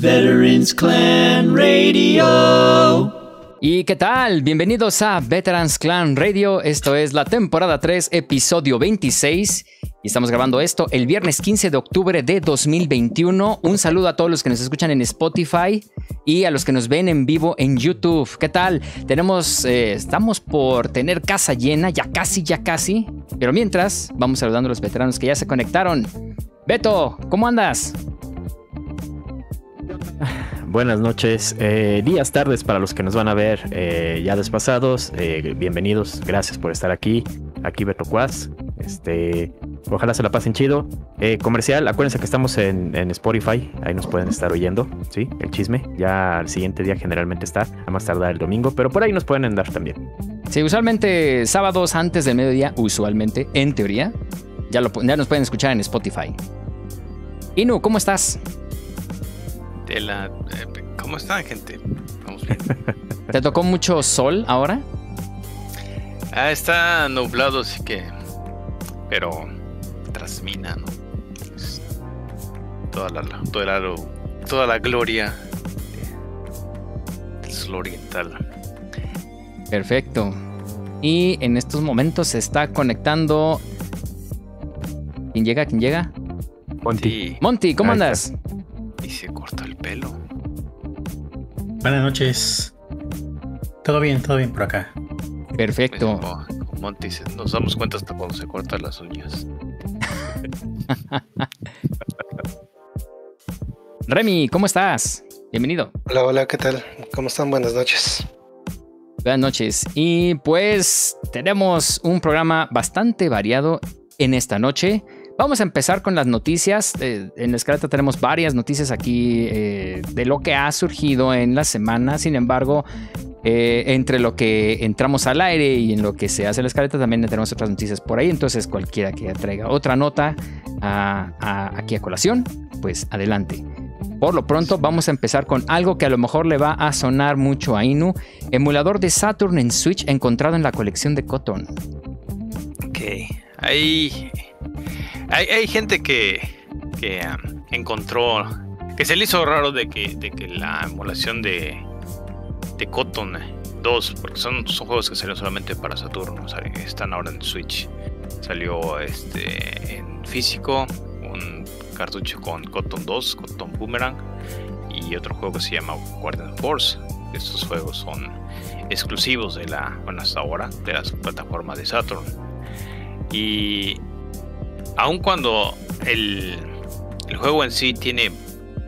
Veterans Clan Radio. ¿Y qué tal? Bienvenidos a Veterans Clan Radio. Esto es la temporada 3, episodio 26. Y estamos grabando esto el viernes 15 de octubre de 2021. Un saludo a todos los que nos escuchan en Spotify y a los que nos ven en vivo en YouTube. ¿Qué tal? Tenemos, eh, estamos por tener casa llena, ya casi, ya casi. Pero mientras, vamos saludando a los veteranos que ya se conectaron. Beto, ¿cómo andas? Buenas noches, eh, días, tardes para los que nos van a ver eh, ya despasados. Eh, bienvenidos, gracias por estar aquí. Aquí Beto Cuaz. Este, ojalá se la pasen chido. comercial, acuérdense que estamos en, Spotify, ahí nos pueden estar oyendo, ¿sí? El chisme. Ya al siguiente día generalmente está, a más tardar el domingo, pero por ahí nos pueden andar también. Sí, usualmente sábados antes del mediodía, usualmente, en teoría, ya, lo, ya nos pueden escuchar en Spotify. Inu, ¿cómo estás? La... Eh, ¿Cómo están, gente? Vamos bien. ¿Te tocó mucho sol ahora? Ah, está nublado, así que... Pero... Trasmina, ¿no? toda la, toda la, toda la gloria del sol oriental. Perfecto. Y en estos momentos se está conectando... ¿Quién llega? ¿Quién llega? Monty. Monty, ¿cómo andas? Y se cortó el pelo. Buenas noches. Todo bien, todo bien por acá. Perfecto. Pues, Monty, nos damos cuenta hasta cuando se cortan las uñas. Remy, ¿cómo estás? Bienvenido. Hola, hola, ¿qué tal? ¿Cómo están? Buenas noches. Buenas noches. Y pues tenemos un programa bastante variado en esta noche. Vamos a empezar con las noticias. Eh, en la escaleta tenemos varias noticias aquí eh, de lo que ha surgido en la semana. Sin embargo, eh, entre lo que entramos al aire y en lo que se hace en la escaleta también tenemos otras noticias por ahí. Entonces, cualquiera que traiga otra nota aquí a colación, pues adelante. Por lo pronto, vamos a empezar con algo que a lo mejor le va a sonar mucho a Inu: emulador de Saturn en Switch encontrado en la colección de Cotton. Ok, ahí hay, gente que, encontró, que se le hizo raro de que, la emulación de, de Cotton 2, porque son, son juegos que salieron solamente para Saturno, están ahora en Switch. Salió este en físico, un cartucho con Cotton 2, Cotton Boomerang, y otro juego que se llama Guardian Force. Estos juegos son exclusivos de la, bueno, hasta ahora, de las plataformas de Saturn. Y aun cuando el, juego en sí tiene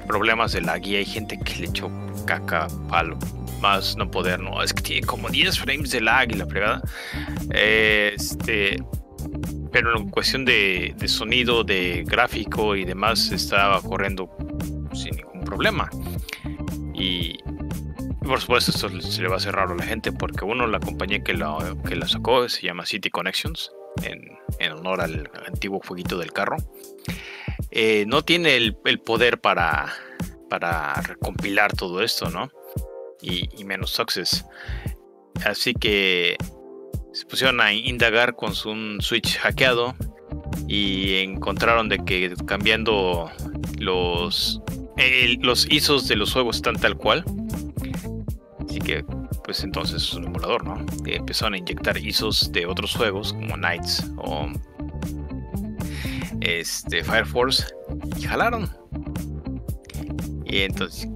problemas de lag y hay gente que le echó caca palo más no poder, no, es que tiene como 10 frames de lag y la fregada. Este, pero en cuestión de, sonido, de gráfico y demás, estaba corriendo sin ningún problema. Y por supuesto, esto se le va a hacer raro a la gente porque uno, la compañía que la, que la sacó se llama City Connections en, honor al antiguo fueguito del carro, eh, no tiene el, poder para, para recompilar todo esto, ¿no? Y, menos Success. Así que se pusieron a indagar con un Switch hackeado y encontraron de que cambiando los, los ISOs de los juegos están tal cual. Así que pues entonces es un emulador, ¿no? empezaron a inyectar ISOs de otros juegos como Knights o este, Fire Force y jalaron. Y entonces,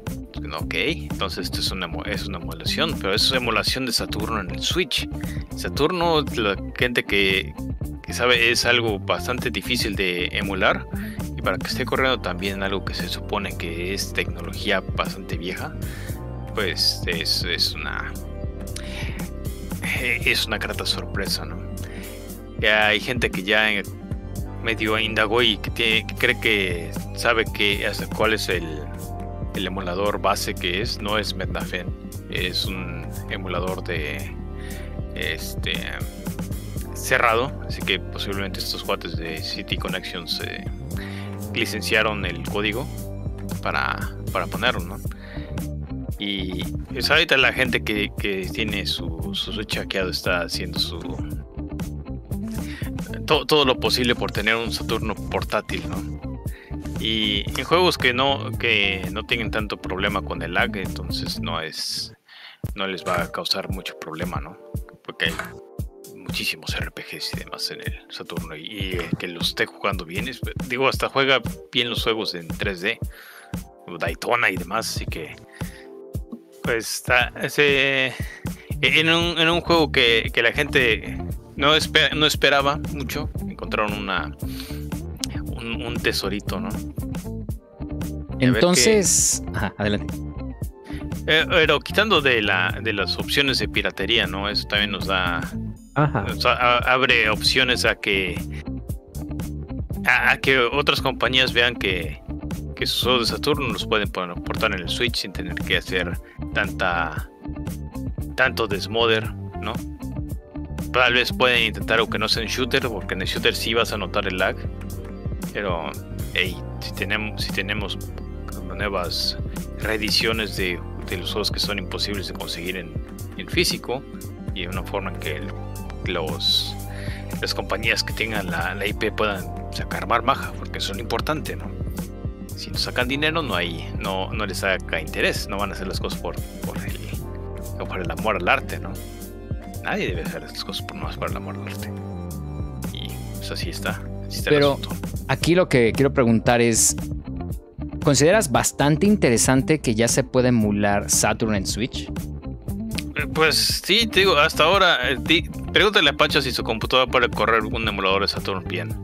ok, entonces esto es una, es una emulación, pero es una emulación de Saturno en el Switch. Saturno, la gente que, que sabe, es algo bastante difícil de emular y para que esté corriendo también algo que se supone que es tecnología bastante vieja pues es, una es una grata sorpresa, ¿no? Hay gente que ya medio indagó y que, cree que sabe que cuál es el, emulador base que es, no es Metnafen, es un emulador de este cerrado, así que posiblemente estos cuates de City Connections eh, licenciaron el código para, para ponerlo, ¿no? Y es ahorita la gente que, tiene su, su está haciendo su todo, todo, lo posible por tener un Saturno portátil, ¿no? Y en juegos que no, que no tienen tanto problema con el lag, entonces no es. no les va a causar mucho problema, ¿no? Porque hay muchísimos RPGs y demás en el Saturno. Y, que los esté jugando bien. digo, hasta juega bien los juegos en 3D. Daytona y demás, así que. Pues está. Ese, en, un, en un juego que, que la gente no, espe- no esperaba mucho, encontraron una. Un, un tesorito, ¿no? Entonces, ajá, adelante. Eh, pero quitando de, la, de las opciones de piratería, ¿no? Eso también nos da. Ajá. nos a- a- abre opciones a que. A, a que otras compañías vean que, que sus juegos de Saturno los pueden portar en el Switch sin tener que hacer tanta. tanto desmother, ¿no? Tal vez pueden intentar aunque no sea en shooter, porque en el shooter sí vas a notar el lag. Pero, hey, si tenemos, si tenemos nuevas reediciones de, los juegos que son imposibles de conseguir en, en físico y de una forma que las compañías que tengan la, la IP puedan sacar más baja, porque eso es lo importante, ¿no? Si no sacan dinero, no hay, no, no les saca interés, no van a hacer las cosas por, por el, por el amor al arte, ¿no? Nadie debe hacer las cosas por, más por el amor al arte. Y pues así está. así está el Pero-. Aquí lo que quiero preguntar es, ¿consideras bastante interesante que ya se pueda emular Saturn en Switch? Eh, Pues sí, te digo, hasta ahora, eh, di- pregúntale a Pancho si su computadora puede correr un emulador de Saturn bien.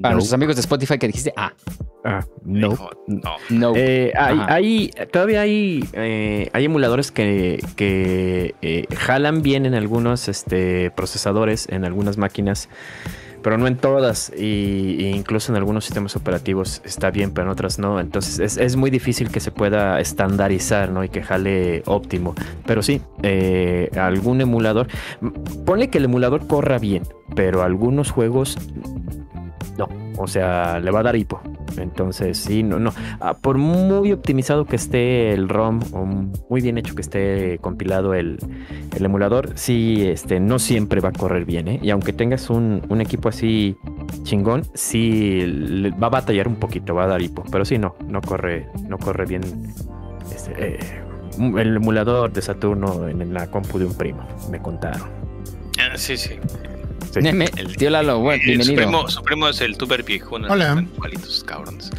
Para No. nuestros amigos de Spotify que dijiste, ah, Ah, no. Dijo, no. no. Eh, hay, todavía hay, eh, hay emuladores que, que, eh, jalan bien en algunos este, procesadores, en algunas máquinas, pero no en todas. Y, incluso en algunos sistemas operativos está bien, pero en otras no. Entonces es, es muy difícil que se pueda estandarizar ¿no? y que jale óptimo. Pero sí, algún emulador. Ponle que el emulador corra bien, pero algunos juegos no. O sea, le va a dar hipo. Entonces, sí, no, no. Ah, por muy optimizado que esté el ROM o muy bien hecho que esté compilado el, el emulador, sí, este, no siempre va a correr bien, ¿eh? Y aunque tengas un, un equipo así chingón, sí va a batallar un poquito, va a dar hipo. Pero sí, no, no corre, no corre bien este, eh, el emulador de Saturno en la compu de un primo, me contaron. Ah, sí, sí. Sí. Neme, el tío Lalo, bueno, Eh, su, bienvenido. primo, su primo es el tuber viejón. Hola. igualitos, cabrones.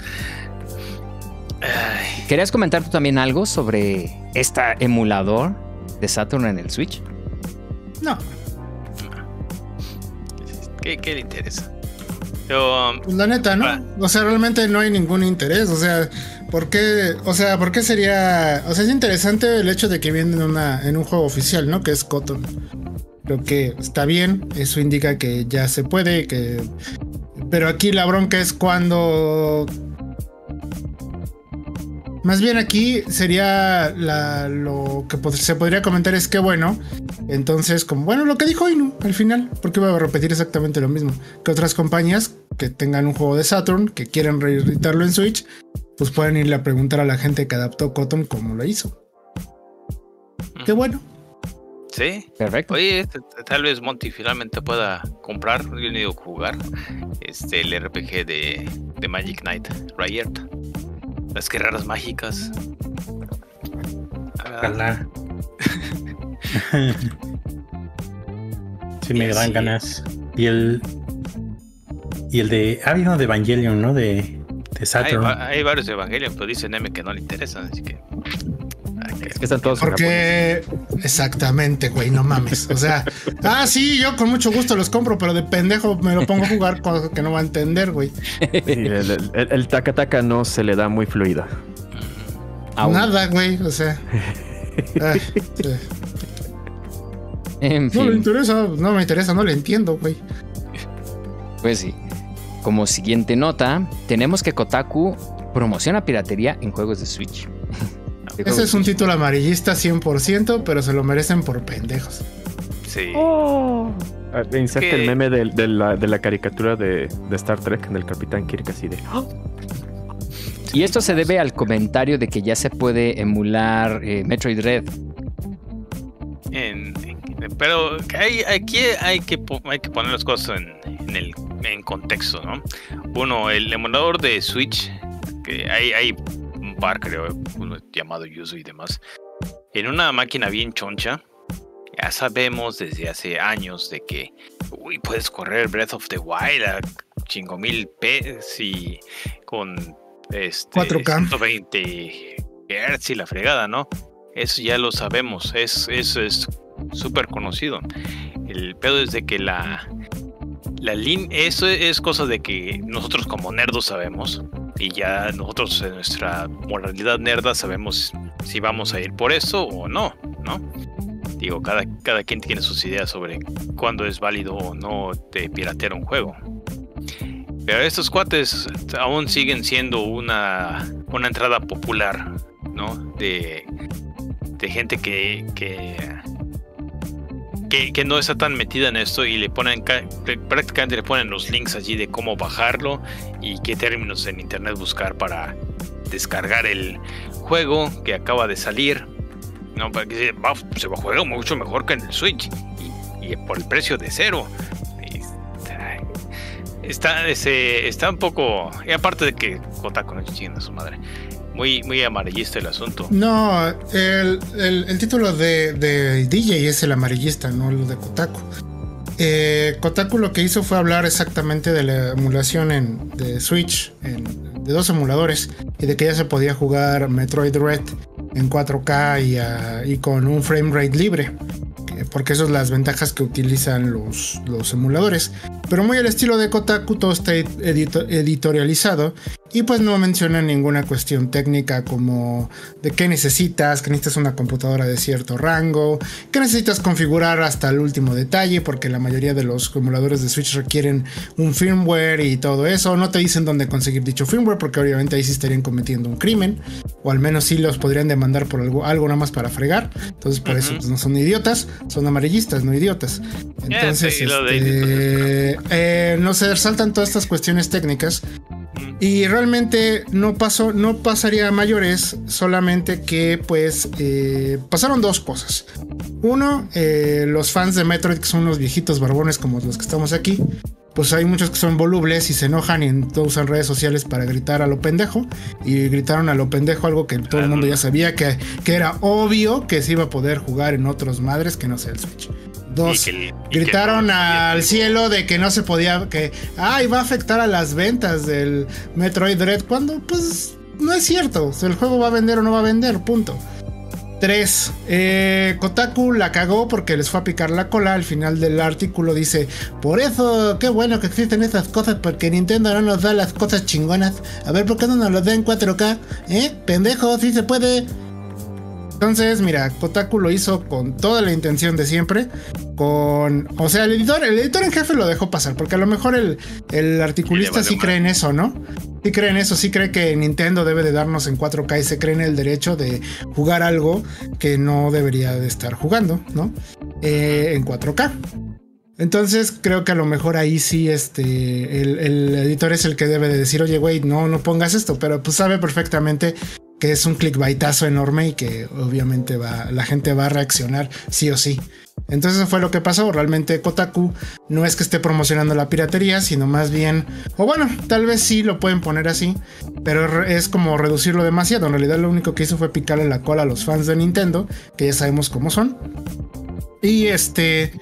Ay, ¿Querías comentar tú también algo sobre este emulador de Saturn en el Switch? No, ¿qué, qué le interesa? Yo, um, pues la neta, ¿no? O sea, realmente no hay ningún interés. O sea, ¿por qué? O sea, ¿por qué sería? O sea, es interesante el hecho de que viene en, una, en un juego oficial, ¿no? Que es Cotton. Creo que está bien. Eso indica que ya se puede. Que... Pero aquí la bronca es cuando. Más bien aquí sería la- lo que se podría comentar es que bueno, entonces como bueno lo que dijo Inu al final, porque iba a repetir exactamente lo mismo, que otras compañías que tengan un juego de Saturn, que quieran reeditarlo en Switch, pues pueden irle a preguntar a la gente que adaptó Cotton cómo lo hizo. Qué bueno. Sí. Perfecto. Oye, t- tal vez Monty finalmente pueda comprar, yo no digo jugar, este, el RPG de, de Magic Knight, Riot. Las guerreras mágicas. Ah, Ojalá. sí, me Y dan ganas. Y el. Y el de. Ah, había uno de Evangelion, ¿no? De, de Saturn. hay varios Evangelion, pero dice Neme que no le interesan, así que. Es que están todos en. Porque. Exactamente, güey, no mames. O sea. Ah, sí, yo con mucho gusto los compro, pero de pendejo me lo pongo a jugar cosa que no va a entender, güey. Sí, el, el, el- taca taca no se le da muy fluido. Aún. Nada, güey, o sea. ah, sí. En No le interesa, no me interesa, no le entiendo, güey. pues sí. Como siguiente nota, tenemos que Kotaku promociona piratería en juegos de Switch. Ese es un título amarillista 100%, pero se lo merecen por pendejos. Sí. Ah, Inserte Que- el meme de, de la, de la caricatura de, de Star Trek, del Capitán Kirk, así de. "Ah". Y esto se debe al comentario de que ya se puede emular eh, Metroid Red. En- en- pero hay, aquí hay que, po- hay que poner las cosas en, en el, en contexto, ¿no? Uno, el emulador de Switch, que hay, par, creo, uno llamado Yuzu y demás, en una máquina bien choncha, ya sabemos desde hace años de que uy, puedes correr Breath of the Wild a 5000 p y con este, 4K. 120 Hz y la fregada, ¿no? Eso ya lo sabemos, es, eso es súper conocido. El pedo es de que la, la línea, eso es cosa de que nosotros como nerdos sabemos y ya nosotros en nuestra moralidad nerda sabemos si vamos a ir por eso o no, ¿no? Digo, cada, cada quien tiene sus ideas sobre cuándo es válido o no de piratear un juego. Pero estos cuates aún siguen siendo una, una entrada popular, ¿no? De, de gente que, que, que, no está tan metida en esto y le ponen, ca- prácticamente le ponen los links allí de cómo bajarlo y qué términos en internet buscar para descargar el juego que acaba de salir. No, para que se, va, se va a jugar mucho mejor que en el Switch y, por el precio de cero. Y está, está, está un poco. Y aparte de que Kotaku no chinga su madre. Muy, muy amarillista el asunto. No, el, el- título de, de DJ es el amarillista, no el de Kotaku. Eh, Kotaku lo que hizo fue hablar exactamente de la emulación en, de Switch, en- de dos emuladores, y de que ya se podía jugar Metroid Red en 4K y, ah, y con un frame rate libre, que- porque esas son las ventajas que utilizan los, los emuladores. Pero muy al estilo de Kotaku, todo está edito- editorializado y pues no menciona ninguna cuestión técnica como de qué necesitas, que necesitas una computadora de cierto rango, que necesitas configurar hasta el último detalle, porque la mayoría de los emuladores de Switch requieren un firmware y todo eso. No te dicen dónde conseguir dicho firmware, porque obviamente ahí sí estarían cometiendo un crimen, o al menos sí los podrían demandar por algo, algo nada más para fregar. Entonces, por eso pues, no son idiotas, son amarillistas, no idiotas. Ya, Entonces, sí, lo de este, eh, no se resaltan todas estas cuestiones técnicas. Y realmente no pasó, no pasaría a mayores, solamente que pues eh, pasaron dos cosas. Uno, eh, los fans de Metroid, que son unos viejitos barbones como los que estamos aquí, pues hay muchos que son volubles y se enojan y usan redes sociales para gritar a lo pendejo. Y gritaron a lo pendejo algo que todo el mundo ya sabía que, que era obvio que se iba a poder jugar en otros madres que no sea el Switch. Dos, Y que- y que gritaron no- al cielo de que no se podía, que, ay, va a afectar a las ventas del Metroid Dread, cuando pues no es cierto, el juego va a vender o no va a vender, punto. 3. Kotaku la cagó porque les fue a picar la cola. Al final del artículo dice: Por eso, qué bueno que existen esas cosas, porque Nintendo no nos da las cosas chingonas. A ver, ¿por qué no nos las da en 4K? ¿Eh? Pendejo, sí se puede. Entonces, mira, Kotaku lo hizo con toda la intención de siempre. Con. O sea, el editor, el editor en jefe lo dejó pasar. Porque a lo mejor el, el articulista sí cree en eso, ¿no? Sí cree en eso, sí cree que Nintendo debe de darnos en 4K y se cree en el derecho de jugar algo que no debería de estar jugando, ¿no? Eh, en 4K. Entonces creo que a lo mejor ahí sí este, el, el editor es el que debe de decir, oye, güey, no, no pongas esto, pero pues sabe perfectamente que es un clickbaitazo enorme y que obviamente va, la gente va a reaccionar sí o sí. Entonces eso fue lo que pasó. Realmente Kotaku no es que esté promocionando la piratería, sino más bien, o bueno, tal vez sí lo pueden poner así, pero es como reducirlo demasiado. En realidad lo único que hizo fue picarle la cola a los fans de Nintendo, que ya sabemos cómo son. Y este,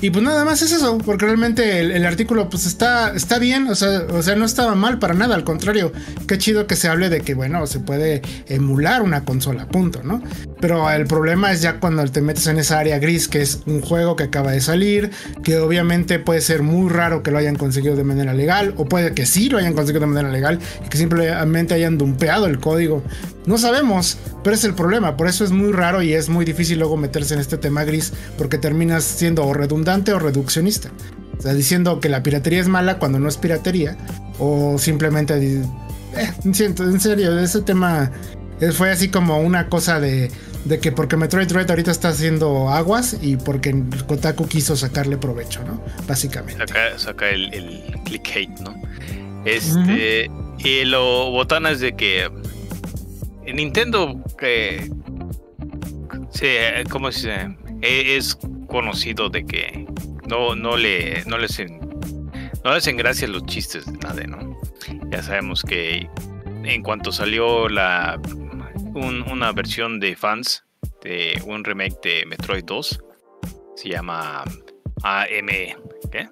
y pues nada más es eso, porque realmente el, artículo pues está, está bien, o sea, o sea, no estaba mal para nada, al contrario, qué chido que se hable de que, bueno, se puede emular una consola, punto, ¿no? Pero el problema es ya cuando te metes en esa área gris, que es un juego que acaba de salir, que obviamente puede ser muy raro que lo hayan conseguido de manera legal, o puede que sí lo hayan conseguido de manera legal, y que simplemente hayan dumpeado el código. No sabemos, pero es el problema, por eso es muy raro y es muy difícil luego meterse en este tema gris, porque terminas siendo o redundante o reduccionista. O sea, diciendo que la piratería es mala cuando no es piratería, o simplemente... Eh, siento, en serio, ese tema fue así como una cosa de, de que porque Metroid Dread ahorita está haciendo aguas y porque Kotaku quiso sacarle provecho, ¿no? Básicamente. Saca, el, el click hate, ¿no? Este. Y lo botana es de que. en Nintendo. Que. se- ¿Cómo se? E- Es conocido de que. No, no le. No les. no hacen gracia los chistes de nada, ¿no? Ya sabemos que en cuanto salió la una versión de fans de un remake de Metroid 2, se llama AM, ¿qué?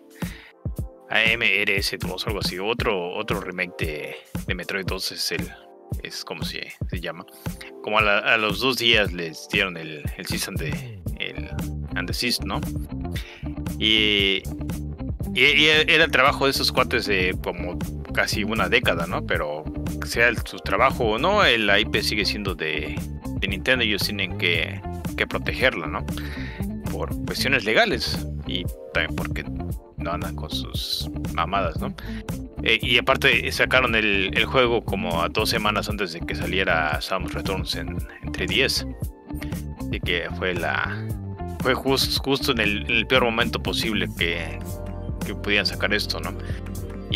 AMRS2 o algo así. Otro, otro remake de, de Metroid 2 es el es como se, se llama. Como a, los dos días les dieron el, el season de el And ¿no? Y, y, era el trabajo de esos cuates de como casi una década, ¿no? Pero sea su trabajo o no, la IP sigue siendo de, de Nintendo y ellos tienen que, que protegerla, ¿no? Por cuestiones legales y también porque no andan con sus mamadas, ¿no? Eh, y aparte sacaron el, juego como a dos semanas antes de que saliera Samus Returns en, entre 10. Así que fue la. Fue justo en el, peor momento posible que, que pudieran sacar esto, ¿no?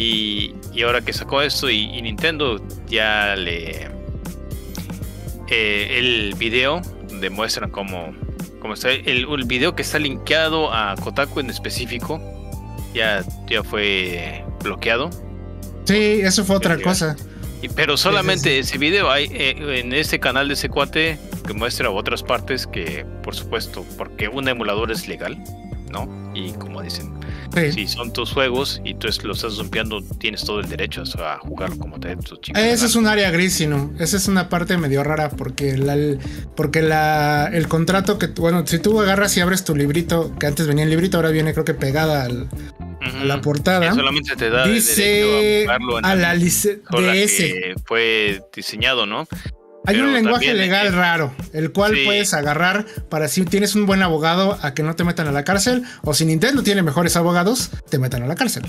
Y, y ahora que sacó esto y, Nintendo ya le. Eh, el video demuestra cómo, cómo está. El, el video que está linkeado a Kotaku en específico ya, ya fue bloqueado. Sí, eso fue otra cosa. pero solamente ese video hay eh, en este canal de ese cuate que muestra otras partes que, por supuesto, porque un emulador es legal, ¿no? Y como dicen, si son tus juegos y tú lo estás rompiendo, tienes todo el derecho a jugarlo como te tu Ese es un área gris, ¿no? Esa es una parte medio rara porque, la, porque la, el contrato que, bueno, si tú agarras y abres tu librito, que antes venía el librito, ahora viene creo que pegada al, a la portada. solamente te da dice a, a la licencia que fue diseñado, ¿no? Hay un lenguaje legal raro, el cual puedes agarrar para si tienes un buen abogado a que no te metan a la cárcel, o si Nintendo tiene mejores abogados, te metan a la cárcel.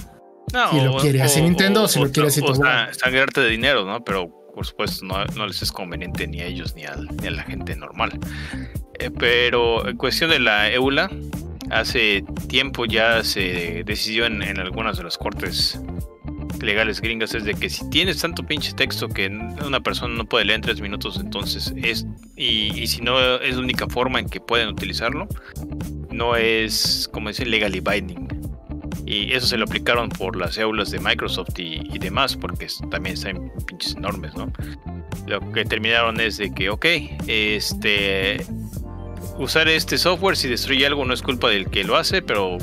si lo quiere así Nintendo, o, si lo quiere así tu sangrarte de dinero, ¿no? Pero por supuesto no, les es conveniente ni a ellos ni a, ni a la gente normal. Eh, pero en cuestión de la EULA, hace tiempo ya se decidió en, en algunas de las cortes legales gringas es de que si tienes tanto pinche texto que una persona no puede leer en tres minutos, entonces es. Y, si no es la única forma en que pueden utilizarlo, no es, como decir, legally binding. Y eso se lo aplicaron por las aulas de Microsoft y, demás, porque también están pinches enormes, ¿no? Lo que terminaron es de que, ok, este. Usar este software si destruye algo no es culpa del que lo hace, pero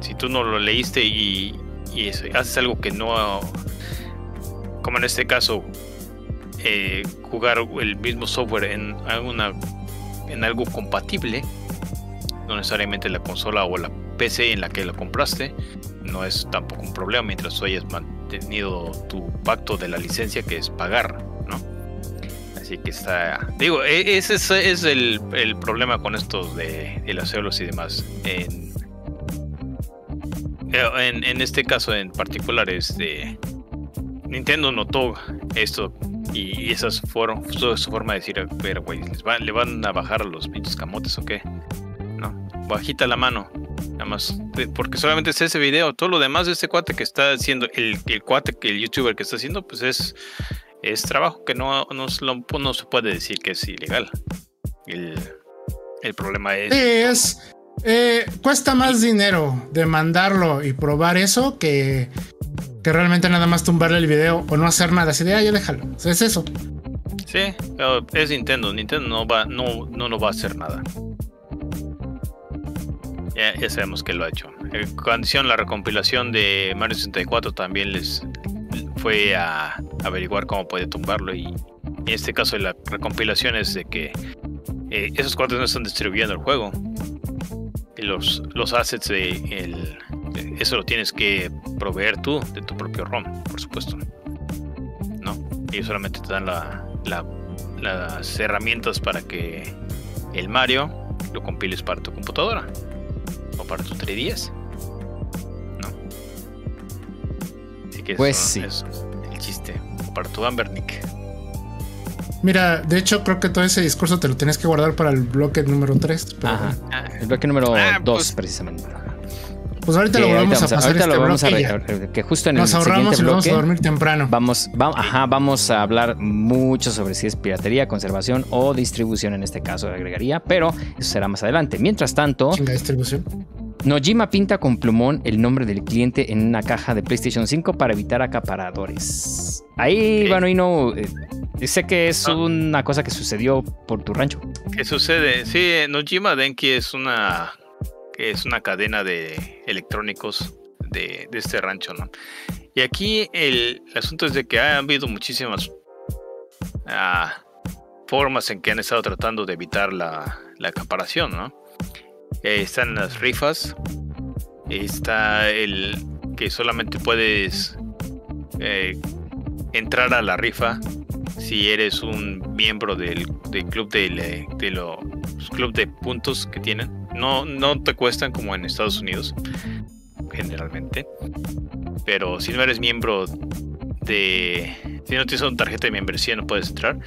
si tú no lo leíste y, y haces algo que no, como en este caso, eh, jugar el mismo software en, alguna, en algo compatible, no necesariamente la consola o la PC en la que lo compraste, no es tampoco un problema mientras tú hayas mantenido tu pacto de la licencia que es pagar, ¿no? Así que está. Digo, e, ese es, el, problema con estos de, de las células y demás. En, eh, en, este caso en particular, este, Nintendo notó esto y esas fueron su, forma de decir, pero güey, ¿le van a bajar los pinches camotes o qué? No, bajita la mano. Nada más, porque solamente es ese video. Todo lo demás de este cuate que está haciendo, el, el cuate, el youtuber que está haciendo, pues es, es trabajo que no, no, se puede decir que es ilegal. El, el problema es. Es, eh, cuesta más dinero demandarlo y probar eso que, que realmente nada más tumbarle el video o no hacer nada. Así de, ah, ya déjalo. es eso. Sí, es Nintendo. Nintendo no va, no, no, no va a hacer nada. Ya, sabemos que lo ha hecho. Eh, condición, la recompilación de Mario 64 también les fue a averiguar cómo puede tumbarlo. Y en este caso, la recompilación es de que eh, esos cuadros no están distribuyendo el juego los, los assets de, el, eso lo tienes que proveer tú de tu propio ROM, por supuesto. ¿No? Ellos solamente te dan la, las herramientas para que el Mario lo compiles para tu computadora o para tu 3DS. ¿No? Así que pues sí. es el chiste. O para tu Ambernick. Mira, de hecho creo que todo ese discurso te lo tienes que guardar para el bloque número 3. Ajá. El bloque número 2, ah, pues, precisamente. Pues ahorita lo volvemos a pasar. Ahorita este lo vamos a ver, que justo en Nos el ahorramos siguiente bloque, vamos a dormir temprano. Vamos, ajá, vamos a hablar mucho sobre si es piratería, conservación o distribución en este caso agregaría, pero eso será más adelante. Mientras tanto, Chinga distribución. Nojima pinta con plumón el nombre del cliente en una caja de PlayStation 5 para evitar acaparadores. Ahí, Ok. bueno, y no. eh, sé que es Ah. una cosa que sucedió por tu rancho. ¿Qué sucede? Sí, eh, Nojima Denki es una que es una cadena de electrónicos de, este rancho, ¿no? Y aquí el, asunto es de que ha habido muchísimas ah, formas en que han estado tratando de evitar la, la acaparación, ¿no? Eh, están las rifas, está el que solamente puedes eh, entrar a la rifa si eres un miembro del, club de, los club de puntos que tienen. No, no te cuestan como en Estados Unidos, generalmente. Pero si no eres miembro de... Si no tienes una tarjeta de membresía no puedes entrar.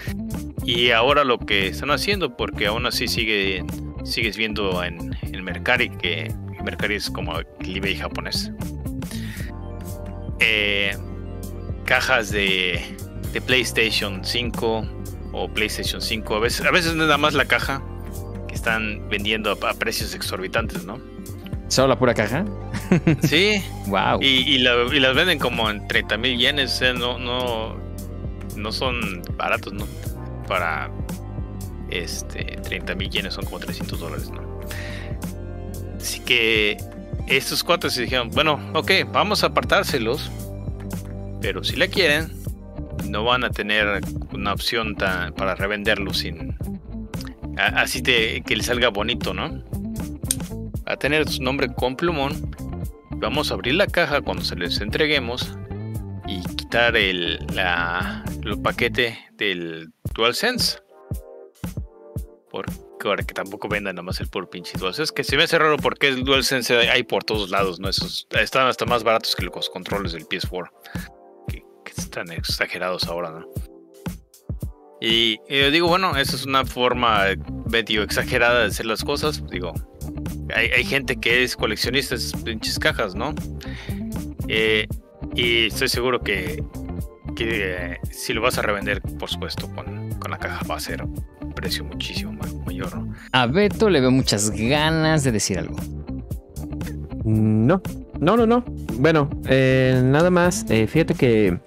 Y ahora lo que están haciendo, porque aún así sigue, sigues viendo en, en Mercari, que el Mercari es como el eBay japonés. Eh, cajas de, de PlayStation 5 o PlayStation 5. A veces, a veces nada más la caja que están vendiendo a, a precios exorbitantes, ¿no? ¿Solo la pura caja? Sí, Wow. y, y, la- y las venden como en 30 mil yenes. O sea, no, no, no son baratos, ¿no? Para este 30 mil yenes son como 300 dólares, ¿no? Así que estos cuates se dijeron, bueno, ok, vamos a apartárselos. Pero si la quieren, no van a tener una opción para revenderlos sin. Así te- que les salga bonito, ¿no? A tener su nombre con plumón. Vamos a abrir la caja cuando se les entreguemos y quitar el, paquete del DualSense. Porque ahora que tampoco vendan nada más el por pinche DualSense. Que se me hace raro porque el DualSense hay- por todos lados, ¿no? Están hasta más baratos que los controles del PS4. Están exagerados ahora, ¿no? Y, y yo digo, bueno, esa es una forma medio exagerada de hacer las cosas. Digo, hay, hay gente que es coleccionista de pinches cajas, ¿no? Eh, y estoy seguro que, que eh, si lo vas a revender, por supuesto, con, con la caja va a ser un precio muchísimo ma- mayor, ¿no? A Beto le veo muchas ganas de decir algo. No, no, no, no. Bueno, eh, nada más. eh, fíjate que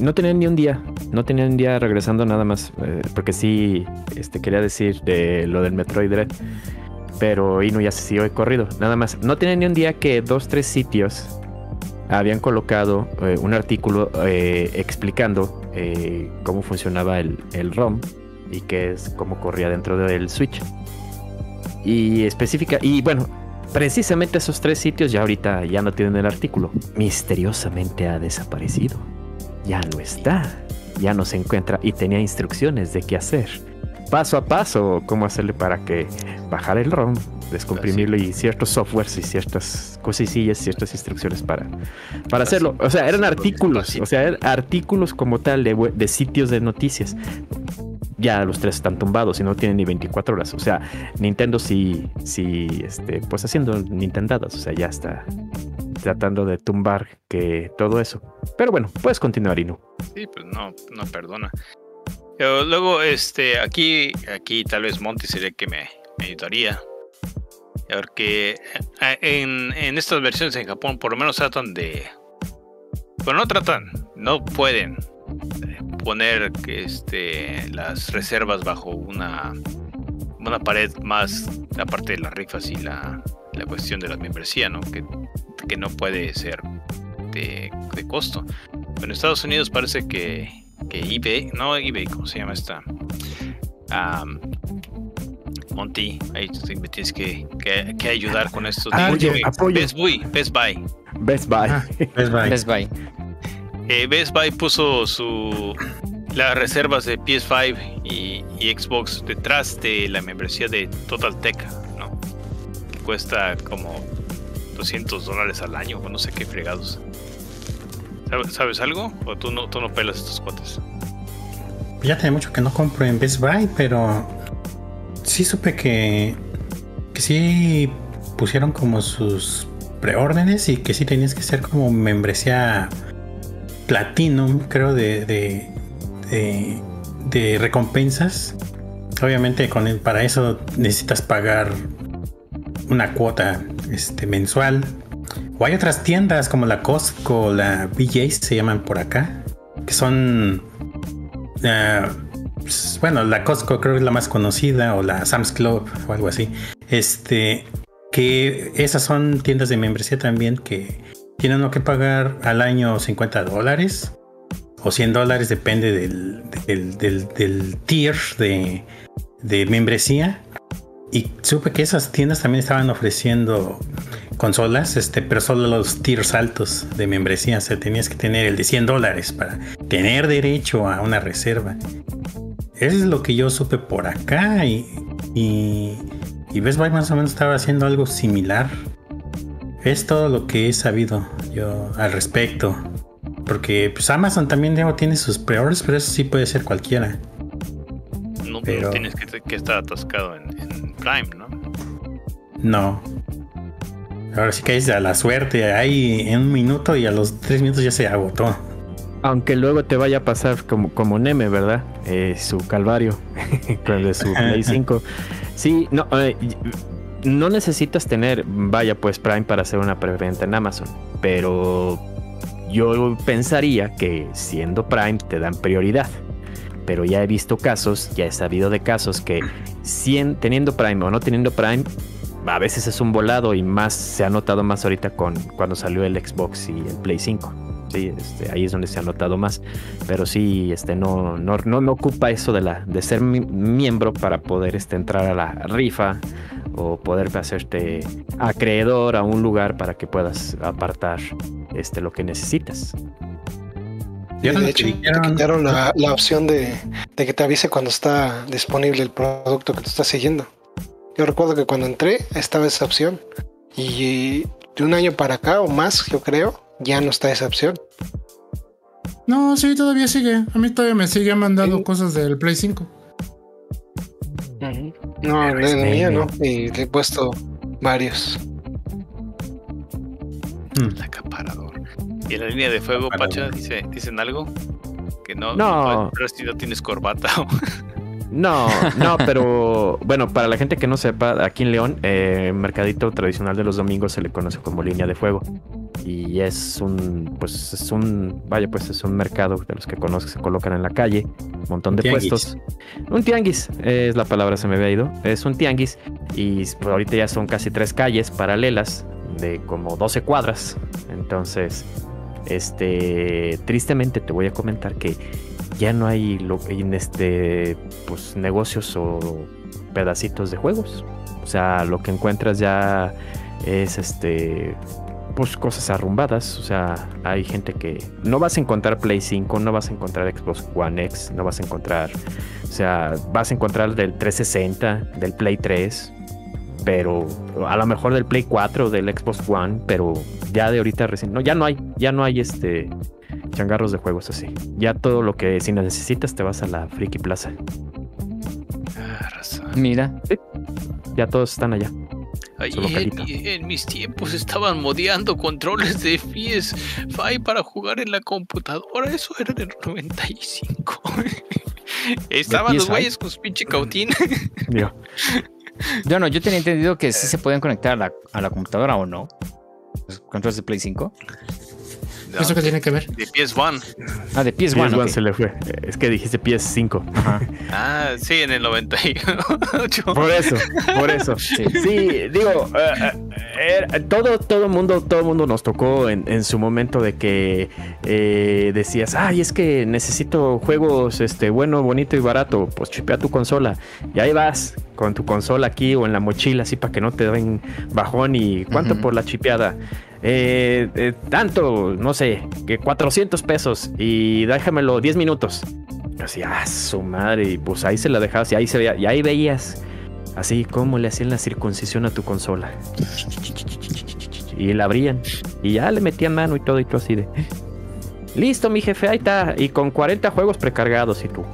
no tenía ni un día. No tenía un día regresando nada más. eh, porque sí, este, quería decir de lo del Metroid Dread. Pero Inu ya se siguió de corrido. Nada más. No tenía ni un día que dos, tres sitios habían colocado eh, un artículo eh, explicando cómo funcionaba el, el ROM y qué es cómo corría dentro del Switch. Y específica, y bueno, precisamente esos tres sitios ya ahorita ya no tienen el artículo. Misteriosamente ha desaparecido. Ya no está. Ya no se encuentra y tenía instrucciones de qué hacer. Paso a paso, cómo hacerle para que bajar el ROM, descomprimirlo y ciertos softwares y ciertas cosillas, ciertas instrucciones para, para hacerlo. O sea, eran artículos, o sea, eran artículos como tal de sitios de noticias. Ya los tres están tumbados y no tienen ni 24 horas. O sea, Nintendo sí, sí, este, pues haciendo Nintendadas. O sea, ya está tratando de tumbar que todo eso. Pero bueno, puedes continuar, Inu. Sí, pues no, no perdona. Pero luego, este, aquí, aquí tal vez Monty sería el que me, me ayudaría. Porque eh, en, en estas versiones en Japón por lo menos tratan de... Bueno, no tratan, no pueden eh, poner este, las reservas bajo una, una pared más aparte de las rifas y la, la cuestión de la membresía, ¿no? Que, que no puede ser de, de costo. Pero en Estados Unidos parece que, que eBay, no eBay, ¿cómo se llama esta? Am, Monty, ahí tú me tienes que, que- que ayudar con esto. Ah, Digo, oye, apoyo. Best Buy, Best Buy. Best Buy. Ah. Best Buy. Best Buy. Eh, Best Buy puso su las reservas de PS5 y, Xbox detrás de la membresía de Total Tech, ¿no? Que cuesta como 200 dólares al año, o no sé qué fregados. ¿Sabes, algo? ¿O tú no, tú no pelas estos cuates? Ya tiene mucho que no compro en Best Buy, pero sí supe que, que sí pusieron como sus preórdenes y que sí tenías que ser como membresía Platinum, creo, de, de, de, recompensas. Obviamente con para eso necesitas pagar una cuota este, mensual. O hay otras tiendas como la Costco, la BJ se llaman por acá, que son... eh, pues, bueno, la Costco creo que es la más conocida, o la Sam's Club o algo así. Este, que esas son tiendas de membresía también que tienen que pagar al año 50 dólares o 100 dólares, depende del, tier de, de membresía. Y supe que esas tiendas también estaban ofreciendo consolas, este, pero solo los tiers altos de membresía. O sea, tenías que tener el de 100 dólares para tener derecho a una reserva. Eso es lo que yo supe por acá. Y, y, y Best Buy más o menos estaba haciendo algo similar. Es todo lo que he sabido yo al respecto. Porque pues Amazon también digo, tiene sus pre-orders, pero eso sí puede ser cualquiera. No, Pero- tienes que, que estar atascado en, en Prime, ¿no? No. Ahora sí que es a la suerte. Ahí en un minuto y a los tres minutos ya se agotó. Aunque luego te vaya a pasar como, como Neme, ¿verdad? Eh, su calvario con de su Play 5. Sí, no, eh, no necesitas tener, vaya pues Prime para hacer una preventa en Amazon, pero yo pensaría que siendo Prime te dan prioridad. Pero ya he visto casos, ya he sabido de casos que teniendo Prime o no teniendo Prime, a veces es un volado y más se ha notado más ahorita con cuando salió el Xbox y el Play 5. Sí, este, ahí es donde se ha notado más. Pero sí, este, no, no, no, no ocupa eso de, la, de ser mi- miembro para poder este, entrar a la rifa o poder hacerte acreedor a un lugar para que puedas apartar este, lo que necesitas. Y ¿Vieron de hecho, te quitaron la, la opción de, de que te avise cuando está disponible el producto que tú estás siguiendo. Yo recuerdo que cuando entré estaba esa opción. Y de un año para acá o más, yo creo, ya no está esa opción. No, sí, todavía sigue. A mí todavía me sigue mandando Sí. cosas del Play 5. No, en es el mío no. Y le he puesto varios. Hmm. El acaparador. Y en la línea de fuego. Pacha, dice, ¿dicen algo? Que no, No. pero si no tienes corbata. No, no, pero bueno, para la gente que no sepa, aquí en León, eh, mercadito tradicional de los domingos se le conoce como línea de fuego. Y es un, pues es un, vaya, pues es un mercado de los que conozco, se colocan en la calle, un montón de Tianguis. puestos. Un tianguis, es la palabra, se me había ido. Es un tianguis y pues, ahorita ya son casi tres calles paralelas de como 12 cuadras. Entonces, este, tristemente te voy a comentar que ya no hay en este pues negocios o pedacitos de juegos. O sea, lo que encuentras ya es este pues cosas arrumbadas, o sea, hay gente que no vas a encontrar Play 5, no vas a encontrar Xbox One X, no vas a encontrar, o sea, vas a encontrar del 360, del Play 3, pero a lo mejor del Play 4, del Xbox One, pero ya de ahorita recién, no, ya no hay, ya no hay este changarros de juegos así. Ya todo lo que si necesitas te vas a la Friki Plaza. Ah. Mira, Ya todos están allá. Ay, en, mis tiempos estaban modeando controles de PS5 para jugar en la computadora. Eso era en el 95. Estaban los PS5? güeyes con su pinche cautín. Digo, yo no, yo tenía entendido que sí se pueden conectar a la, a la computadora o no. Los controles de Play 5. No, ¿Eso qué tiene que ver? de PS1. Ah, de PS1. PS1 ok. se le fue. Es que dijiste PS5. Ajá. Ah, sí, en el 98. Por eso, por eso. Sí. Sí, digo, eh, todo, todo mundo, todo mundo nos tocó en, en su momento de que eh, decías, ay, es que necesito juegos, este, bueno, bonito y barato. Pues chipea tu consola y ahí vas con tu consola aquí o en la mochila así para que no te den bajón y cuánto por la chipeada. Eh, eh, tanto, no sé, que 400 pesos y déjamelo 10 minutos. Así, ah, su madre, y pues ahí se la dejabas y ahí se veía, y ahí veías así como le hacían la circuncisión a tu consola. Y la abrían y ya le metían mano y todo y tú así de. Listo, mi jefe, ahí está. Y con 40 juegos precargados y tú.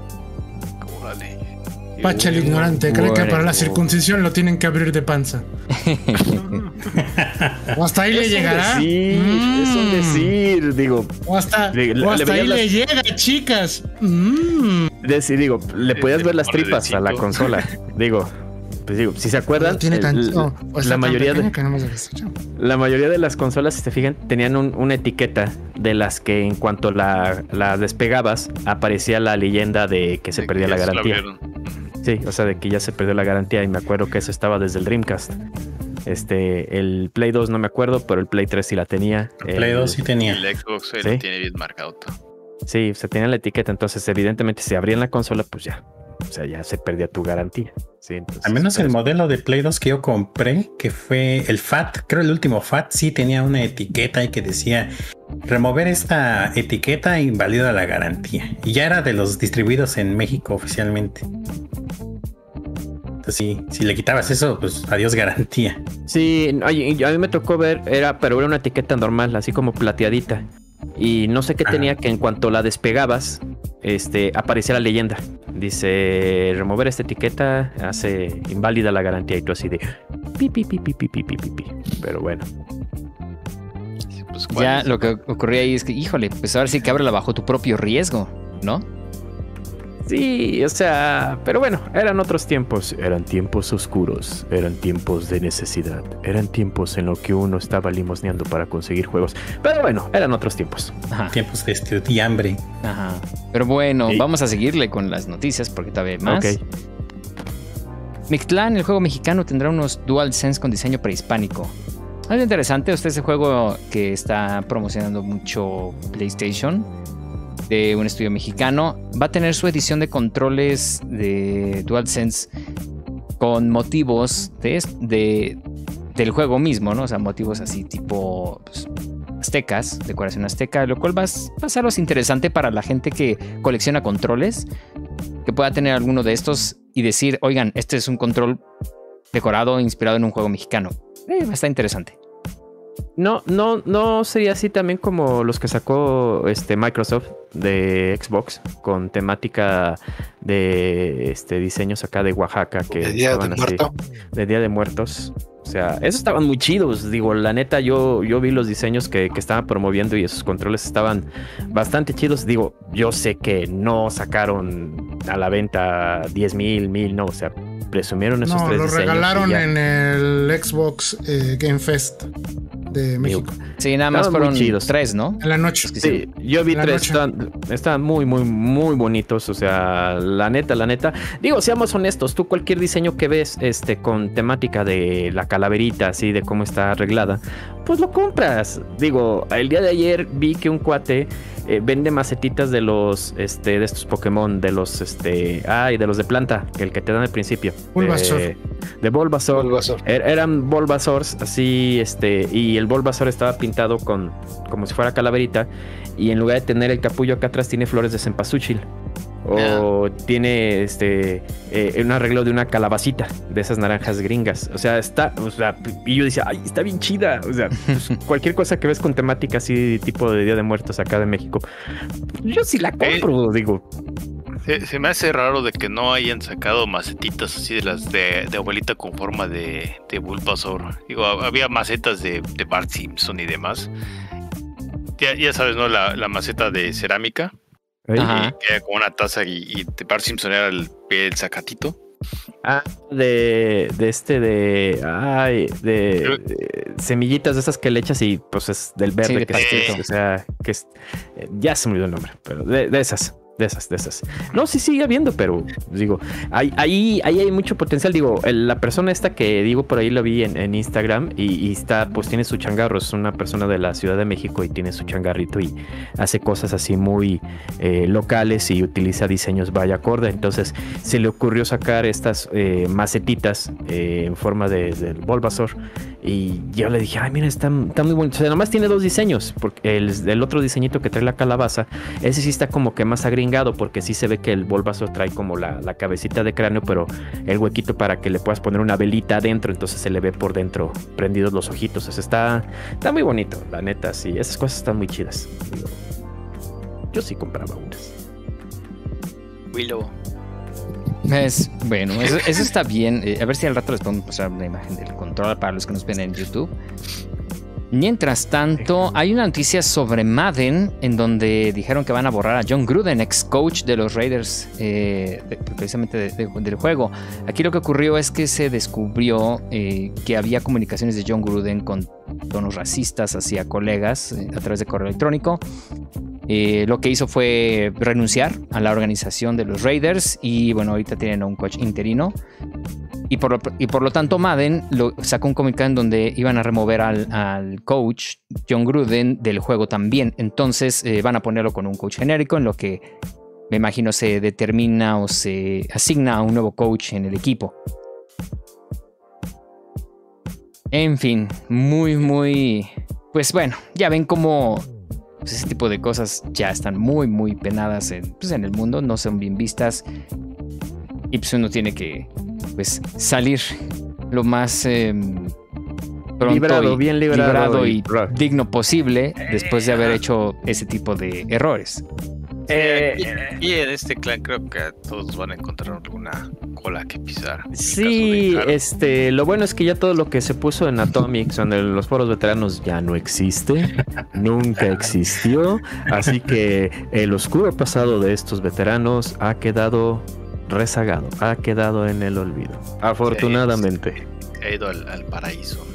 Pacha el ignorante, cree que para la circuncisión lo tienen que abrir de panza. O hasta ahí le Es llegará. decir, es un Mm. decir, digo, O hasta, Le- le- o hasta le ahí veías le llega, chicas. Mm. decir, digo, le podías ver las tripas a la consola. digo, pues digo, si se acuerdan, tiene el- la mayoría de, que no me hace esa chamba. la mayoría de las consolas, si se fijan, tenían un- una etiqueta de las que en cuanto la, la despegabas aparecía la leyenda de que se De perdía que la garantía. Sí, o sea, de que ya se perdió la garantía y me acuerdo que eso estaba desde el Dreamcast. Este, el Play 2 no me acuerdo, pero el Play 3 sí la tenía. El Play El- 2 sí tenía. El Xbox ahí Sí. lo tiene bien marcado. Sí, se tenía la etiqueta, entonces evidentemente si abrían la consola, pues ya. O sea, ya se perdía tu garantía. Sí, entonces, Al menos el modelo de Play 2 que yo compré, que fue el FAT, creo el último FAT, sí tenía una etiqueta y que decía remover esta etiqueta invalida la garantía. Y ya era de los distribuidos en México oficialmente. Entonces, sí, si le quitabas eso, pues adiós garantía. Sí, a mí me tocó ver, era, pero era una etiqueta normal, así como plateadita. Y no sé qué Ajá. tenía que en cuanto la despegabas, este, aparece la leyenda. Dice, remover esta etiqueta hace inválida la garantía y tú así de... Pi, pi, pi, pi, pi, pi, pi, pi. Pero bueno. Pues, ya lo que ocurría ahí es que, híjole, pues ahora sí que ábrela bajo tu propio riesgo, ¿no? Sí, o sea, pero bueno, eran otros tiempos. Eran tiempos oscuros, eran tiempos de necesidad, eran tiempos en los que uno estaba limosneando para conseguir juegos. Pero bueno, eran otros tiempos. Ajá, Tiempos de estudiambre. ajá. Pero bueno, Sí. vamos a seguirle con las noticias porque todavía hay más. Ok. Mictlán, el juego mexicano, tendrá unos DualSense con diseño prehispánico. Algo interesante, este es el juego que está promocionando mucho PlayStation de un estudio mexicano. Va a tener su edición de controles de DualSense con motivos de, de- del juego mismo, ¿no? O sea, motivos así tipo pues, aztecas, decoración azteca, lo cual va a, va ser interesante para la gente que colecciona controles, que pueda tener alguno de estos y decir, oigan, este es un control decorado inspirado en un juego mexicano. Eh, interesante. No, no, no sería así también como los que sacó este Microsoft de Xbox con temática de este diseños acá de Oaxaca que El día de estaban así, muerto. de Día de Muertos. O sea, esos estaban muy chidos. Digo, la neta, yo, yo vi los diseños que, que estaban promoviendo y esos controles estaban bastante chidos. Digo, yo sé que no sacaron a la venta 10 mil, mil, no. O sea, presumieron esos No, tres lo regalaron en el Xbox eh, Game Fest de México. Sí, nada más fueron chidos. tres, ¿no? En la noche. Sí, yo vi tres, estaban, estaban muy, muy, muy bonitos. O sea, la neta, la neta. Digo, seamos honestos, tú cualquier diseño que ves este, con temática de la calaverita, así de cómo está arreglada, pues lo compras. Digo, el día de ayer vi que un cuate eh, vende macetitas de los, este, de estos Pokémon, de los, este, ay, de los de planta, el que te dan al principio. Bulbasaur. De, de Bulbasaur. Bulbasaur. Er- eran Bulbasaurs así, este, y el Bulbasaur estaba pintado con como si fuera calaverita, y en lugar de tener el capullo acá atrás tiene flores de cempasúchil. O tiene este eh, un arreglo de una calabacita de esas naranjas gringas. O sea, está, o sea, y yo decía, ay, está bien chida. O sea, pues, cualquier cosa que ves con temática así, tipo de Día de Muertos acá de México, yo sí la compro, digo. Se, se me hace raro de que no hayan sacado macetitas así de las de, de abuelita con forma de, de Bulbasaur. Digo, había macetas de, de Bart Simpson y demás. Ya, ya sabes, ¿no? La, la maceta de cerámica. Ajá. y como una taza y, y de Bart Simpson era el, el zacatito. Ah, de, de este de. Ay, de, de semillitas de esas que le echas y pues es del verde Sí, que es-. O sea, que es. eh, Ya se me olvidó el nombre, pero de, de esas. De esas, de esas. No, sí sigue habiendo, pero digo, ahí, ahí, ahí hay mucho potencial. Digo, la persona esta que digo por ahí lo vi en, Instagram y, está, pues tiene su changarro. Es una persona de la Ciudad de México y tiene su changarrito y hace cosas así muy eh, locales y utiliza diseños vaya acorde. Entonces se le ocurrió sacar estas eh, macetitas eh, en forma de, del Bulbasaur. Y yo le dije, ay, mira, está, está muy bonito. O sea, nomás tiene dos diseños. Porque el, el otro diseñito que trae la calabaza, ese sí está como que más agringado. Porque sí se ve que el Bulbasaur trae como la, la cabecita de cráneo, pero el huequito para que le puedas poner una velita adentro. Entonces se le ve por dentro prendidos los ojitos. O sea, está, está muy bonito, la neta. Sí, esas cosas están muy chidas. Yo sí compraba unas. Willow. Bueno, eso, está bien. Eh, a ver si al rato les podemos pasar una imagen del control para los que nos ven en YouTube. Mientras tanto, hay una noticia sobre Madden en donde dijeron que van a borrar a John Gruden, ex coach de los Raiders, eh, precisamente de- de- del juego. Aquí lo que ocurrió es que se descubrió eh, que había comunicaciones de John Gruden con tonos racistas hacia colegas eh, a través de correo electrónico. Eh, lo que hizo fue renunciar a la organización de los Raiders y bueno, ahorita tienen a un coach interino. Y por, lo, y por lo tanto, Madden lo, sacó un comunicado en donde iban a remover al, al coach John Gruden del juego también. Entonces eh, van a ponerlo con un coach genérico en lo que me imagino se determina o se asigna a un nuevo coach en el equipo. En fin, muy, muy... Pues bueno, ya ven cómo pues, ese tipo de cosas ya están muy, muy penadas en, pues, en el mundo, no son bien vistas. Y pues uno tiene que pues salir lo más eh, pronto Librado, y, bien librado y, y- digno posible después de haber hecho ese tipo de errores. Eh, en este clan creo que todos van a encontrar alguna cola que pisar. Sí, este, lo bueno es que ya todo lo que se puso en Atomics en los foros veteranos ya no existe, nunca existió, así que el oscuro pasado de estos veteranos ha quedado rezagado, ha quedado en el olvido, afortunadamente. Se ha ido al, al paraíso.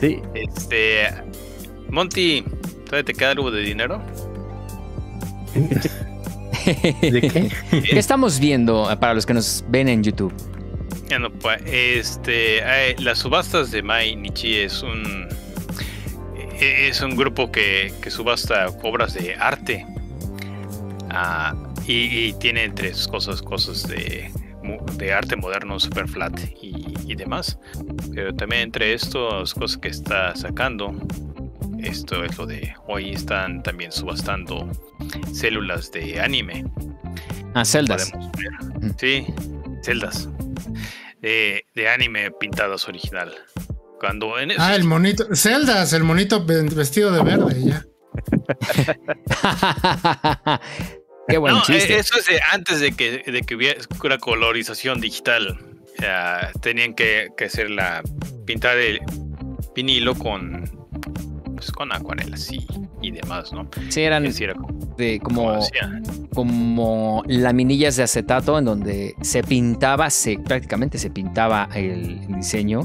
Sí, Este. Monty, ¿todavía te queda algo de dinero? ¿De qué? ¿Qué estamos viendo para los que nos ven en YouTube? Pues, este, eh, las subastas de Mai Nichi es un eh, es un grupo que, que subasta obras de arte Ah, y, y tiene entre sus cosas cosas de, de arte moderno, super flat y, y demás. Pero también entre estos cosas que está sacando, esto es lo de hoy están también subastando células de anime. Ah, celdas. Mm. Sí, celdas. De, de anime pintadas original. Cuando en. Ah, el monito. Zeldas, el monito ve- vestido de verde, ya. Qué buen No, chiste. eso es de antes de que, de que hubiera una colorización digital. Ya, tenían que, que hacer la. pintar el vinilo con. Pues con acuarelas y, y demás, ¿no? sí, eran Es como, de como como, como laminillas de acetato en donde se pintaba, se, prácticamente se pintaba el diseño.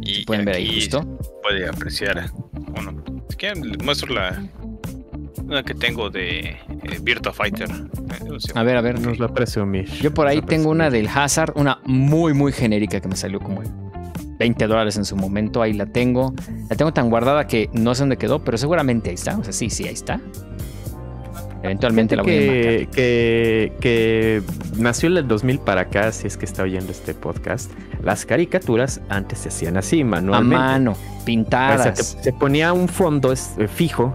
Y Pueden ver ahí justo. puede apreciar. Bueno, si quieren, les muestro la. Una que tengo de eh, Virtua Fighter. Eh. A ver, a ver. nos va a presumir. Yo por ahí tengo una del Hazard, una muy, muy genérica que me salió como en 20 dólares en su momento. Ahí la tengo. La tengo tan guardada que no sé dónde quedó, pero seguramente ahí está. O sea, sí, sí, ahí está. Eventualmente la voy a enmarcar. que, que, que nació en el 2000 para acá, si es que está oyendo este podcast, las caricaturas antes se hacían así, A manualmente. mano, O sea, pintadas. te- se ponía un fondo eh, fijo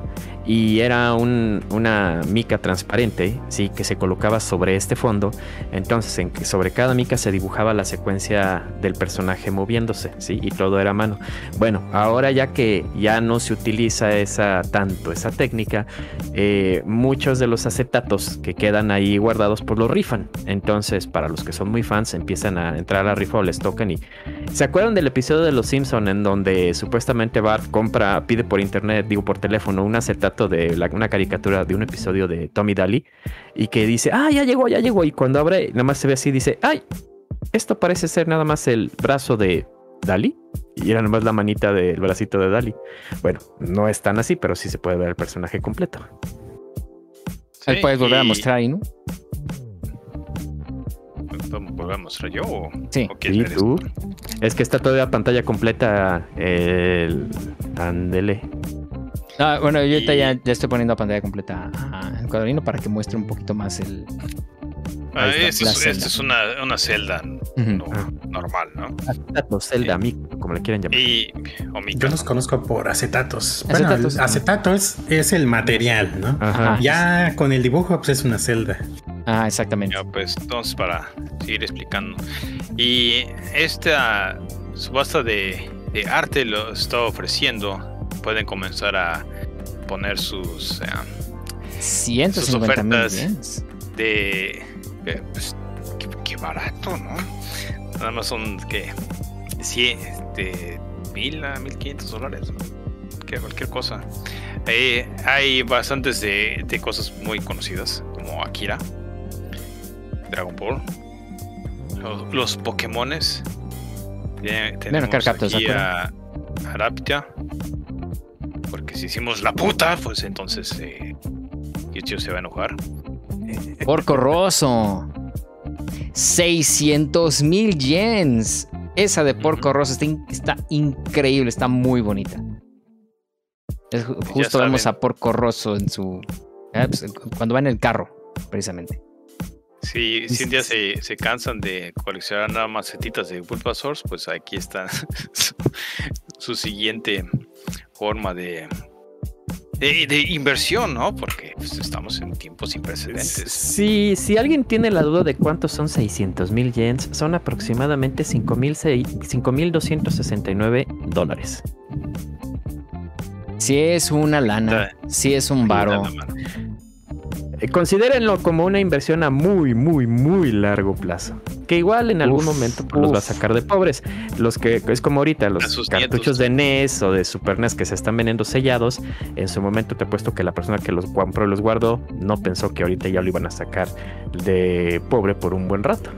y era un- una mica transparente, sí, que se colocaba sobre este fondo. Entonces, sobre cada mica se dibujaba la secuencia del personaje moviéndose, sí, y todo era mano. Bueno, ahora ya que ya no se utiliza esa tanto esa técnica, eh, muchos de los acetatos que quedan ahí guardados pues los rifan. Entonces, para los que son muy fans, empiezan a entrar a la rifa o les tocan y ¿Se acuerdan del episodio de Los Simpson en donde supuestamente Bart compra, pide por internet, digo por teléfono, un acetato de la- una caricatura de un episodio de Tommy Daly y que dice, ah, ya llegó, ya llegó y cuando abre, nada más se ve así, dice, ay, esto parece ser nada más el brazo de Daly y era nada más la manita del bracito de Daly. Bueno, no es tan así, pero sí se puede ver el personaje completo. Ahí Sí, puedes volver a mostrar ahí, ¿no? ¿Podemos volver a mostrar yo o, Sí. o ¿Y tú? esto? Es que está todavía pantalla completa el... Ándele. Ah, bueno, yo ahorita Y- ya, ya estoy poniendo a pantalla completa al cuadrino para que muestre un poquito más el. Ah, la es, celda. una, una celda no- Ah. normal, ¿no? Acetato, Zelda, amigo, como le quieran llamar. Y. O mi Yo los conozco por acetatos. Bueno, Acetatos. el acetato es, es el material, ¿no? Ajá. Ajá. Ya con el dibujo, pues es una celda. Ah, exactamente. Ya, pues entonces para seguir explicando. Y esta subasta de, de arte lo está ofreciendo. Pueden comenzar a poner sus eh, 150 mil ofertas. de eh, pues, qué, qué barato, ¿no? Nada más son que 100, este, 1000 a 1500 dólares. Que cualquier cosa. Eh, hay bastantes de, de cosas muy conocidas, como Akira, Dragon Ball, los, los Pokémones. Tenemos aquí a, a Raptia. Porque si hicimos la puta, pues entonces eh, Yuchio se va a enojar. Porco Rosso. 600 mil yens. Esa de Porco Rosso está, in- está increíble, está muy bonita. Es justo vemos a Porco Rosso en su. eh, pues, cuando va en el carro, precisamente. Si, si un día se, se cansan de coleccionar nada más setitas de Bulbasaur, pues aquí está su, su siguiente forma de, de, de inversión, ¿no? Porque pues, estamos en tiempos sin precedentes. Si, si alguien tiene la duda de cuántos son 600 mil yens, son aproximadamente 5.269 dólares. Si es una lana, si es un varo. Eh, Considérenlo como una inversión a muy, muy, muy largo plazo. Que igual en algún Uf, momento pues, los va a sacar de pobres. Los que es como ahorita, los sus cartuchos nietos. de NES o de Super NES que se están vendiendo sellados. En su momento te he puesto que la persona que los compró y los guardó no pensó que ahorita ya lo iban a sacar de pobre por un buen rato.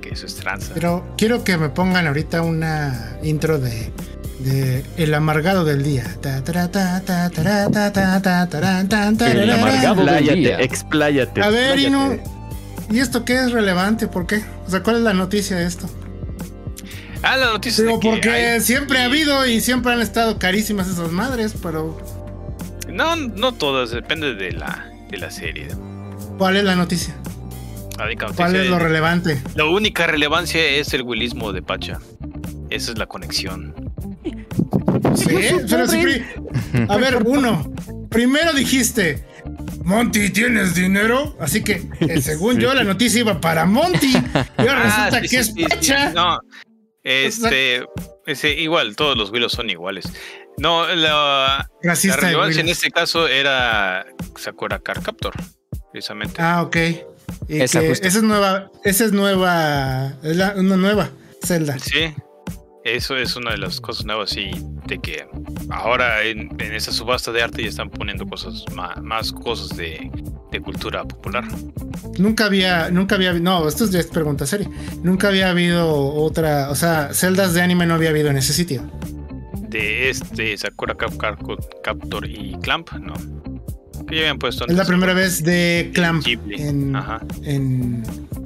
Que eso es tranza. Pero quiero que me pongan ahorita una intro de, de El amargado del día. El amargado del día. Expláyate. A ver. Inu, ¿y esto qué es relevante? ¿Por qué? O sea, ¿cuál es la noticia de esto? Ah, la noticia Digo, de que porque hay- siempre ha habido y siempre han estado carísimas esas madres, pero No, no todas, depende de la, de la serie. ¿cuál es la noticia? ¿Cuál es lo relevante? La única relevancia es el willismo de Pacha. Esa es la conexión. Sí, pero A ver, uno. Primero dijiste, Monty, ¿tienes dinero? Así que, eh, según Sí. yo, la noticia iba para Monty. Y ahora resulta Ah, sí, que sí, es sí, sí. Pacha. No, este, ese, igual, todos los Willows son iguales. No, la, la relevancia en este caso era Sakura Car Captor, precisamente. Ah, ok. Y Esa que justo. esa es nueva. Esa es nueva. Es la- una nueva Zelda. Sí, eso es una de las cosas nuevas y de que ahora en, en esa subasta de arte ya están poniendo cosas más, más cosas de, de cultura popular. Nunca había, nunca había, no, esto ya es pregunta seria. Nunca había habido otra, o sea, celdas de anime no había habido en ese sitio. De este Sakura Captor y Clamp, ¿no? Que ya habían puesto Es la primera vez de Clamp Ghibli. en, Ajá. en,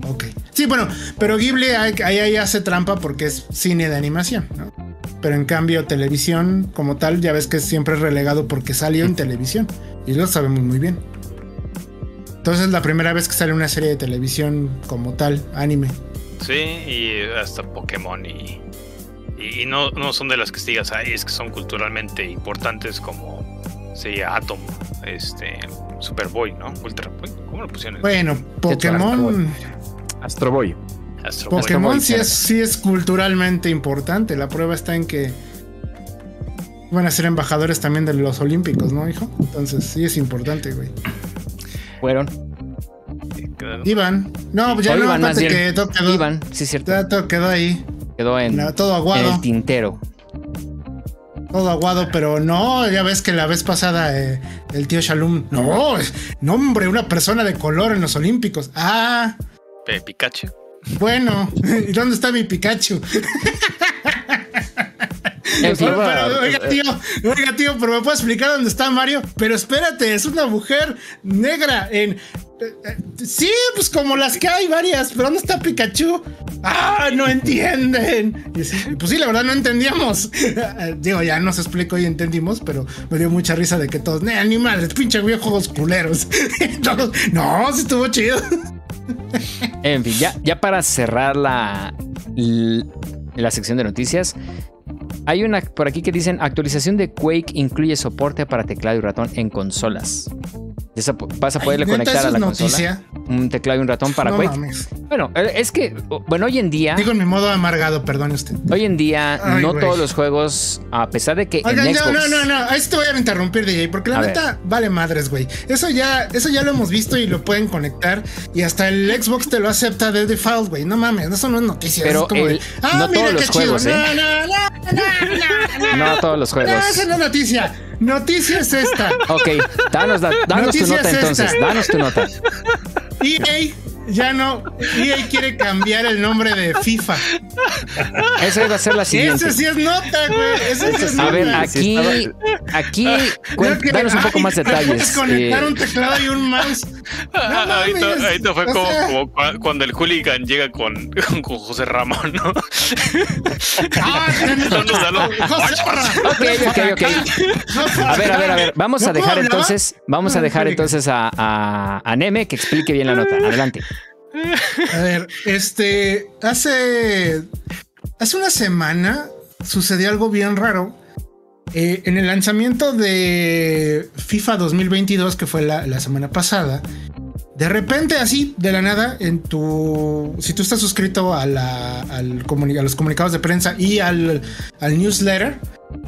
ok. Sí, bueno, pero Ghibli ahí, hace trampa porque es cine de animación, ¿no? Pero en cambio televisión como tal ya ves que siempre es relegado porque salió en televisión y lo sabemos muy bien. Entonces es la primera vez que sale una serie de televisión como tal, anime. Sí, y hasta Pokémon y, y, no, no son de las que digas, "Ay, es que son culturalmente importantes como sería Atom, este, Superboy, ¿no? Ultra Boy, ¿cómo lo pusieron? Bueno, Pokémon, Astro Boy. Astro. Pokémon sí es, sí es culturalmente importante. La prueba está en que van a ser embajadores también de los Olímpicos, ¿no, hijo? Entonces sí es importante, güey. Fueron. Iban. No, pues ya O no, Iván, que todo quedó, Iván, sí, cierto. ya todo quedó ahí. Quedó en, No, todo en aguado. el tintero. Todo aguado, pero no, ya ves que la vez pasada eh, el tío Shalom. No, es- no, hombre, una persona de color en los Olímpicos. Ah, Pe- Pikachu. bueno. ¿Y dónde está mi Pikachu? Pero, pero, oiga, tío, oiga, tío, pero me puede explicar dónde está Mario. Pero espérate, es una mujer negra en. Eh, eh, Sí, pues como las que hay varias, pero ¿dónde está Pikachu? Ah, no entienden. Pues sí, la verdad no entendíamos. Digo, ya nos explicó y entendimos, pero me dio mucha risa de que todos, "Nah, ni madres, pinche viejos culeros. No, sí estuvo chido. En fin, ya, ya para cerrar la, la sección de noticias, hay una por aquí que dicen actualización de Quake incluye soporte para teclado y ratón en consolas. Vas a poderle conectar eso a la es consola noticia. un teclado y un ratón para no Quake. mames. Bueno, eh, es que, bueno, hoy en día, Digo en mi modo amargado, perdone usted. hoy en día, Ay, no güey. todos los juegos, a pesar de que Oigan, en no, Xbox. no, no, no, ahí te voy a interrumpir, DJ, porque la A neta vale madres, güey. Eso ya, eso ya lo hemos visto y lo pueden conectar y hasta el Xbox te lo acepta de default, güey. No mames, eso no es noticia. Pero es como de, el- ah, no mira todos qué los juegos, chido. ¿eh? No, no, no, no, no, no. No todos los No, juegos. esa no es noticia. Noticia es esta. Ok, danos, da- danos tu Noticia nota es entonces, esta. danos tu nota. EA ya no. EA quiere cambiar el nombre de FIFA. Esa iba a ser la siguiente. Ese sí es nota, güey. Ese sí es A nota. ver, aquí, aquí, cuen- No, que- danos un poco ay, más detalles. conectar Eh, un teclado y un mouse. Ah, No ahorita, mames, ahorita fue como, sea- como cua- cuando el hooligan llega con, con José Ramón, ¿no? Ah, No nos da lo- José, Ok, ok, ok. A ver, a ver, a ver. Vamos ¿No a dejar entonces, vamos a Ah, dejar entonces a, a, a Neme que explique bien la nota. Adelante. A ver, este, hace, hace una semana sucedió algo bien raro. Eh, en el lanzamiento de FIFA 2022, que fue la, semana pasada, de repente así, de la nada, en tu, si tú estás suscrito a, la, a los comunicados de prensa y al, al newsletter,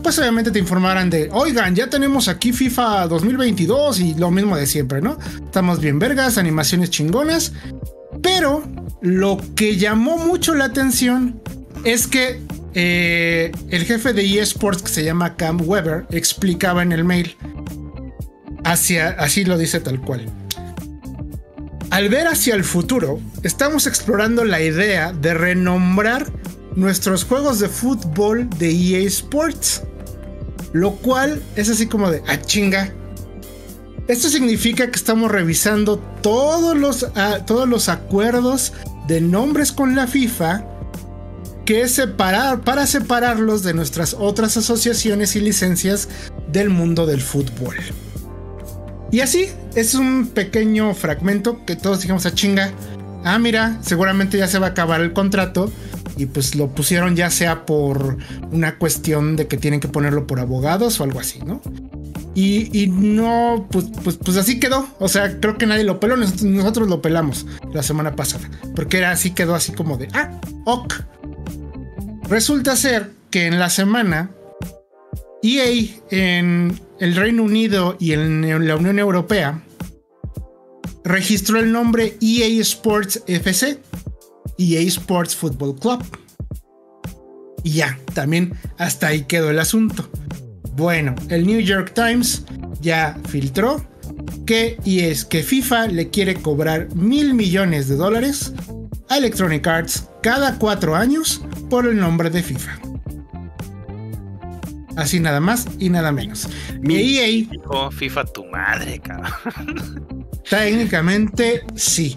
pues obviamente te informarán de, oigan, ya tenemos aquí FIFA 2022 y lo mismo de siempre, ¿no? Estamos bien vergas, animaciones chingonas, pero lo que llamó mucho la atención es que eh, el jefe de eSports, que se llama Cam Weber, explicaba en el mail, así lo dice tal cual. Al ver hacia el futuro, estamos explorando la idea de renombrar nuestros juegos de fútbol de EA Sports. Lo cual es así como de, ah, chinga. Esto significa que estamos revisando todos los, ah, todos los acuerdos de nombres con la FIFA que separar, para separarlos de nuestras otras asociaciones y licencias del mundo del fútbol. Y así es un pequeño fragmento que todos dijimos a chinga. Ah, mira, seguramente ya se va a acabar el contrato. Y pues lo pusieron ya sea por una cuestión de que tienen que ponerlo por abogados o algo así, ¿no? Y, no, pues, pues, pues así quedó. O sea, creo que nadie lo peló. Nosotros, nosotros lo pelamos la semana pasada. Porque era así, quedó así como de, ah, ok. Resulta ser que en la semana EA en el Reino Unido y en la Unión Europea registró el nombre EA Sports FC, EA Sports Football Club. Y ya, también hasta ahí quedó el asunto. Bueno, el New York Times ya filtró que y es que FIFA le quiere cobrar mil millones de dólares a Electronic Arts cada cuatro años por el nombre de FIFA. Así nada más y nada menos. Mi- EA Dijo FIFA tu madre, cabrón. Técnicamente sí.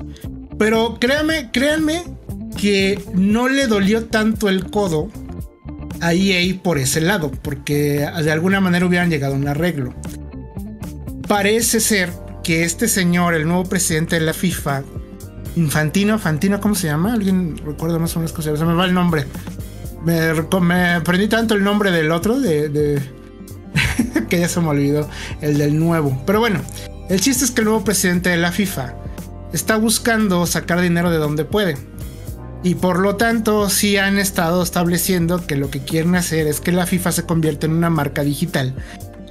Pero créanme, créanme que no le dolió tanto el codo a EA por ese lado, porque de alguna manera hubieran llegado a un arreglo. Parece ser que este señor, el nuevo presidente de la FIFA, Infantino, Fantino, ¿cómo se llama? ¿Alguien recuerda más o menos cómo se me va el nombre. Me, aprendí tanto el nombre del otro, que ya se me olvidó el del nuevo. Pero bueno, el chiste es que el nuevo presidente de la FIFA está buscando sacar dinero de donde puede. Y por lo tanto, sí han estado estableciendo que lo que quieren hacer es que la FIFA se convierta en una marca digital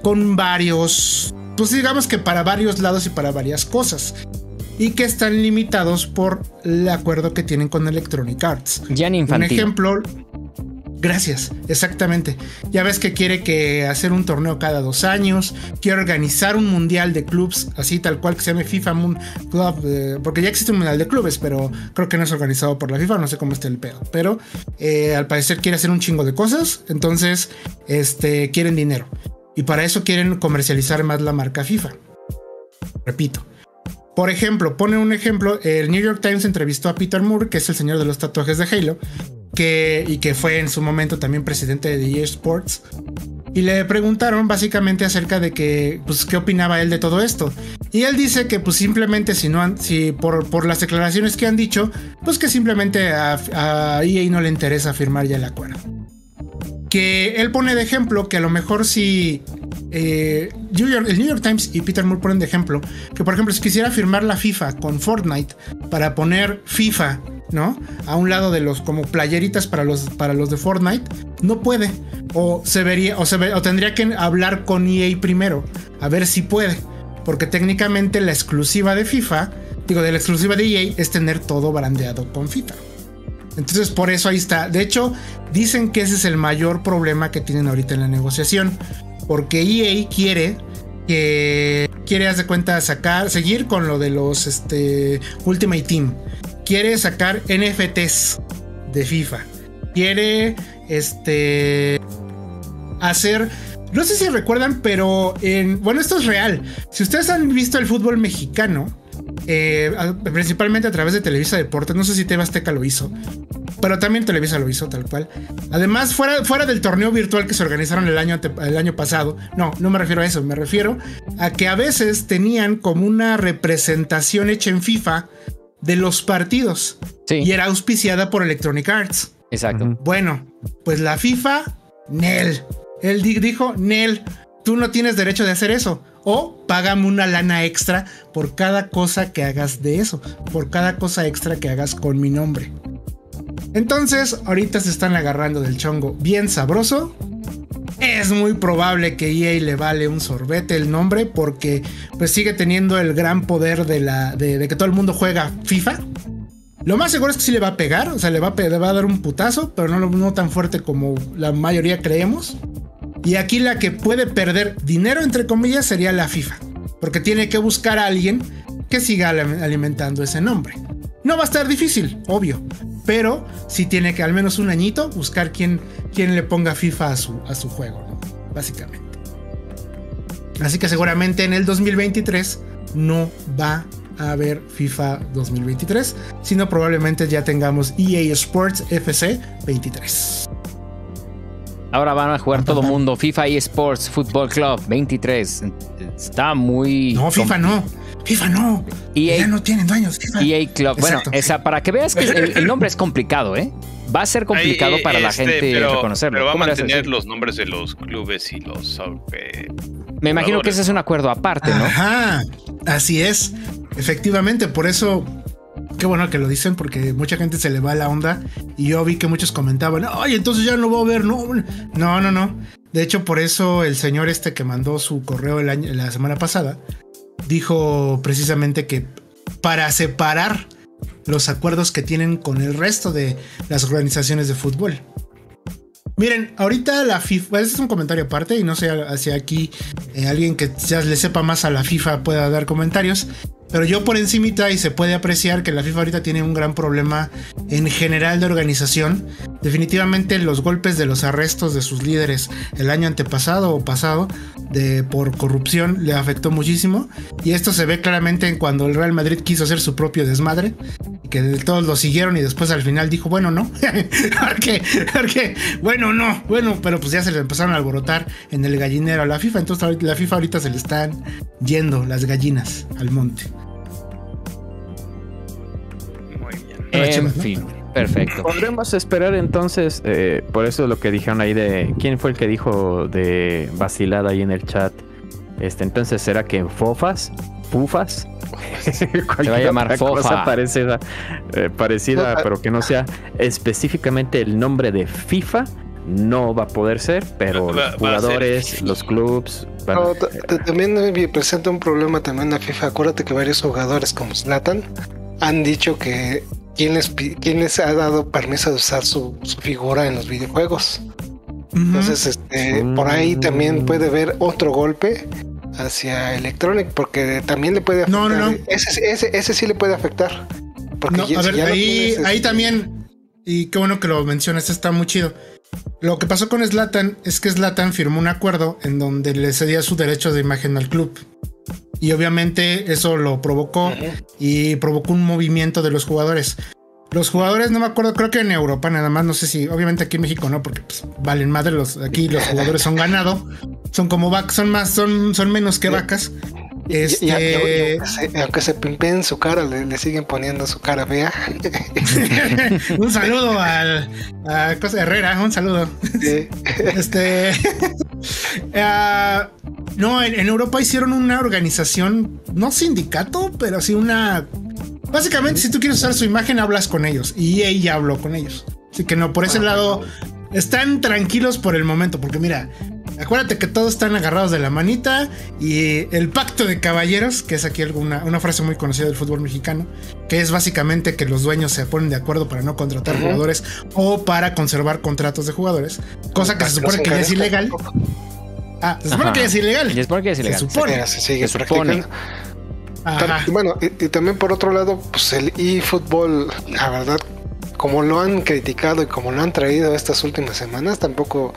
con varios, pues digamos que para varios lados y para varias cosas. Y que están limitados por el acuerdo que tienen con Electronic Arts. Un ejemplo. Gracias, exactamente. Ya ves que quiere hacer un torneo cada dos años, quiere organizar un mundial de clubs, así tal cual que se llame FIFA Moon Club, eh, porque ya existe un mundial de clubes, pero creo que no es organizado por la FIFA, no sé cómo está el pedo. Pero eh, al parecer quiere hacer un chingo de cosas, entonces este, quieren dinero. Y para eso quieren comercializar más la marca FIFA. Repito. Por ejemplo, pone un ejemplo, el New York Times entrevistó a Peter Moore, que es el señor de los tatuajes de Halo, y que fue en su momento también presidente de EA Sports. Y le preguntaron básicamente acerca de que, pues, qué opinaba él de todo esto. Y él dice que, pues, simplemente, si no han, si por, por las declaraciones que han dicho, pues que simplemente a, EA no le interesa firmar ya el acuerdo. Que él pone de ejemplo que a lo mejor si. eh, el New York Times y Peter Moore ponen de ejemplo que, por ejemplo, si quisiera firmar la FIFA con Fortnite para poner FIFA, ¿no? A un lado de los como playeritas para los, para los de Fortnite, no puede. O se vería, o, se o tendría que hablar con EA primero, a ver si puede. Porque técnicamente la exclusiva de FIFA, digo, de la exclusiva de EA es tener todo brandeado con FIFA. Entonces por eso ahí está. De hecho, dicen que ese es el mayor problema que tienen ahorita en la negociación. Porque EA quiere que quiere, haz cuenta, sacar, seguir con lo de los este, Ultimate Team. Quiere sacar NFTs de FIFA. Quiere este hacer. No sé si recuerdan, pero en. Bueno, esto es real. Si ustedes han visto el fútbol mexicano, eh, principalmente a través de Televisa Deportes, no sé si TV Azteca lo hizo, pero también Televisa lo hizo tal cual. Además, fuera, fuera del torneo virtual que se organizaron el año, el año pasado, no, no me refiero a eso, me refiero a que a veces tenían como una representación hecha en FIFA de los partidos Sí, y era auspiciada por Electronic Arts. exacto. Bueno, pues la FIFA, Nel. Él di- dijo, Nel, tú no tienes derecho de hacer eso. O págame una lana extra por cada cosa que hagas de eso. Por cada cosa extra que hagas con mi nombre. Entonces, ahorita se están agarrando del chongo bien sabroso. Es muy probable que EA le vale un sorbete el nombre porque pues sigue teniendo el gran poder de, que todo el mundo juega FIFA. Lo más seguro es que sí le va a pegar, o sea, le va a, a dar un putazo, pero no, no tan fuerte como la mayoría creemos. Y aquí la que puede perder dinero, entre comillas, sería la FIFA, porque tiene que buscar a alguien que siga al- alimentando ese nombre. No va a estar difícil, obvio, pero sí tiene que al menos un añito buscar quién, quién le ponga FIFA a su, a su juego, ¿no? básicamente. Así que seguramente en el 2023 no va a haber FIFA 2023, sino probablemente ya tengamos EA Sports FC 23. Ahora van a jugar todo mundo FIFA eSports Football Club 23. Está muy... No, FIFA no. FIFA no. EA Ya no tienen dueños. FIFA. EA Club. Bueno, Exacto. esa, para que veas que el, el nombre es complicado, ¿eh? Va a ser complicado para la este, gente pero, reconocerlo. Pero va a ¿Cómo le vas a mantener los nombres de los clubes y los eh, Me imagino que ese es un acuerdo aparte, ¿no? Ajá, así es. Efectivamente, por eso, qué bueno que lo dicen, porque mucha gente se le va la onda. Y yo vi que muchos comentaban, ay, entonces ya no voy a ver, no, no, no, no. De hecho, por eso el señor este que mandó su correo el año, la semana pasada, dijo precisamente que para separar los acuerdos que tienen con el resto de las organizaciones de fútbol. Miren, ahorita la FIFA, este es un comentario aparte y no sé hacia aquí eh, alguien que ya le sepa más a la FIFA pueda dar comentarios, pero yo por encimita y se puede apreciar que la FIFA ahorita tiene un gran problema en general de organización. Definitivamente los golpes de los arrestos de sus líderes el año antepasado o pasado de por corrupción le afectó muchísimo y esto se ve claramente en cuando el Real Madrid quiso hacer su propio desmadre que todos lo siguieron y después al final dijo, bueno, no, porque, porque, bueno, no, bueno, pero pues ya se le empezaron a alborotar en el gallinero a la FIFA, entonces la FIFA ahorita se le están yendo las gallinas al monte. En fin, perfecto. Podremos esperar entonces, eh, por eso lo que dijeron ahí de. ¿Quién fue el que dijo de vacilada ahí en el chat? Este, entonces, ¿será que Fofas? ¿Fufas? Se va a llamar Fofa. parecida, eh, parecida pero que no sea específicamente el nombre de FIFA. No va a poder ser, pero Va- los jugadores, los clubs. van No, también me presenta un problema también la FIFA. Acuérdate que varios jugadores como Zlatan han dicho que quién les, pi- quién les ha dado permiso de usar su, su figura en los videojuegos. Entonces, este, por ahí también puede haber otro golpe hacia Electronic, porque también le puede afectar. No, no, no. Ese, ese, ese sí le puede afectar. Porque No, ya- a si ver, ya ahí, tienes, ahí este, también, y qué bueno que lo mencionas, está muy chido. Lo que pasó con Slatan es que Slatan firmó un acuerdo en donde le cedía su derecho de imagen al club. Y obviamente eso lo provocó y provocó un movimiento de los jugadores. Los jugadores, no me acuerdo, creo que en Europa nada más, no sé si, obviamente aquí en México no, porque pues, valen madre, los, aquí los jugadores son ganado, son como vacas, son más, son, son menos que vacas. y- y- y- Este, y aunque se, se pimpeen su cara, le, le siguen poniendo su cara fea. un saludo al, a Cosa Herrera, un saludo. Sí. Este. Ah, No, en, en Europa hicieron una organización, no sindicato, pero sí una. Básicamente, si tú quieres usar su imagen, hablas con ellos. Y ella habló con ellos. Así que no, por ese lado, están tranquilos por el momento. Porque mira, acuérdate que todos están agarrados de la manita. Y el pacto de caballeros, que es aquí alguna, una frase muy conocida del fútbol mexicano, que es básicamente que los dueños se ponen de acuerdo para no contratar jugadores o para conservar contratos de jugadores. Cosa que se supone que ya es ilegal. Ah, se supone Ajá. que ya es ilegal. Y es porque es Se ilegal. supone. Mira, se sigue Se supone. Tam- Bueno, y, y también por otro lado, pues el eFootball, la verdad, como lo han criticado y como lo han traído estas últimas semanas, tampoco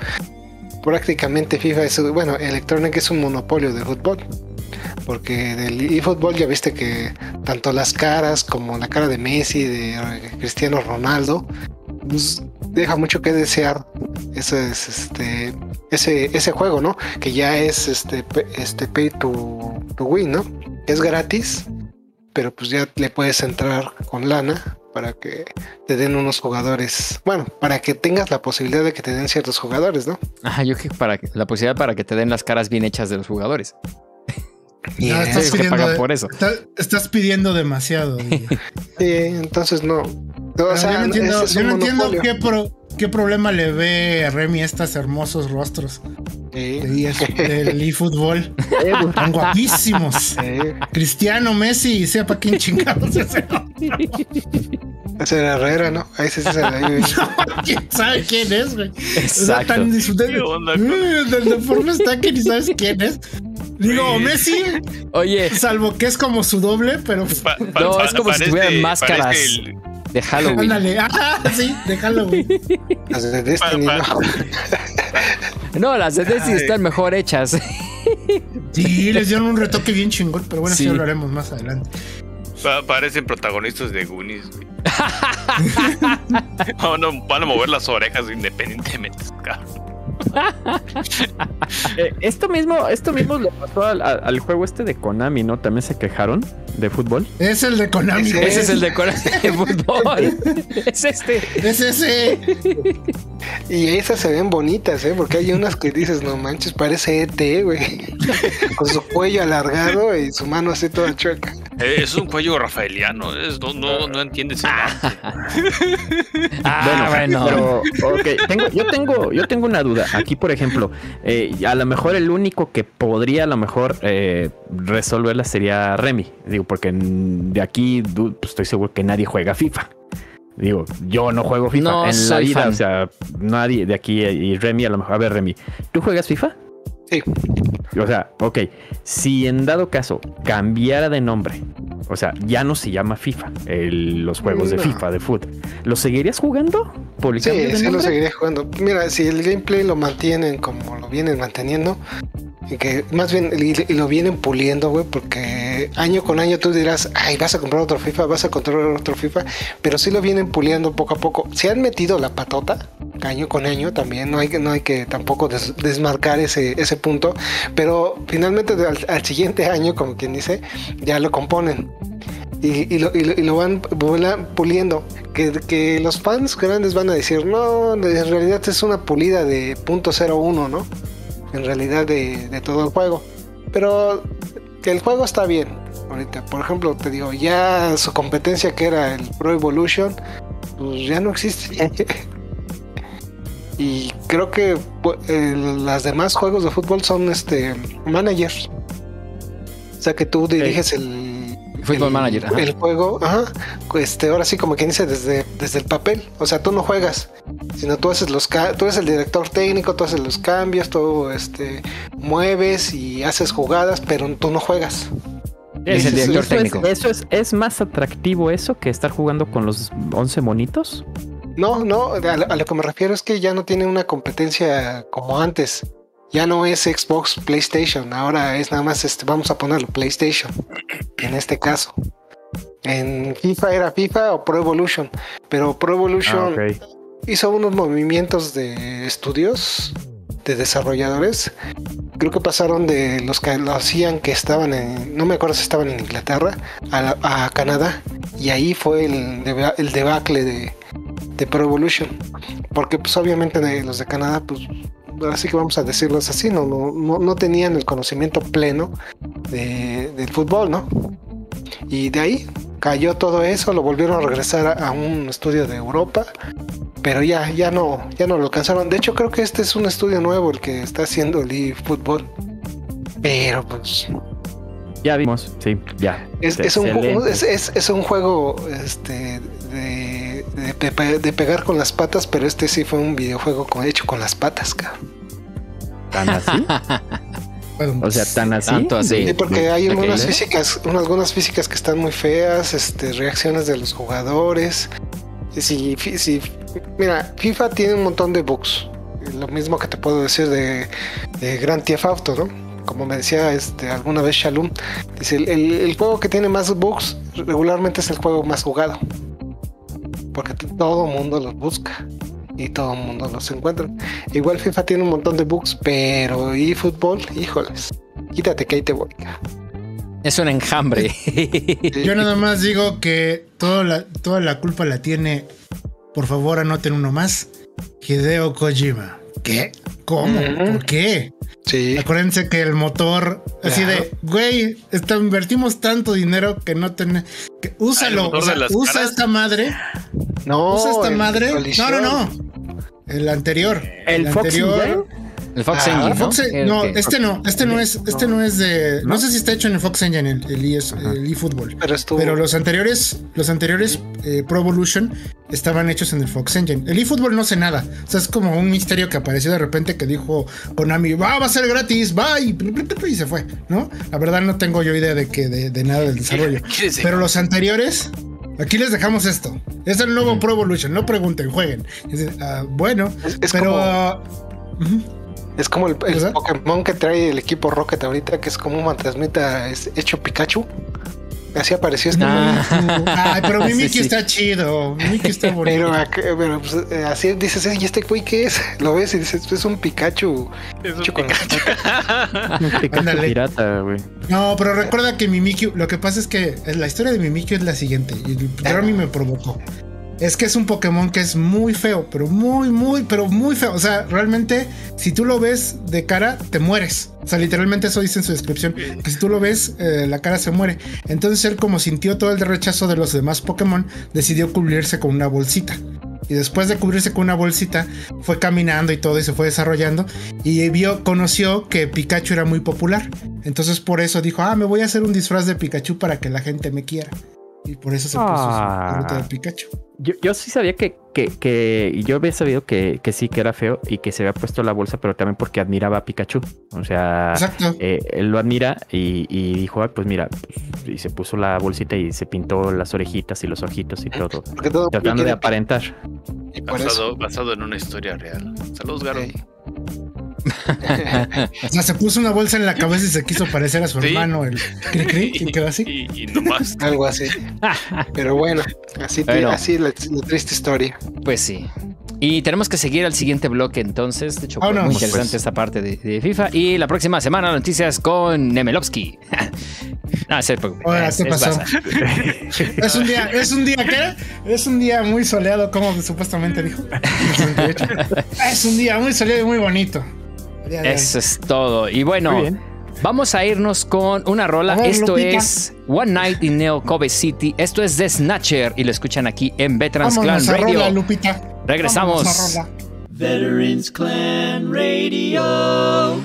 prácticamente FIFA es, bueno, Electronic es un monopolio de fútbol. Porque del eFootball ya viste que tanto las caras como la cara de Messi, de Cristiano Ronaldo, pues, deja mucho que desear ese, es, este, ese, ese juego, ¿no? Que ya es este, este pay to, to win, ¿no? Es gratis, pero pues ya le puedes entrar con lana para que te den unos jugadores. Bueno, para que tengas la posibilidad de que te den ciertos jugadores, ¿no? Ajá, yo que para que- la posibilidad para que te den las caras bien hechas de los jugadores. Y, No, estás Tienes que pidiendo por eso. está- estás pidiendo demasiado. Sí, entonces no. O Pero sea, yo no entiendo, yo no entiendo qué, pro- qué problema le ve a Remy a estos hermosos rostros ES del eFootball. Tan guapísimos. sí. Cristiano, Messi, y sepa quién chingados es ese. Ese era Herrera, ¿no? Ahí se ¿Quién sabe quién es, güey? Exacto. tan disfrutado. ¿Qué onda con- De la forma está que ni sabes quién es. Digo, Sí. Messi, Oye, salvo que es como su doble, pero Pa- pa- No, pa- es como si tuvieran máscaras. el- de Halloween. ándale. Ah, sí, déjalo, güey. Las de Destiny, Pa- ¿no? No, las de Destiny Ay. están mejor hechas. Sí, les dieron un retoque bien chingón, pero bueno, sí, Sí. hablaremos más adelante. pa- parecen protagonistas de Goonies. van, a, van a mover las orejas independientemente. cabrón. Eh, esto mismo, esto mismo le pasó al, juego este de Konami, ¿no? También se quejaron de fútbol. Es el de Konami. Ese es el de corazón de fútbol. Es este. Es ese. Y esas se ven bonitas, ¿eh? Porque hay unas que dices, no manches, parece ET, güey. Con su cuello alargado y su mano así toda chueca. Eh, es un cuello rafaeliano. es- no, no, no entiendes el arte. Ah, bueno. Pero, ok, tengo, yo tengo, yo tengo una duda. Aquí, por ejemplo, eh, a lo mejor el único que podría a lo mejor eh, resolverla sería Remy. Digo, porque de aquí pues, estoy seguro que nadie juega FIFA. Digo, yo no juego FIFA No en la vida, fan. o sea, nadie de aquí y Remy a lo mejor. A ver, Remy, ¿tú juegas FIFA? Sí. O sea, ok, si en dado caso cambiara de nombre, o sea, ya no se llama FIFA, el- los juegos de No. FIFA, de fútbol, ¿lo seguirías jugando por el Sí, de sí lo seguiré jugando. Mira, si el gameplay lo mantienen como lo vienen manteniendo, y que más bien y, y lo vienen puliendo, güey, porque año con año tú dirás, ay, vas a comprar otro FIFA, vas a comprar otro FIFA, pero sí lo vienen puliendo poco a poco. Se han metido la patota año con año también, no hay que, no hay que tampoco des- desmarcar ese, ese punto, pero finalmente al, siguiente año, como quien dice, ya lo componen. Y, lo, y lo- y lo van puliendo. Que, los fans grandes van a decir, no, en realidad es una pulida de .01, ¿no? En realidad de todo el juego. Pero que el juego está bien. Ahorita, por ejemplo, te digo, ya su competencia que era el Pro Evolution, pues ya no existe. y creo que el- las demás juegos de fútbol son este managers. O sea que tú diriges el Football el- Manager, ajá. El juego, ajá. Este, ahora sí, como quien dice, desde, desde el papel. O sea, tú no juegas, sino tú haces los ca- tú eres el director técnico, tú haces los cambios, tú este, mueves y haces jugadas, pero tú no juegas. Es el Eso- director Eso es, técnico. eso es, es más atractivo eso que estar jugando con los 11 monitos. No, no, a lo, que me refiero es que ya no tiene una competencia como antes. Ya no es Xbox, PlayStation, ahora es nada más este, vamos a ponerlo PlayStation. En este caso. En FIFA era FIFA o Pro Evolution, pero Pro Evolution Ah, hizo unos movimientos de estudios de desarrolladores. Creo que pasaron de los que lo hacían que estaban en, no me acuerdo si estaban en Inglaterra, a, a Canadá. Y ahí fue el, el debacle de, de Pro Evolution. Porque pues obviamente de los de Canadá pues así que vamos a decirlo así, no, no, no, no tenían el conocimiento pleno de, del fútbol, ¿no? Y de ahí cayó todo eso, lo volvieron a regresar a, a un estudio de Europa, pero ya, ya no, ya no lo alcanzaron. De hecho, creo que este es un estudio nuevo el que está haciendo el eFootball. Pero pues Ya vimos, sí, ya. es, es un, juego- es, es- es un juego este, de, de pe- de pegar con las patas, pero este sí fue un videojuego con- hecho con las patas, cabrón. ¿Tan así? O sea, tan así. Tanto así. Sí, porque hay Ok. algunas físicas, unas- algunas físicas que están muy feas, este, reacciones de los jugadores. Si- mira, FIFA tiene un montón de bugs. Lo mismo que te puedo decir de, de Grand Theft Auto, ¿no? Como me decía este, alguna vez Shalom, dice, el, el- el juego que tiene más bugs regularmente es el juego más jugado. Porque todo el mundo los busca y todo el mundo los encuentra. Igual FIFA tiene un montón de bugs, pero eFootball, híjoles, quítate que ahí te voy. Es un enjambre. Yo nada más digo que toda la, toda la culpa la tiene, por favor anoten uno más, Hideo Kojima. ¿Qué? ¿Cómo? ¿Por qué? Sí. Acuérdense que el motor, así de, güey, está- invertimos tanto dinero que no tenemos. Ah, ¿el Úsalo, o sea, las usa caras? esta madre, No, usa esta madre. No, no, no. El anterior. El Fox Engine? El Fox Ah, Engine, ¿no? Fox- este no, este no es, este no es de. No, ¿No? sé si está hecho en el Fox Engine, el, el, ES el eFootball. Pero los anteriores, los anteriores eh, Pro Evolution estaban hechos en el Fox Engine. El eFootball no sé nada. O sea, es como un misterio que apareció de repente que dijo Konami, va, va a ser gratis, va, y, y se fue, ¿no? La verdad no tengo yo idea de que de, de nada del desarrollo. Pero los anteriores, aquí les dejamos esto. Es el nuevo Pro Evolution, no pregunten, jueguen. Ah, bueno, Es- es pero como-. Es como el, el. Pokémon que trae el equipo Rocket ahorita, que es como un fantasmita es hecho Pikachu. Así apareció este. Ah. Ay, pero mi Sí, Mickey sí. está chido. Mi Mickey está bonito. Pero, pues, eh, así dices, ¿y este güey qué es? Lo ves y dices, es un Pikachu. Es un Pikachu. Un Pikachu pirata, güey. No, pero recuerda que Mimikyu, lo que pasa es que la historia de Mimikyu es la siguiente, y mí me provocó. Es que es un Pokémon que es muy feo, pero muy, muy, pero muy feo. O sea, realmente, si tú lo ves de cara, te mueres. O sea, literalmente eso dice en su descripción, que si tú lo ves, eh, la cara se muere. Entonces él, como sintió todo el rechazo de los demás Pokémon, decidió cubrirse con una bolsita. Y después de cubrirse con una bolsita, fue caminando y todo y se fue desarrollando. Y vio, conoció que Pikachu era muy popular. Entonces por eso dijo, ah, me voy a hacer un disfraz de Pikachu para que la gente me quiera. Y por eso se puso Ah. su gorrito de Pikachu. Yo, yo sí sabía que, que, que y yo había sabido que, que sí, que era feo y que se había puesto la bolsa, pero también porque admiraba a Pikachu. O sea, eh, él lo admira y, y dijo, "Ah, pues mira, pues", y se puso la bolsita y se pintó las orejitas y los ojitos y todo, tratando de aparentar. y. Basado, basado en una historia real. Saludos, Garo. O sea, se puso una bolsa en la cabeza y se quiso parecer a su Sí. hermano, el Cricri, y quedó así. Y, y nomás. Algo así. Pero bueno, así, te- Bueno. así la, la triste historia. Pues sí. Y tenemos que seguir al siguiente bloque entonces. De hecho, muy interesante pues. esta parte de, de FIFA. Y la próxima semana noticias con Nemelovsky. no, se preocupe. Ahora, Es- ¿qué es pasó? Es un día, es un día, ¿qué? Es un día muy soleado, como supuestamente dijo. El 68. Es un día muy soleado y muy bonito. Eso es todo. Y bueno, vamos a irnos con una rola. Ver, Esto Lupita. es One Night in Neo Kobe City. Esto es The Snatcher y lo escuchan aquí en Veterans Clan Vámonos Radio. rola, Lupita. Regresamos. Veterans Clan Radio.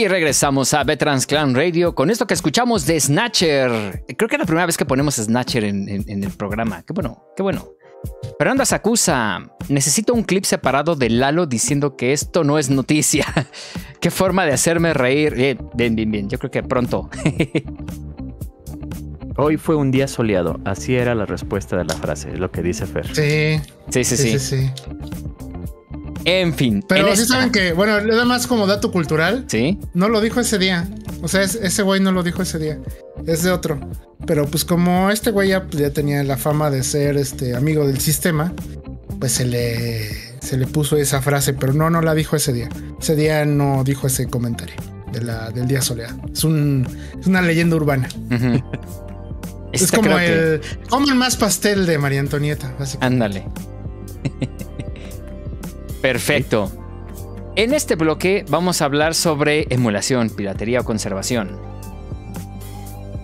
Y regresamos a Veterans Clan Radio con esto que escuchamos de Snatcher. Creo que es la primera vez que ponemos Snatcher en, en- en el programa. Qué bueno, qué bueno. Fernanda Sakusa, necesito un clip separado de Lalo diciendo que esto no es noticia. qué forma de hacerme reír. Bien, bien, bien, bien. Yo creo que pronto. Hoy fue un día soleado. Así era la respuesta de la frase, lo que dice Fer. Sí, sí, sí, sí, sí. sí, sí. En fin. Pero en sí esta- saben que, bueno, nada más como dato cultural, Sí. no lo dijo ese día. O sea, es- ese güey no lo dijo ese día. Es de otro. Pero pues como este güey ya, ya tenía la fama de ser este amigo del sistema, pues se le, se le puso esa frase, pero no, no la dijo ese día. Ese día no dijo ese comentario de la, del día soleado. Es, un, es una leyenda urbana. Es como que- el... Coman más pastel de María Antonieta, básicamente. Ándale. Perfecto. En este bloque vamos a hablar sobre emulación, piratería o conservación.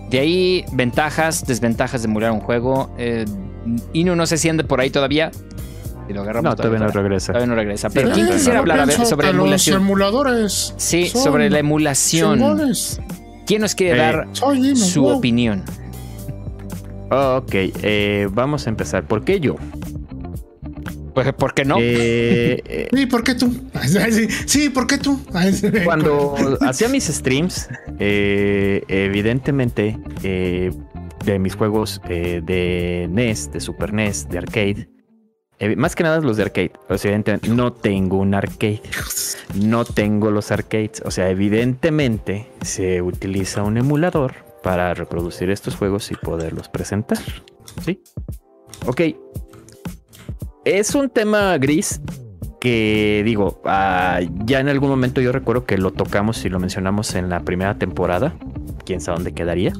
De ahí ventajas, desventajas de emular un juego. Eh, Inu no sé si ande por ahí todavía. Si lo agarramos No, todavía no fuera. regresa. Todavía no regresa. Pero ¿quién quisiera no hablar a ver, sobre Los emulación? emuladores. Sí, sobre la emulación. chingones. ¿Quién nos quiere Eh, dar Inu, su wow. opinión? Ok, eh, vamos a empezar. ¿Por qué yo? Pues, ¿por qué no? Eh, Sí, ¿por qué tú? Sí, ¿por qué tú? cuando hacía mis streams, eh, evidentemente eh, de mis juegos eh, de NES, de Super NES, de arcade, eh, más que nada los de arcade. O sea, evidentemente, no tengo un arcade, no tengo los arcades. O sea, evidentemente se utiliza un emulador para reproducir estos juegos y poderlos presentar. ¿Sí? Ok. Es un tema gris que digo, ah, ya en algún momento yo recuerdo que lo tocamos y lo mencionamos en la primera temporada. Quién sabe dónde quedaría.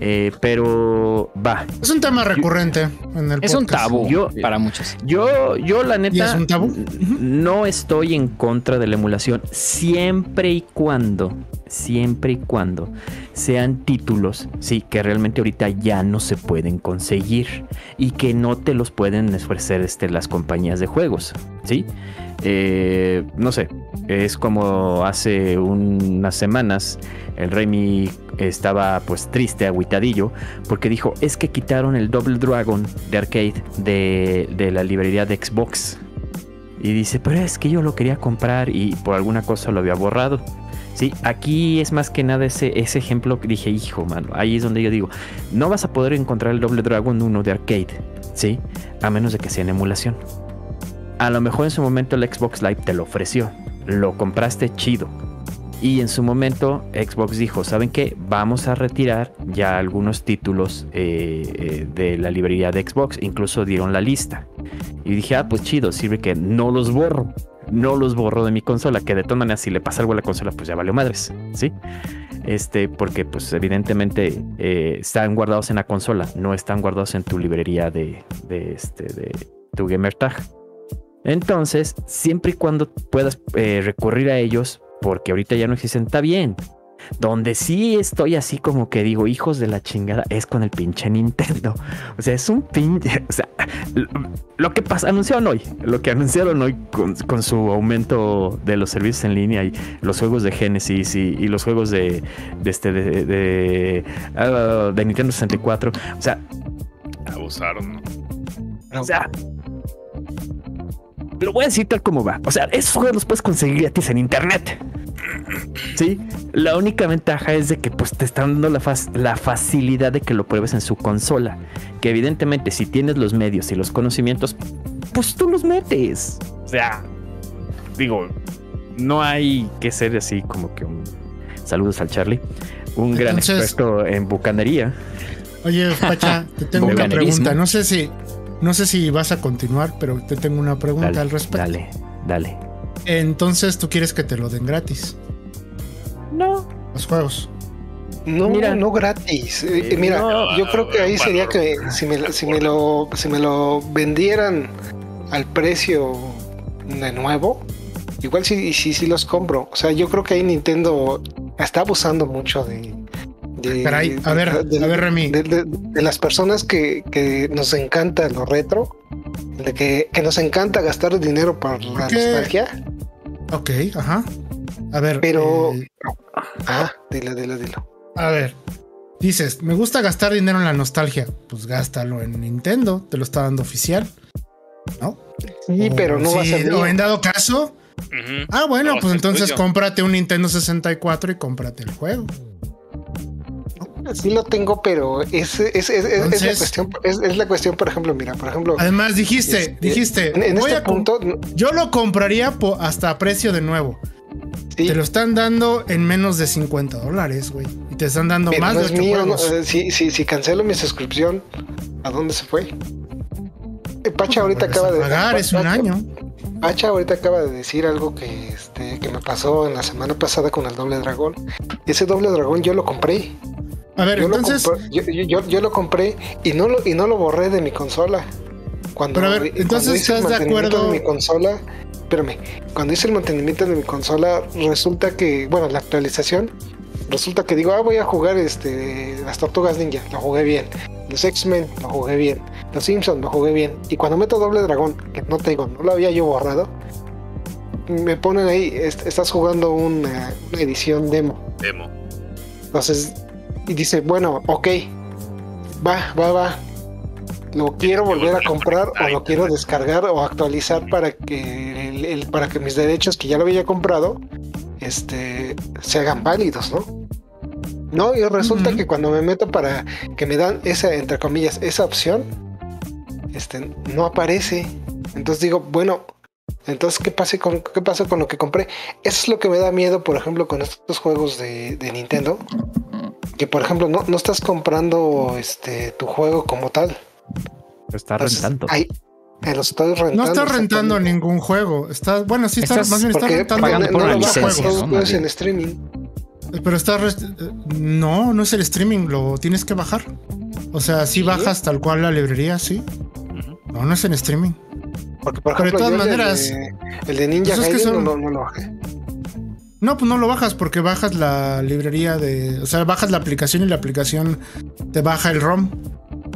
Eh, pero va. Es un tema recurrente en el Es un tabú Yo- para muchos. Yo, yo la neta. ¿Y es un tabú? No estoy en contra de la emulación. Siempre y cuando. Siempre y cuando sean títulos, sí, que realmente ahorita ya no se pueden conseguir y que no te los pueden ofrecer este, las compañías de juegos, sí. Eh, no sé, es como hace unas semanas el Remy estaba pues triste, agüitadillo, porque dijo, es que quitaron el Double Dragon de arcade de, de la librería de Xbox. Y dice, pero es que yo lo quería comprar y por alguna cosa lo había borrado. Sí, aquí es más que nada ese, ese ejemplo que dije, hijo, mano, ahí es donde yo digo, no vas a poder encontrar el Double Dragon 1 de arcade, ¿sí? A menos de que sea en emulación. A lo mejor en su momento el Xbox Live te lo ofreció, lo compraste chido. Y en su momento Xbox dijo, ¿saben qué? Vamos a retirar ya algunos títulos eh, eh, de la librería de Xbox, incluso dieron la lista. Y dije, ah, pues chido, sirve que no los borro. No los borro de mi consola, que de todas maneras si le pasa algo a la consola, pues ya valió madres, ¿sí? Este, porque pues evidentemente eh, están guardados en la consola, no están guardados en tu librería de, este, de tu gamer tag. Entonces, siempre y cuando puedas recurrir a ellos, porque ahorita ya no existen, está bien. Donde sí estoy así como que digo, hijos de la chingada, es con el pinche Nintendo. O sea, es un pinche. O sea, lo, lo que pasa, anunciaron hoy, lo que anunciaron hoy con, con su aumento de los servicios en línea y los juegos de Genesis y, y los juegos de, de este de, de, ah, de Nintendo 64. O sea, Abusaron, ¿no? o sea, lo voy a decir tal como va. O sea, esos juegos los puedes conseguir gratis en internet. Sí, la única ventaja es de que pues te están dando la, facilidad de que lo pruebes en su consola. Que evidentemente si tienes los medios y los conocimientos, pues tú los metes. O sea, digo, no hay que ser así como que un... Saludos al Charlie. Un gran Entonces- experto en bucanería. Oye, Pacha, te tengo una pregunta. No sé si, no sé si vas a continuar, pero te tengo una pregunta Dale, al respecto. dale, dale. Entonces, tú quieres que te lo den gratis, No, los juegos. No, Mira. no gratis. Eh, Eh, mira, no, yo creo que ahí sería que si me, si me lo si me lo vendieran al precio de nuevo, igual sí sí sí los compro. O sea, yo creo que ahí Nintendo está abusando mucho de de, Caray, a ver, de- a ver, Remy. de, de- de las personas que, que nos encanta lo retro, de que, que nos encanta gastar dinero por la nostalgia. Ok, ajá. A ver. Pero. eh, Ah, dilo, dilo, dilo. a ver. Dices, me gusta gastar dinero en la nostalgia. Pues gástalo en Nintendo. Te lo está dando oficial. ¿No? Sí, O pero no va a ser. O en dado caso. Ah, bueno, No, pues es entonces tuyo. cómprate un Nintendo 64 y cómprate el juego. Sí lo tengo, pero es, es, es, es- es la cuestión, es, la cuestión, por ejemplo, mira, por ejemplo, Además, dijiste, este, dijiste, en, en voy este a punto, yo lo compraría hasta precio de nuevo. sí, Te lo están dando en menos de 50 dólares, güey. Y te están dando más no de es 8 mío, no, eh, si, si, si cancelo mi suscripción, ¿a dónde se fue? Eh, Pacha ahorita acaba de pagar, es un año. Pacha ahorita acaba de decir algo que, este, que me pasó en la semana pasada con el doble dragón. Ese doble dragón yo lo compré. A ver, Yo, entonces, lo, compré yo, yo- lo compré y no lo, y no lo borré de mi consola. Cuando, Pero a ver, cuando entonces, hice el ¿estás de mantenimiento acuerdo? De mi consola, espérame, cuando hice el mantenimiento de mi consola, resulta que, bueno, la actualización, resulta que digo, ah, voy a jugar este, las Tortugas Ninja, lo jugué bien. Los X-Men, lo jugué bien. Los Simpsons, lo jugué bien. Y cuando meto Doble Dragón, que no te digo, no lo había yo borrado, me ponen ahí, est- estás jugando una, una edición demo. Demo. Entonces, y dice, bueno, ok, va, va, va. Lo quiero volver a comprar o lo quiero descargar o actualizar para que el, el- para que mis derechos que ya lo había comprado este se hagan válidos, ¿no? No, y resulta que cuando me meto para que me dan esa, entre comillas, esa opción, este, no aparece. Entonces digo, bueno, entonces, ¿qué pasa con, qué pasa con lo que compré? Eso es lo que me da miedo, por ejemplo, con estos juegos de, de Nintendo. Que, por ejemplo, no, no estás comprando este tu juego como tal. Lo está Entonces, rentando. ahí, eh, los estoy rentando. no estás rentando ningún juego. Estás, bueno, sí, estás, Estás- más bien estás rentando pagando no, por no lo licencia, es en streaming. Pero estás. No, no es el streaming, lo tienes que bajar. O sea, si ¿Sí? bajas tal cual la librería, sí. No, no es en streaming. Porque, por Pero de ejemplo, todas yo el de- maneras, el de Ninja pues es que Gaiden son- no, no lo bajé. No, pues no lo bajas porque bajas la librería de. O sea, bajas la aplicación y la aplicación te baja el ROM.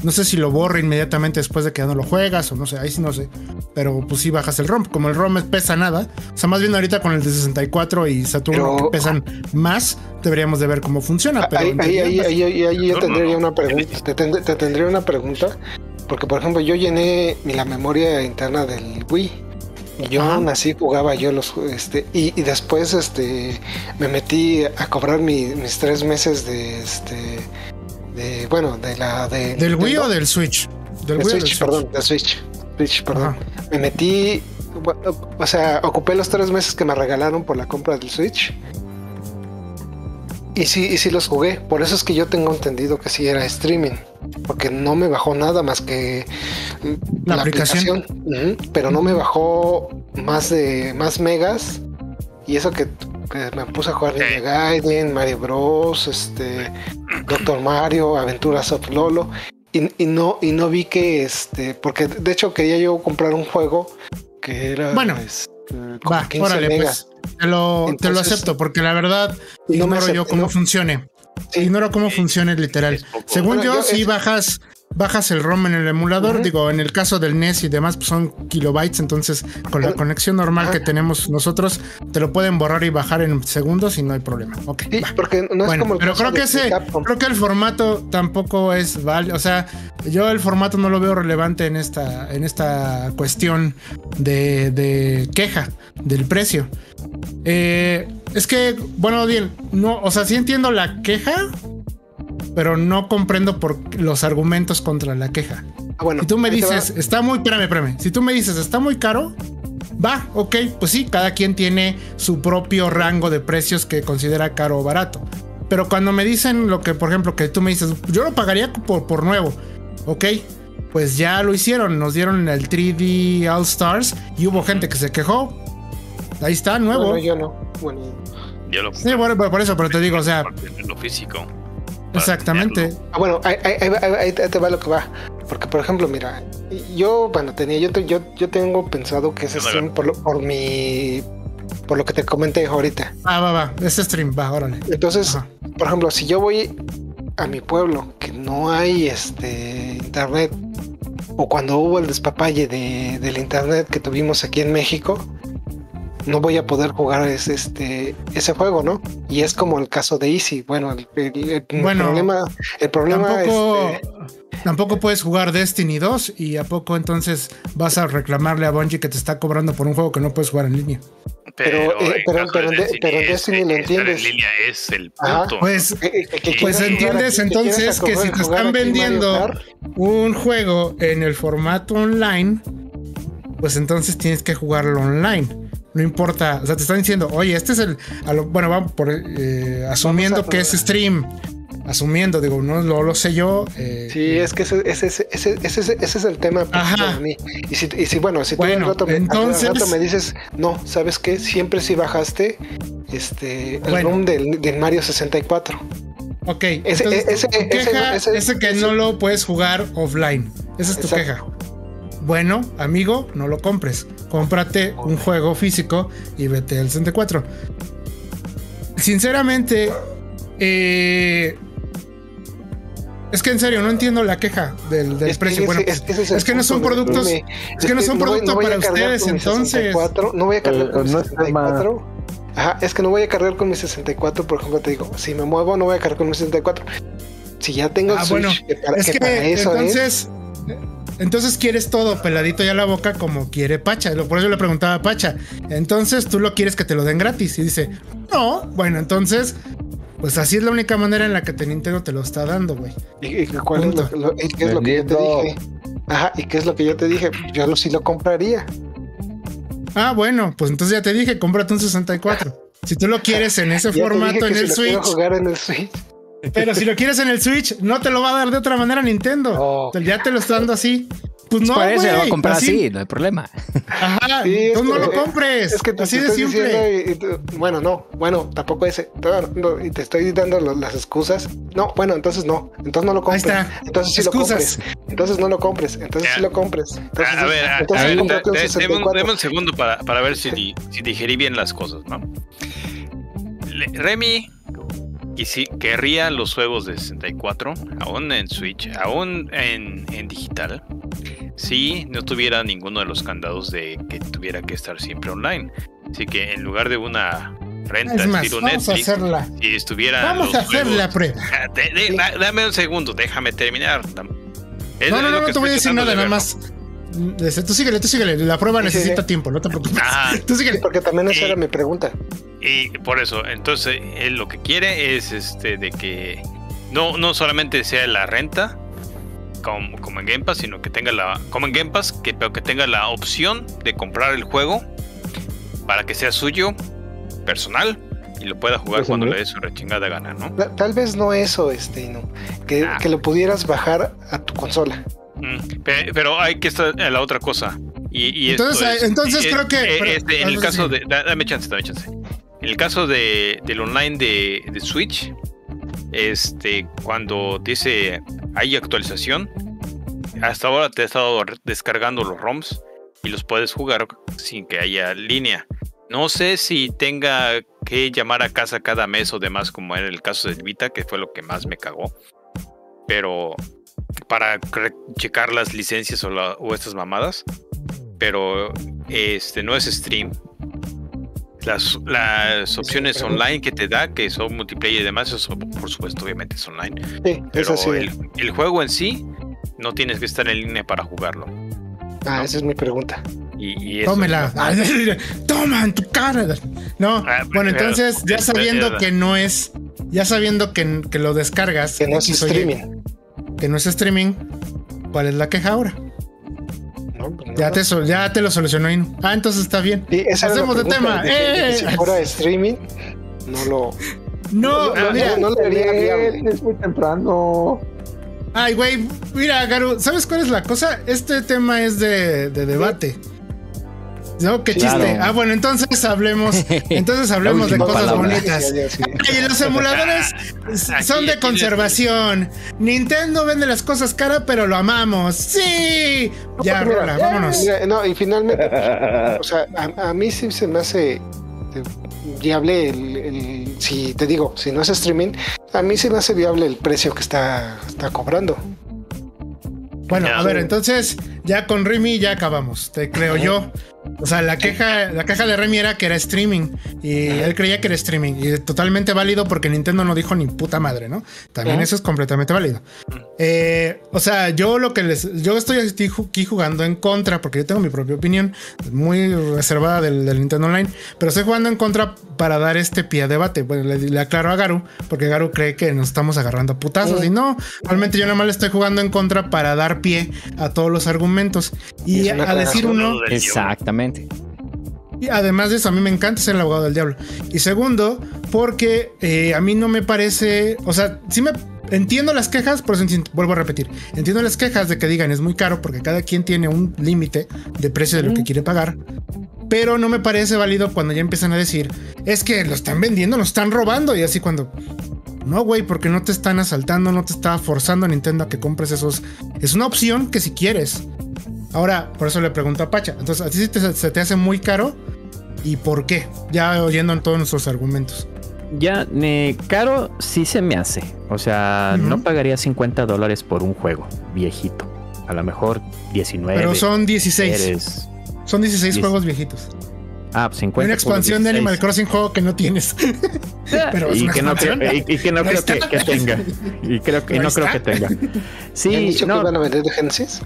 No sé si lo borra inmediatamente después de que ya no lo juegas o no sé, ahí sí no sé. Pero pues sí bajas el ROM. Como el ROM es- pesa nada. O sea, más bien ahorita con el de 64 y Saturno Pero- que pesan más, deberíamos de ver cómo funciona. Pero ahí, en ahí, teoría, ahí, pues, ahí, ahí- ahí yo tendría una pregunta. Te, tend- te tendría una pregunta. Porque, por ejemplo, yo llené mi- la memoria interna del Wii. Yo aún así jugaba yo los este y, y después este me metí a cobrar mi- mis tres meses de este de bueno de la de ¿Del Wii o del Switch? Del De Wii o del Switch, perdón, de Switch. Switch, perdón. Ajá. Me metí, o sea, ocupé los tres meses que me regalaron por la compra del Switch. Y sí, y sí los jugué. Por eso es que yo tengo entendido que sí era streaming. Porque no me bajó nada más que La aplicación. Pero no me bajó más de más megas. Y eso que, que me puse a jugar Ninja Gaiden, Mario Bros, este, Doctor Mario, Aventuras of Lolo. Y, y no, y no vi que este, porque de hecho quería yo comprar un juego que era Bueno, este, Va, 15 órale, megas. pues. Te lo, te lo Entonces- acepto porque la verdad no ignoro yo cómo ¿no? funcione. Sí. Ignoro cómo funciona literal. Según Bueno, yo, yo si es- bajas bajas el ROM en el emulador, digo, en el caso del NES y demás, pues son kilobytes, entonces con la conexión normal que tenemos nosotros, te lo pueden borrar y bajar en segundos y no hay problema. Ok. Sí, porque no es Bueno, como el pero creo que ese, creo que el formato tampoco es válido. O sea, yo el formato no lo veo relevante en esta, en esta cuestión de, de queja del precio. Eh, es que, bueno, bien, no, o sea, sí entiendo la queja, pero no comprendo por los argumentos contra la queja. Ah, bueno, Si tú me va. dices, está muy, espérame, espérame. Si tú me dices, está muy caro, va, ok, pues sí, cada quien tiene su propio rango de precios que considera caro o barato. Pero cuando me dicen lo que, por ejemplo, que tú me dices, yo lo pagaría por, por nuevo, ok, pues ya lo hicieron, nos dieron el 3D All Stars y hubo gente que se quejó. Ahí está, nuevo. Bueno, yo no. Bueno, Yo lo Sí, bueno, por eso, pero te digo, o sea, tenerlo físico. Exactamente. Ah, bueno, ahí, ahí- ahí va- ahí- ahí te va lo que va. Porque, por ejemplo, mira, yo, bueno, tenía, yo, te- yo, yo tengo pensado que ese stream por, lo- por mi, por lo que te comenté ahorita. Va, va, va, ese stream, va, órale. Entonces, Ajá. por ejemplo, si yo voy a mi pueblo, que no hay este internet, o cuando hubo el despapalle de, del internet que tuvimos aquí en México, no voy a poder jugar ese, este, ese juego, ¿no? Y es como el caso de Easy. Bueno, el, el- el Bueno, problema, el problema Tampoco, este, tampoco puedes jugar Destiny 2 y a poco entonces vas a reclamarle a Bungie que te está cobrando por un juego que no puedes jugar en línea. Pero, eh, en pero- caso pero de en de- pero es- Destiny lo entiendes. En línea es el punto. Pues, que- que- que pues entiendes entonces que si te están vendiendo un juego en el formato online, pues entonces tienes que jugarlo online. No importa, o sea, te están diciendo, oye, este es el, a lo- bueno, vamos por, eh, asumiendo Vamos que es stream, asumiendo, digo, no lo, lo sé yo. eh, Sí, es que ese, ese, ese, ese, es el tema Ajá. para mí. Y si, y si bueno, si tú Bueno, al rato, me, al entonces- rato me dices, no, ¿sabes qué? Siempre sí bajaste este, el Bueno. ROM del, del Mario 64. Ok, Ese- entonces, ese- tu queja ese- ese que no lo puedes jugar offline. Esa es tu Exacto. queja. Bueno, amigo, no lo compres. Cómprate un juego físico y vete al 64. Sinceramente, eh, es que en serio, no entiendo la queja del, del Es precio. Bueno, es pues, que ese es el es que no son productos, es que no son voy- productos para ustedes, mi entonces. 64, no voy a cargar con mi no es tema- 64. Ajá, es que no voy a cargar con mi 64, por ejemplo, te digo, si me muevo no voy a cargar con mi 64. Si ya tengo el Ah, Switch, bueno, que para, es que que para eso es, entonces, quieres todo peladito ya la boca como quiere Pacha. Lo- Por eso le preguntaba a Pacha. Entonces tú lo quieres que te lo den gratis. Y dice, no, bueno, entonces, pues así es la única manera en la que te Nintendo te lo está dando, güey. ¿Y, y cuál es lo, Punto. lo- y qué es lo que yo te dije? Ajá, ¿y qué es lo que yo te dije? Yo lo, sí lo compraría. Ah, bueno, pues entonces ya te dije, cómprate un 64. Si tú lo quieres en ese formato en si el Switch, jugar en el Switch. Pero si lo quieres en el Switch, no te lo va a dar de otra manera Nintendo. Oh. Ya te lo está dando así. Pues no, Por eso lo va a comprar así, no hay problema. Ajá, Sí, entonces no lo compres. Es que te, así te de estoy simple. diciendo y- y tú- bueno, no, bueno, tampoco ese. y te estoy dando lo- las excusas. No, bueno, entonces no. Entonces no lo compres. Ahí está. Entonces sí Excusas. lo compres. Entonces no lo compres. Entonces Ya. sí lo compres. Entonces, a, ver, a- entonces a ver, de- deme, un, 64. deme un segundo para, para ver si, di- si digerí bien las cosas, ¿no? Le- Remy y si querría los juegos de 64, aún en Switch, aún en, en digital, si no tuviera ninguno de los candados de que tuviera que estar siempre online. Así que en lugar de una renta Es más, vamos a hacerla. si estuviera Vamos los a hacer juegos- la prueba. Ah, de- de- da- dame un segundo, déjame terminar. Es- No, no, no, no te voy a decir nada, nada más. Desde- Tú síguele, tú síguele. La prueba Sí, necesita sí. tiempo, no te preocupes. Ajá. Tú síguele. Sí, porque también esa Eh, era mi pregunta. Y por eso, entonces, él lo que quiere es este de que no, no solamente sea la renta como, como en Game Pass, sino que tenga la. como en Game Pass, que, pero que tenga la opción de comprar el juego para que sea suyo, personal, y lo pueda jugar Pues, cuando le dé su rechingada gana, ¿no? Ta- Tal vez no eso, este, no. Que, Ah. que lo pudieras bajar a tu consola. Pe- Pero hay que estar en la otra cosa. Y, y esto Entonces, es- entonces creo que- eh, pero- este, en el vamos a caso de. Dame chance, dame chance. En el caso de, del online de, de Switch, este, cuando dice hay actualización, hasta ahora te he estado descargando los ROMs y los puedes jugar sin que haya línea. No sé si tenga que llamar a casa cada mes o demás, como era el caso del Vita, que fue lo que más me cagó. Pero para checar las licencias o, la- o estas mamadas. Pero este no es stream. Las, las opciones online que te da, que son multiplayer y demás, eso por supuesto, obviamente es online. Sí, Pero eso sí. el, el juego en sí, no tienes que estar en línea para jugarlo. Ah, esa es mi pregunta. Y, y eso- Tómela. Toma en tu cara. No, Ah, bueno, entonces ya sabiendo que no es, ya sabiendo que, que lo descargas, Que no es streaming. Que no es streaming, ¿cuál es la queja ahora? ¿no? Pues no. Ya te, sol- ya te lo solucionó Inu. Ah, entonces está bien. Sí, Pasemos de tema. que ¡Eh! si fuera streaming, no lo. No, no, mira, no. Es muy temprano. Ay, güey, mira, Garu, ¿sabes cuál es la cosa? Este tema es de, de debate. No, qué Claro. chiste. Ah, bueno, entonces hablemos, entonces hablemos de cosas palabra. bonitas. Sí, sí, sí. Ay, los emuladores son de conservación. Nintendo vende las cosas cara, pero lo amamos. Sí. Ya, mira, Rola, vámonos. Mira, no, y finalmente, o sea, a, a mí sí se me hace eh, viable el, el- si te digo, si no es streaming, a mí sí me hace viable el precio que está, está cobrando. Bueno, Ya. a ver, entonces ya con Remy ya acabamos, te creo yo. O sea, la queja, la queja de Remy era que era streaming. Y él creía que era streaming. Y totalmente válido porque Nintendo no dijo ni puta madre, ¿no? También eso es completamente válido. Eh, o sea, yo lo que les. Yo estoy aquí jugando en contra, porque yo tengo mi propia opinión, muy reservada del, Nintendo Online. Pero estoy jugando en contra para dar este pie a debate. Bueno, le, aclaro a Garu, porque Garu cree que nos estamos agarrando a putazos. Y no, realmente yo nada más le estoy jugando en contra para dar pie a todos los argumentos. Y a decir uno. Exactamente. Y además de eso, a mí me encanta ser el abogado del diablo. Y segundo, porque eh, a mí no me parece, o sea, sí me entiendo las quejas, por eso vuelvo a repetir, entiendo las quejas de que digan es muy caro porque cada quien tiene un límite de precio de lo que quiere pagar. Pero no me parece válido cuando ya empiezan a decir, es que lo están vendiendo, lo están robando. Y así cuando, no, güey, porque no te están asaltando, no te está forzando a Nintendo a que compres esos. Es una opción que si quieres. Ahora, por eso le pregunto a Pacha. Entonces, ¿a ti se te hace muy caro? ¿Y por qué? Ya oyendo en todos nuestros argumentos. Ya, caro sí se me hace. O sea, no pagaría 50 dólares por un juego viejito. A lo mejor 19. Pero son 16. Son 16 juegos viejitos. Ah, 50. Pues Una expansión de Animal Crossing juego que no tienes. Pero y, que no, y, que no creo que, tenga. Y creo que no creo que tenga. Sí, no. que van a vender de Genesis?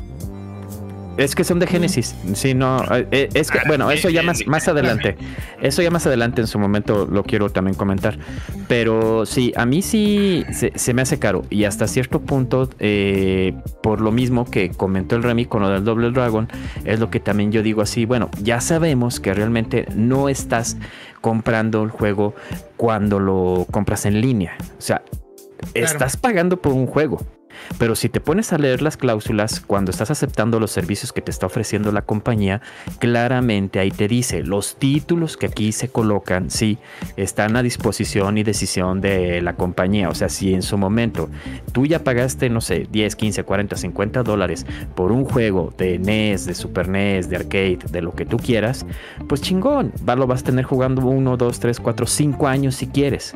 Es que son de Génesis. Sí, no. Eh, es que, bueno, eso ya más, más adelante. Eso ya más adelante en su momento lo quiero también comentar. Pero sí, a mí sí se, me hace caro. Y hasta cierto punto, eh, por lo mismo que comentó el Remy con lo del Double Dragon, es lo que también yo digo así. Bueno, ya sabemos que realmente no estás comprando el juego cuando lo compras en línea. O sea, estás pagando por un juego. Pero si te pones a leer las cláusulas cuando estás aceptando los servicios que te está ofreciendo la compañía, claramente ahí te dice los títulos que aquí se colocan, sí, están a disposición y decisión de la compañía. O sea, si en su momento tú ya pagaste, no sé, 10, 15, 40, 50 dólares por un juego de NES, de Super NES, de arcade, de lo que tú quieras, pues chingón, lo vas a tener jugando 1, 2, 3, 4, 5 años si quieres.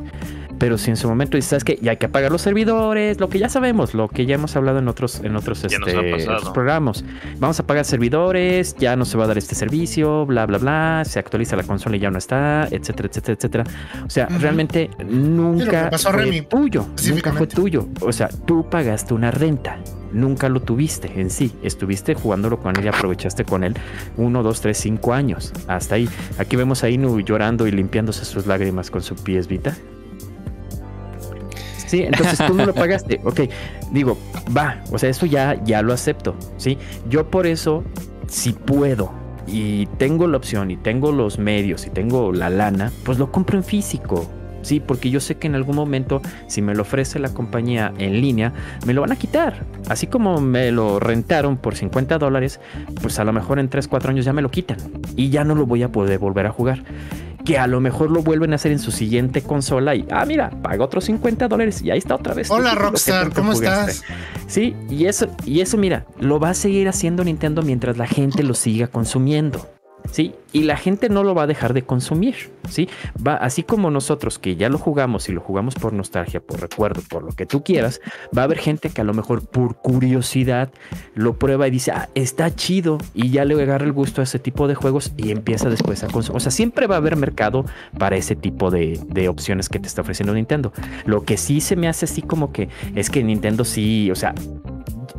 Pero si en su momento dices, ¿sabes que Ya hay que apagar los servidores, lo que ya sabemos, lo que ya hemos hablado en otros, en otros, este, programas. Vamos a apagar servidores, ya no se va a dar este servicio, bla, bla, bla, se actualiza la consola y ya no está, etcétera, etcétera, etcétera. O sea, realmente nunca fue tuyo, nunca fue tuyo. O sea, tú pagaste una renta nunca lo tuviste en sí. Estuviste jugándolo con él y aprovechaste con él uno, dos, tres, cinco años. Hasta ahí. Aquí vemos a Inu llorando y limpiándose sus lágrimas con su pies Vita. Sí, entonces tú no lo pagaste. Ok, digo, va, o sea, eso ya, ya lo acepto. Sí, yo por eso, si puedo y tengo la opción y tengo los medios y tengo la lana, pues lo compro en físico. Sí, porque yo sé que en algún momento, si me lo ofrece la compañía en línea, me lo van a quitar. Así como me lo rentaron por 50 dólares, pues a lo mejor en 3, 4 años ya me lo quitan y ya no lo voy a poder volver a jugar que a lo mejor lo vuelven a hacer en su siguiente consola y, ah, mira, paga otros 50 dólares y ahí está otra vez. Hola Rockstar, ¿cómo estás? Sí, y eso, y eso, mira, lo va a seguir haciendo Nintendo mientras la gente lo siga consumiendo. ¿Sí? Y la gente no lo va a dejar de consumir, ¿sí? Va, así como nosotros que ya lo jugamos y lo jugamos por nostalgia, por recuerdo, por lo que tú quieras, va a haber gente que a lo mejor por curiosidad lo prueba y dice, ah, está chido, y ya le agarra el gusto a ese tipo de juegos y empieza después a consumir. O sea, siempre va a haber mercado para ese tipo de, de opciones que te está ofreciendo Nintendo. Lo que sí se me hace así como que es que Nintendo sí, o sea,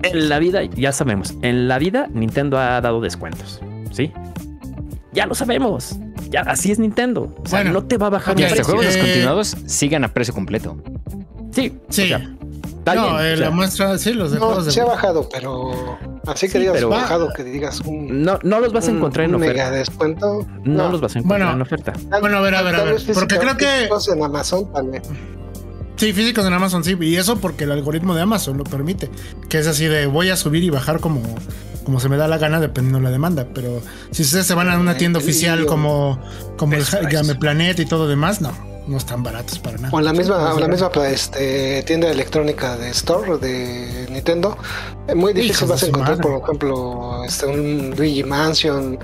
en la vida, ya sabemos, en la vida Nintendo ha dado descuentos, ¿sí? Ya lo sabemos. Ya así es Nintendo. O sea, no te va a bajar okay, Los juegos descontinuados sigan a precio completo. Sí. Sí. no, eh, la muestra, sí, los de no, se ha bajado, pero así que digas bajado, que digas un. No, no los vas a encontrar en oferta. Mega descuento. No, los vas a encontrar en oferta. Bueno, a ver, a ver, a ver. Porque creo que. En Amazon también. Sí, físicos en Amazon sí, y eso porque el algoritmo de Amazon lo permite, que es así de voy a subir y bajar como como se me da la gana dependiendo de la demanda. Pero si ustedes se van a una tienda oficial como, como el Game Planet y todo demás, no, no están baratos para nada. O la misma, la misma este, tienda electrónica de Store de Nintendo. Muy difícil vas a encontrar, por ejemplo, este, un Luigi Mansion,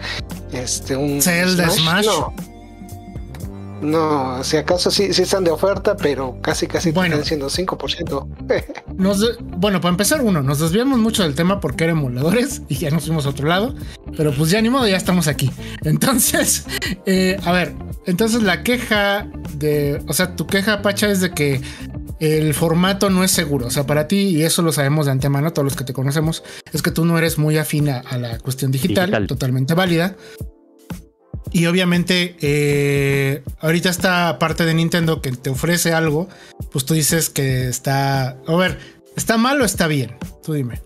este, un Zelda Smash. No, si acaso sí, sí están de oferta, pero casi casi Bueno. están siendo 5%. Nos de- bueno, para empezar, uno, nos desviamos mucho del tema porque eran emuladores y ya nos fuimos a otro lado, pero pues ya ni modo, ya estamos aquí. Entonces, eh, a ver, entonces la queja de, o sea, tu queja, Pacha, es de que el formato no es seguro. O sea, para ti, y eso lo sabemos de antemano, todos los que te conocemos, es que tú no eres muy afina a la cuestión digital, Digital. totalmente válida. Y obviamente, eh, ahorita esta parte de Nintendo que te ofrece algo, pues tú dices que está. A ver, ¿está mal o está bien? Tú dime.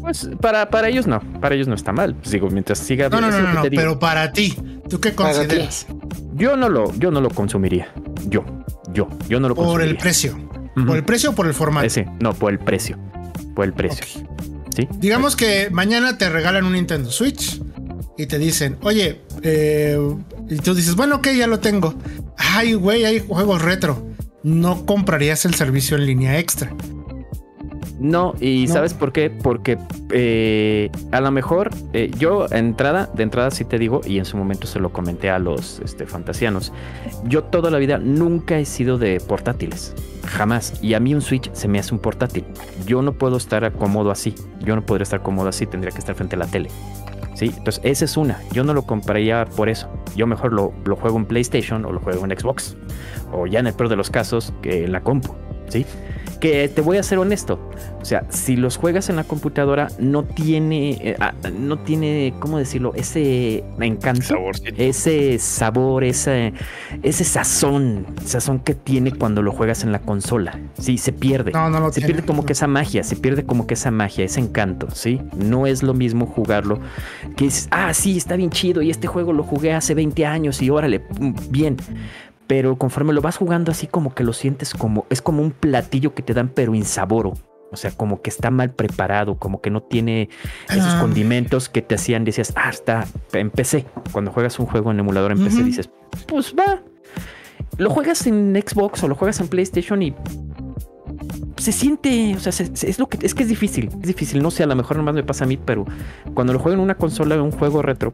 Pues para, para ellos no, para ellos no está mal. Pues digo, mientras siga No, no, no, no, no, pero para ti, ¿tú qué consideras? yo no lo, yo no lo consumiría. Yo, yo, yo no lo Por consumiría. el precio. ¿Por el precio o por el formato? Ese, no, por el precio. Por el precio. ¿Sí? Digamos que mañana te regalan un Nintendo Switch y te dicen, oye, eh, y tú dices, bueno, ok, ya lo tengo. Ay, güey, hay juegos retro. No comprarías el servicio en línea extra. No, y No. ¿sabes por qué? Porque eh, a lo mejor eh, yo entrada, de entrada sí te digo, y en su momento se lo comenté a los este, fantasianos, yo toda la vida nunca he sido de portátiles, jamás. Y a mí un Switch se me hace un portátil. Yo no puedo estar cómodo así, yo no podría estar cómodo así, tendría que estar frente a la tele. Sí, entonces esa es una. Yo no lo compraría por eso. Yo mejor lo, lo juego en PlayStation o lo juego en Xbox. O ya en el peor de los casos, que en la compu. ¿Sí? Que te voy a ser honesto. O sea, si los juegas en la computadora, no tiene. eh, ah, no tiene. ¿Cómo decirlo? Ese encanto. Saborcito. Ese sabor, ese, ese sazón, sazón que tiene cuando lo juegas en la consola. Sí, se pierde. No, no lo Se tiene. pierde como que esa magia, se pierde como que esa magia, ese encanto, ¿sí? No es lo mismo jugarlo que dices, ah, sí, está bien chido y este juego lo jugué hace 20 años y órale, mm, bien. Pero conforme lo vas jugando así como que lo sientes como, es como un platillo que te dan pero insaboro. O sea, como que está mal preparado, como que no tiene esos Ah. condimentos que te hacían, decías, ah, está, empecé. Cuando juegas un juego en emulador en PC dices, pues va. Lo juegas en Xbox o lo juegas en PlayStation y se siente, o sea, se- se- es lo que es que es difícil, es difícil, no sé, a lo mejor nomás me pasa a mí, pero cuando lo juego en una consola o un juego retro,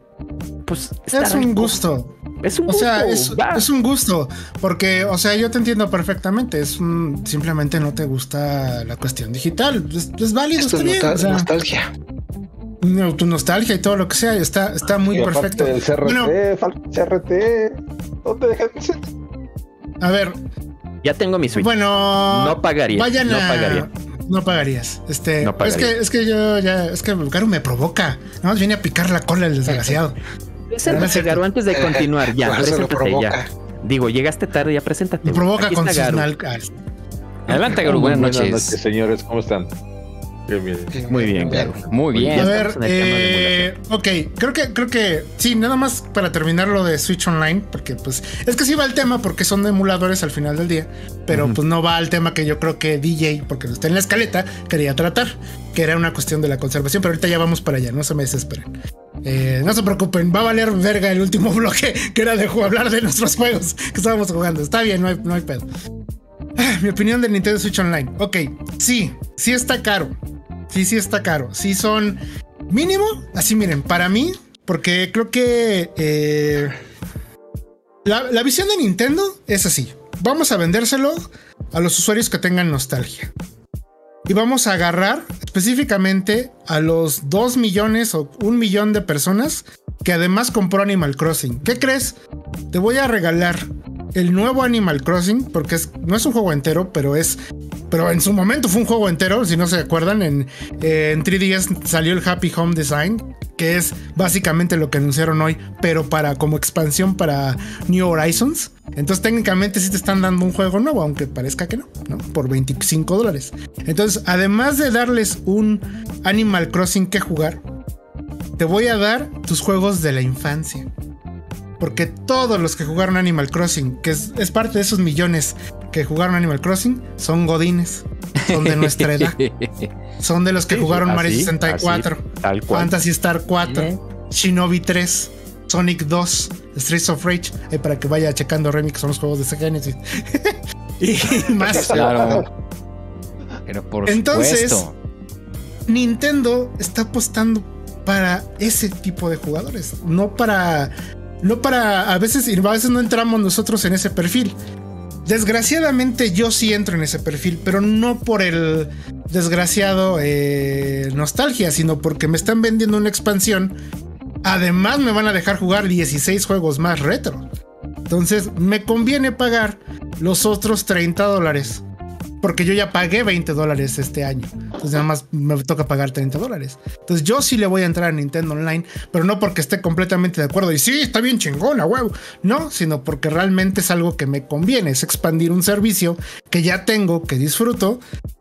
pues está Es un gusto. Es un O sea, gusto, es, es un gusto. Porque, o sea, yo te entiendo perfectamente. Es un, simplemente no te gusta la cuestión digital. Es, es válido, Esto está es bien. o sea, nostalgia. no, tu nostalgia y todo lo que sea está, está muy Y perfecto. El CRT, Bueno, falta el CRT. ¿Dónde a ver, ya tengo mi Switch. bueno, no pagaría, vayan no a- pagaría. No pagarías. Este, No Es que, es que yo ya, es que Garo me provoca. Nada más viene a picar la cola el desgraciado. Preséntate, Garo, antes de continuar, ya, Pues se lo preséntate ya. Digo, llegaste tarde, ya preséntate. Me provoca con está sus Garo. nalgas. Adelante, Garo. Buenas noches. señores. ¿Cómo están? Muy bien, Garo. Muy bien. A ver, eh, ok, creo que, creo que sí, nada más para terminar lo de Switch Online, porque pues es que sí va el tema porque son emuladores al final del día, pero pues no va al tema que yo creo que DJ, porque está en la escaleta, quería tratar, que era una cuestión de la conservación, pero ahorita ya vamos para allá, no se me desesperen. Eh, no se preocupen, va a valer verga el último bloque, que era de hablar de nuestros juegos que estábamos jugando. Está bien, no hay, no hay pedo. Ah, Mi opinión del Nintendo Switch Online. Ok, sí, sí está caro. Sí, sí está caro. Sí son mínimo. Así miren, para mí, porque creo que eh, la, visión de Nintendo es así. Vamos a vendérselo a los usuarios que tengan nostalgia. Y vamos a agarrar específicamente a los 2 millones o un millón de personas que además compró Animal Crossing. ¿Qué crees? Te voy a regalar el nuevo Animal Crossing, porque es- no es un juego entero, pero es. Pero en su momento fue un juego entero, si no se acuerdan, en, eh, en 3DS salió el Happy Home Design, que es básicamente lo que anunciaron hoy, pero para como expansión para New Horizons. Entonces técnicamente sí te están dando un juego nuevo, aunque parezca que no, ¿no? Por 25 dólares. Entonces, además de darles un Animal Crossing que jugar, te voy a dar tus juegos de la infancia. Porque todos los que jugaron Animal Crossing, que es, es parte de esos millones que jugaron Animal Crossing, son godines. Son de nuestra edad. Son de los que jugaron así, Mario 64, así, tal cual. Fantasy Star 4, Shinobi 3, Sonic 2, Streets of Rage. Ahí para que vaya checando que son los juegos de Sega Genesis. y más. Claro. Pero por Entonces- supuesto. Nintendo está apostando para ese tipo de jugadores, no para no para, a veces, a veces no entramos nosotros en ese perfil. Desgraciadamente yo sí entro en ese perfil, pero no por el desgraciado eh, nostalgia, sino porque me están vendiendo una expansión. Además me van a dejar jugar 16 juegos más retro. Entonces me conviene pagar los otros 30 dólares porque yo ya pagué 20 dólares este año. Entonces nada más me toca pagar 30 dólares. Entonces yo sí le voy a entrar a Nintendo Online, pero no porque esté completamente de acuerdo y sí, está bien chingona, huevo. No, sino porque realmente es algo que me conviene, es expandir un servicio que ya tengo, que disfruto,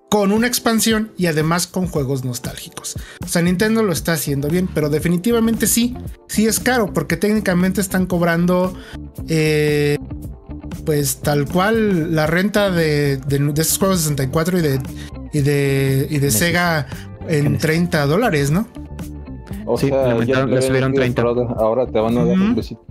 con una expansión y además con juegos nostálgicos. O sea, Nintendo lo está haciendo bien, pero definitivamente sí, sí es caro, porque técnicamente están cobrando... Eh, pues tal cual la renta de, de, esos juegos de 64 y de, y de, y de Sega en 30 dólares, ¿no? O sí, sea, ya le subieron 30. Ahora te van a dar un besito.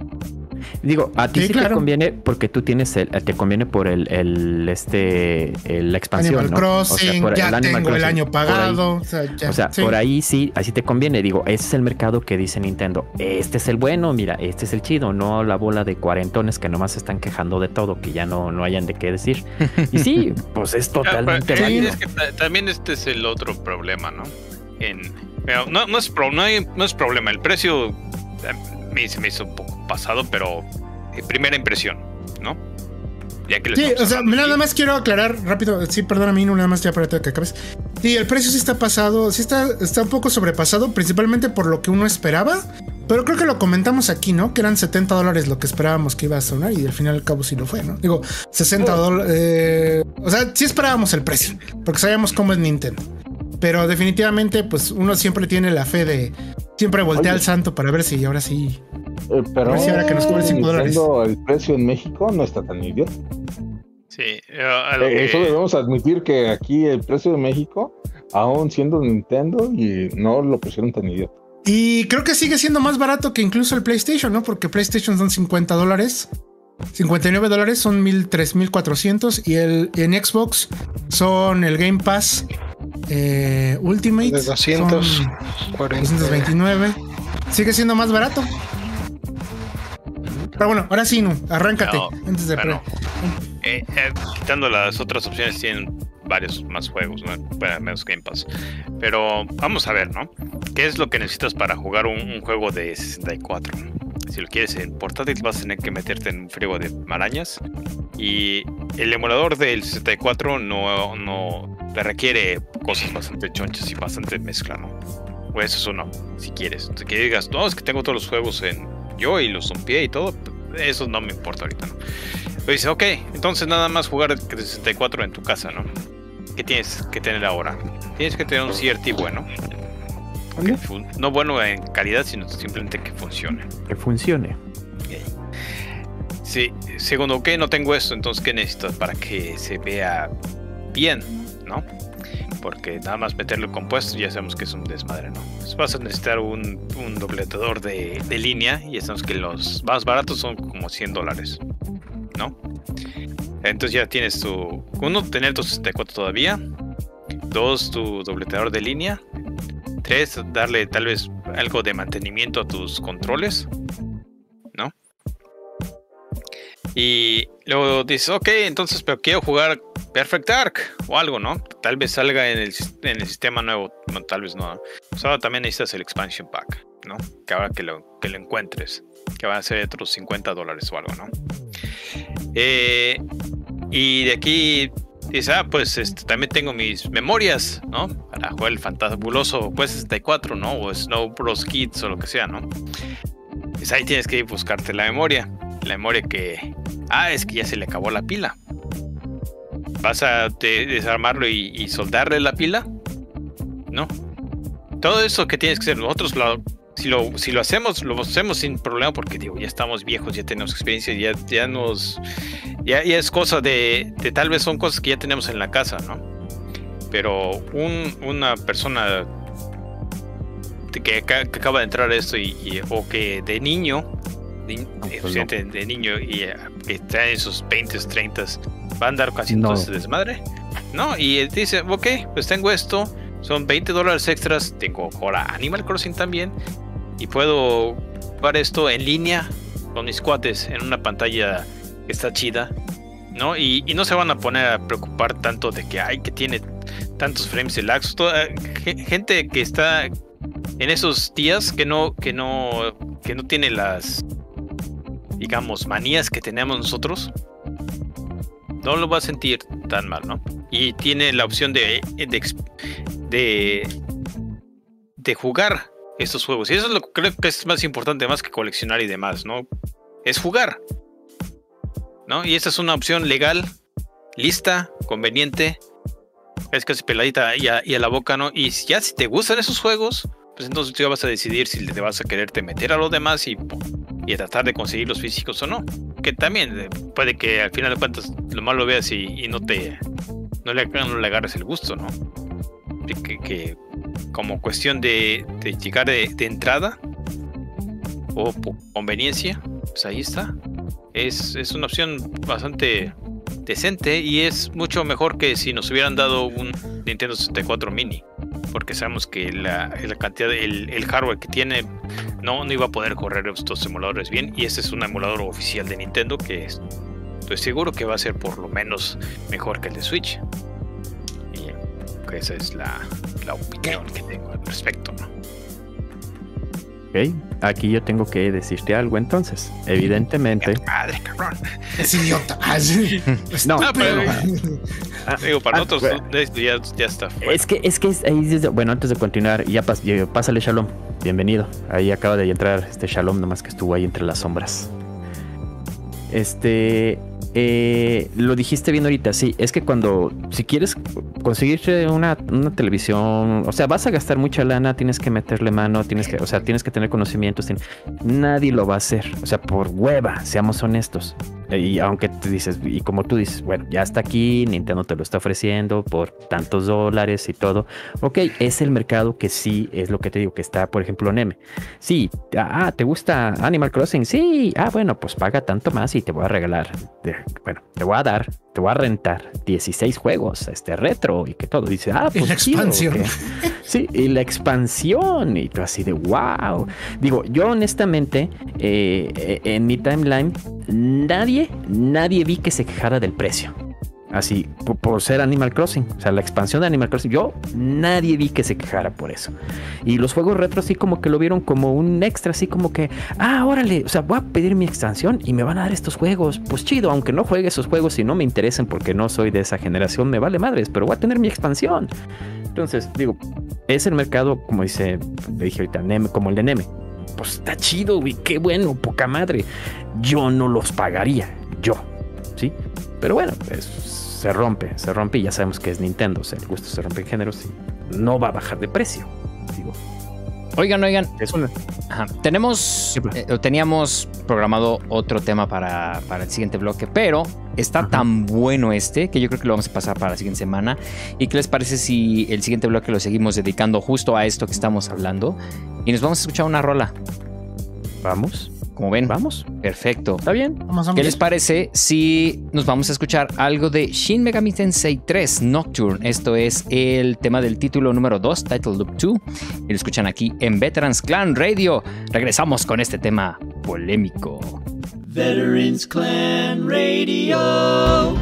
Digo, a ti sí, te conviene porque tú tienes el, te conviene por el, el este la expansión. Animal Crossing, o sea, ya tengo el año pagado. o sea, o sea por ahí sí, así te conviene. Digo, ese es el mercado que dice Nintendo. Este es el bueno, mira, este es el chido, no la bola de cuarentones que nomás se están quejando de todo, que ya no, no hayan de qué decir. Y sí, pues es totalmente válido. Es que también este es el otro problema, ¿no? En, no, no, es pro, no, hay, no es problema, el precio a mí se me hizo un poco pasado, pero eh, primera impresión, ¿no? Ya que sí, o sea, nada más quiero aclarar rápido, sí, perdóname, no nada más ya para que acabes. Sí, el precio sí está pasado, sí está, está un poco sobrepasado, principalmente por lo que uno esperaba, pero creo que lo comentamos aquí, ¿no? Que eran 70 dólares lo que esperábamos que iba a sonar y al final al cabo sí lo fue, ¿no? Digo, 60 dólares, eh, o sea, sí esperábamos el precio, porque sabíamos cómo es Nintendo. Pero definitivamente, pues uno siempre tiene la fe de, siempre voltea al santo para ver si ahora sí eh, pero ahora que nos cobre 5 dólares. El precio en México no está tan idiota. Sí, eh, eh, eso debemos admitir que aquí el precio de México, aún siendo Nintendo, y no lo pusieron tan idiota. Y creo que sigue siendo más barato que incluso el PlayStation, ¿no? Porque PlayStation son 50 dólares. 59 dólares son 1400 y el en Xbox son el Game Pass Ultimate. De 229. Sigue siendo más barato. Pero bueno, ahora sí, no, arráncate. antes de eh, eh, quitando las otras opciones, tienen varios más juegos, ¿no? Para menos Game Pass. Pero vamos a ver, ¿no? ¿Qué es lo que necesitas para jugar un, juego de 64? Si lo quieres en portátil, vas a tener que meterte en un frigo de marañas. Y el emulador del 64 no, no le requiere cosas bastante chonchas y bastante mezcla, ¿no? O eso es uno, si quieres. Que digas, no, es que tengo todos los juegos en yo y los pie y todo, eso no me importa ahorita, ¿no? Pero dice, ok, entonces nada más jugar 64 en tu casa, ¿no? ¿Qué tienes que tener ahora? Tienes que tener un CRT bueno. No bueno en calidad, sino simplemente que funcione. Que funcione. Sí, segundo, ok, no tengo esto, entonces ¿qué necesitas para que se vea bien, ¿no? Porque nada más meterlo compuesto ya sabemos que es un desmadre, ¿no? vas a necesitar un, un dobletador de, línea y sabemos que los más baratos son como 100 dólares, ¿no? Entonces ya tienes tu... Uno, tener tu 64 todavía. Dos, tu dobletador de línea. Tres, darle tal vez algo de mantenimiento a tus controles, ¿no? Y luego dices, ok, entonces, pero quiero jugar Perfect Dark o algo, ¿no? Tal vez salga en el, en el sistema nuevo, tal vez no. O también necesitas el expansion pack, ¿no? Que ahora que lo, que lo encuentres, que van a ser otros 50 dólares o algo, ¿no? Eh, y de aquí dice, ah, pues este, también tengo mis memorias, ¿no? Para jugar el fantabuloso Quest 64, ¿no? O Snow Bros. Kids o lo que sea, ¿no? Pues ahí tienes que ir buscarte la memoria. La memoria que, ah, es que ya se le acabó la pila vas a desarmarlo y, soldarle la pila. No. Todo eso que tienes que hacer, nosotros si, lo, si lo hacemos, lo hacemos sin problema porque digo, ya estamos viejos, ya tenemos experiencia, ya, ya nos. Ya, es cosa de, Tal vez son cosas que ya tenemos en la casa, ¿no? Pero una persona que, acaba de entrar a esto o que de niño, de, pues de niño y eh, que trae esos 20, 30 va a andar casi no. ese desmadre. No, y dice, ok, pues tengo esto, son 20 dólares extras, tengo ahora Animal Crossing también, y puedo jugar esto en línea con mis cuates en una pantalla que está chida, ¿no? Y, y no se van a poner a preocupar tanto de que, ay, que tiene tantos frames de lags. Toda- ge- gente que está en esos días que no, que no, que no tiene las, digamos, manías que tenemos nosotros, no lo va a sentir tan mal, ¿no? Y tiene la opción de, de, jugar estos juegos. Y eso es lo que creo que es más importante, más que coleccionar y demás, ¿no? Es jugar. ¿No? Y esta es una opción legal, lista, conveniente, es casi peladita y a, y a la boca, ¿no? Y ya si te gustan esos juegos, pues entonces tú ya vas a decidir si te vas a quererte meter a los demás y, y tratar de conseguir los físicos o no. Que también eh, puede que al final de cuentas lo malo veas y, no te no le, agarres el gusto, ¿no? Que, que- como cuestión de, de llegar de, de entrada o por conveniencia, pues ahí está. Es, es una opción bastante decente y es mucho mejor que si nos hubieran dado un Nintendo 64 mini. Porque sabemos que la, la cantidad, de- el, el hardware que tiene no, no iba a poder correr estos emuladores bien. Y este es un emulador oficial de Nintendo que es- estoy seguro que va a ser por lo menos mejor que el de Switch. Y que esa es la, la opinión que tengo al respecto. ¿no? Ok, aquí yo tengo que decirte algo entonces. Evidentemente, Madre, cabrón. Es idiota. Ah. No, No, pero- Estúpido. Digo, para Ah, nosotros bueno. ya, ya está. es que es que es- ahí bueno, antes de continuar, ya pas- ya- pásale Shalom. Bienvenido. Ahí acaba de entrar este Shalom, nomás que estuvo ahí entre las sombras. Este, eh, lo dijiste bien ahorita, sí, es que cuando, si quieres conseguirte una, una televisión, o sea, vas a gastar mucha lana, tienes que meterle mano, tienes que, o sea, tienes que tener conocimientos, nadie lo va a hacer, o sea, por hueva, seamos honestos. Y aunque tú dices, y como tú dices, bueno, ya está aquí, Nintendo te lo está ofreciendo por tantos dólares y todo. Ok, es el mercado que sí es lo que te digo, que está, por ejemplo, M. Sí, ah, ¿te gusta Animal Crossing? Sí, ah, bueno, pues paga tanto más y te voy a regalar, bueno, te voy a dar, te voy a rentar 16 juegos, este retro y que todo. Dice, ah, Y pues la chido, expansión. Sí, y la expansión y tú así de wow. Digo, yo honestamente, eh, eh, en mi timeline, nadie, nadie vi que se quejara del precio. Así, por, por ser Animal Crossing. O sea, la expansión de Animal Crossing. Yo nadie vi que se quejara por eso. Y los juegos retro así como que lo vieron como un extra, así como que, ah, órale, o sea, voy a pedir mi expansión y me van a dar estos juegos. Pues chido, aunque no juegue esos juegos y no me interesen porque no soy de esa generación, me vale madres, pero voy a tener mi expansión. Entonces, digo, es el mercado, como dice, le dije ahorita, como el de Neme. Pues está chido, güey, qué bueno, poca madre. Yo no los pagaría, yo, ¿sí? Pero bueno, pues se rompe, se rompe y ya sabemos que es Nintendo, o sea, el gusto se rompe en géneros y no va a bajar de precio. Digo, Oigan, oigan, es una... Ajá. Tenemos, ¿Qué pasa? eh, teníamos programado otro tema para, para el siguiente bloque, pero está Ajá. tan bueno este que yo creo que lo vamos a pasar para la siguiente semana. ¿Y qué les parece si el siguiente bloque lo seguimos dedicando justo a esto que estamos hablando? Y nos vamos a escuchar una rola. Vamos, Como ven, vamos, perfecto. está bien. Vamos, ¿Qué les parece si nos vamos a escuchar algo de Shin Megami Tensei 3 Nocturne? Esto es el tema del título número 2, Title Loop 2. Y lo escuchan aquí en Veterans Clan Radio. Regresamos con este tema polémico. Veterans Clan Radio.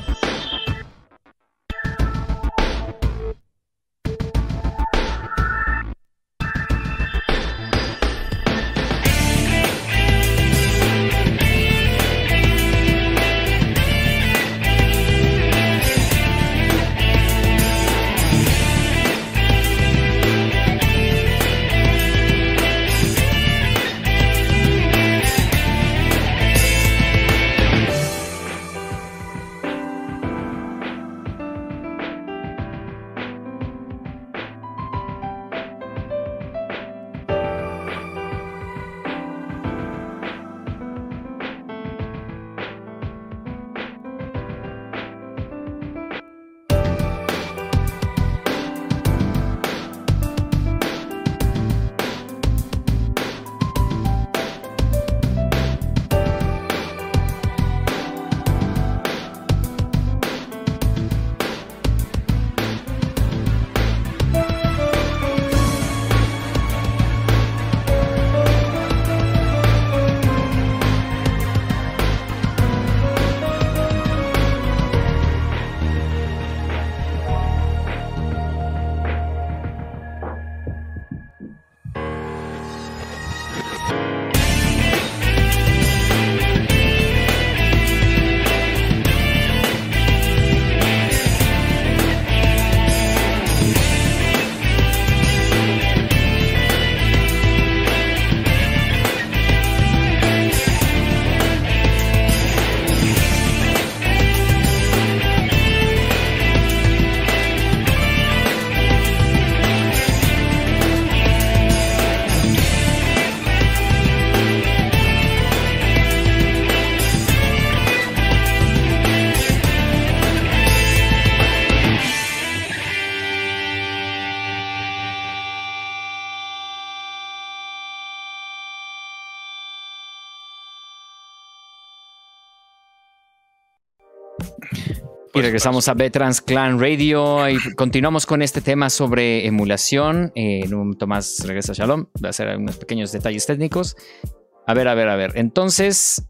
Regresamos a Veterans Clan Radio y continuamos con este tema sobre emulación. Eh, en un momento más regresa Shalom, va a hacer unos pequeños detalles técnicos. A ver, a ver, a ver. Entonces,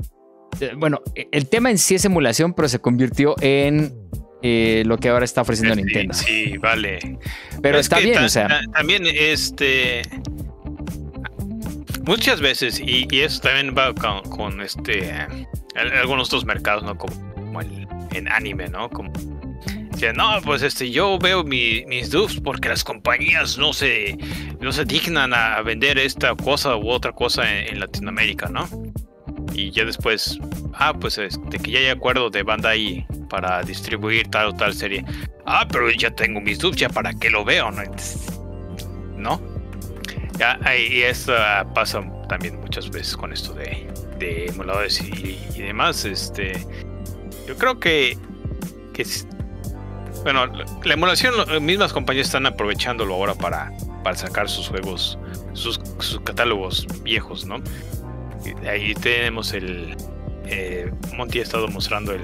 eh, bueno, el tema en sí es emulación, pero se convirtió en eh, lo que ahora está ofreciendo Sí, Nintendo. Sí, vale. Pero Es está bien, o sea, ta- También, este. Muchas veces, y, y eso también va con, con, este. al- algunos otros mercados, ¿no? Como, como el, en anime, ¿no? Como. dice, no, pues este, yo veo mi- mis dubs porque las compañías no se, no se dignan a vender esta cosa u otra cosa en, Latinoamérica, ¿no? Y ya después, ah, pues este, que ya hay acuerdo de Bandai para distribuir tal o tal serie. Ah, pero ya tengo mis dubs, ya para qué lo veo, ¿no? ¿No? Ya, ahí- y ah, pasa también muchas veces con esto de, de emuladores y, y demás. Este, yo creo que, bueno, la, la emulación, las mismas compañías están aprovechándolo ahora para, para sacar sus juegos, sus, sus catálogos viejos, ¿no? Ahí tenemos el, eh, Monty ha estado mostrando el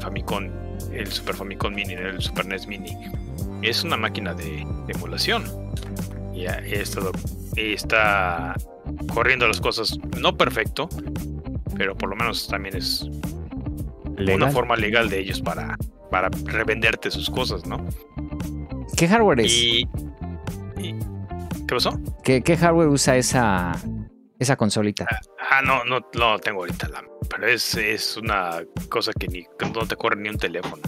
Famicom, el Super Famicom Mini, el Super NES Mini. Es una máquina de, emulación. Y he estado- y está corriendo las cosas, no perfecto, pero por lo menos también es una forma legal de ellos para, para revenderte sus cosas, ¿no? ¿qué hardware es? Y, y- ¿Qué pasó? ¿Qué, qué hardware usa esa, esa consolita? Ah, no, no, no tengo ahorita la. Pero es, es una cosa que, ni, no te corre ni un teléfono.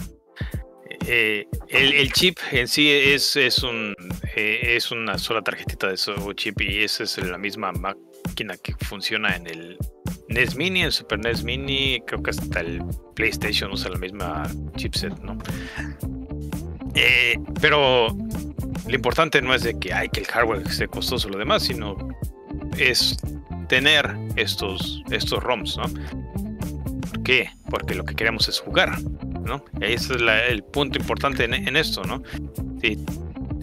Eh, el, el chip en sí es, es, un, eh, es una sola tarjetita de su chip y esa es la misma máquina que funciona en el NES Mini, en Super NES Mini, creo que hasta el PlayStation usa la misma chipset, ¿no? Eh, pero lo importante no es de que hay que el hardware esté costoso o lo demás, sino es tener estos, estos ROMs, ¿no? ¿Por qué? Porque lo que queremos es jugar, ¿no? Ese es el punto importante en, en esto, ¿no? Sí,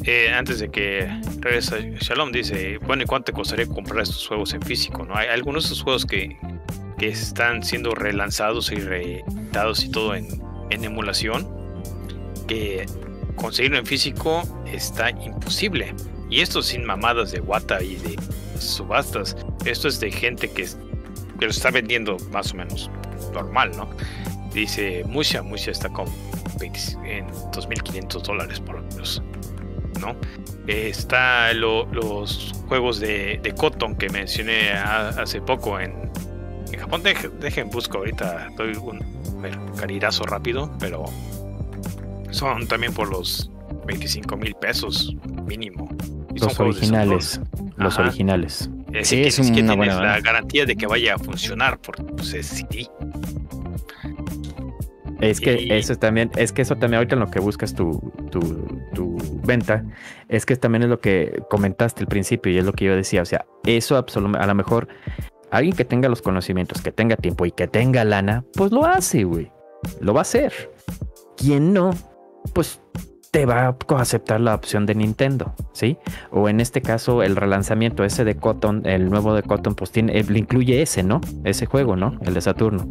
eh, antes de que regrese Shalom, dice, bueno, ¿y cuánto te costaría comprar estos juegos en físico, no? Hay algunos de estos juegos que, que están siendo relanzados y reeditados y todo en, emulación, que conseguirlo en físico está imposible. Y esto sin mamadas de Wata y de subastas. Esto es de gente que, lo está vendiendo más o menos normal, ¿no? Dice Musha, Musha está con 20 en 2.500 dólares por lo menos, ¿no? Está lo- los juegos de, Cotton que mencioné hace poco en, en Japón. Deje- dejen, busco ahorita, doy un carirazo rápido, pero son también por los 25 mil pesos mínimo. Y son Los originales. Los Ajá. originales. eh, Sí, que es que una tienes buena la garantía de que vaya a funcionar porque pues es CD. Es que Y- eso también, es que eso también ahorita en lo que buscas tu, tu, tu venta, es que también es lo que comentaste al principio y es lo que yo decía, o sea, eso a lo mejor alguien que tenga los conocimientos, que tenga tiempo y que tenga lana, pues lo hace, güey, lo va a hacer. Quien no, pues te va a aceptar la opción de Nintendo, ¿sí? O en este caso el relanzamiento ese de Cotton, el nuevo de Cotton, pues tiene, eh, le incluye ese, ¿no? Ese juego, ¿no? El de Saturno.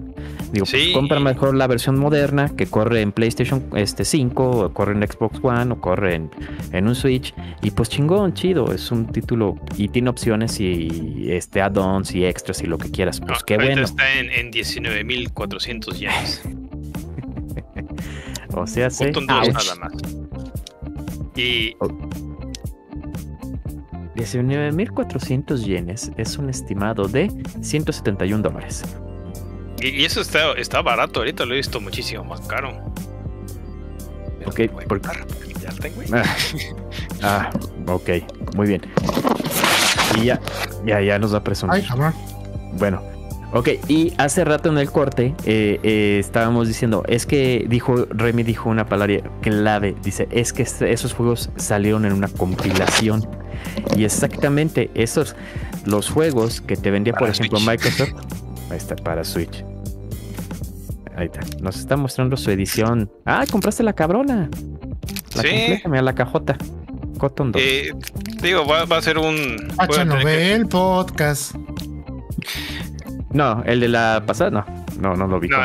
Digo, pues Sí, compra y- mejor la versión moderna que corre en PlayStation este 5, o corre en Xbox One, o corre en, en un Switch. Y pues chingón, chido. Es un título y tiene opciones y este add-ons y extras y lo que quieras. Pues No, qué bueno. está en, en 19.400 yenes. O sea, sí. Cotton 2 Ouch. nada más. Y 19.400 yenes es un estimado de 171 dólares. Y, y eso está, está barato, ahorita lo he visto muchísimo más caro. Pero Ok, por- porque ya lo tengo. Ah, ah, ok, muy bien. Y ya, ya, ya nos va a presumir. Ay. Bueno, ok, y hace rato en el corte eh, eh, estábamos diciendo, es que dijo, Remy dijo una palabra clave, dice, es que este- esos juegos salieron en una compilación. Y exactamente esos, los juegos que te vendía, por ejemplo, Switch. Microsoft, ahí está, para Switch. Ahí está, nos está mostrando su edición. Ah, compraste la cabrona. La Sí. completa, mira la cajota. Cotton 2. Eh, digo, va, va a ser un. que- Novel, podcast. No, el de la pasada no. No, no lo vi. No,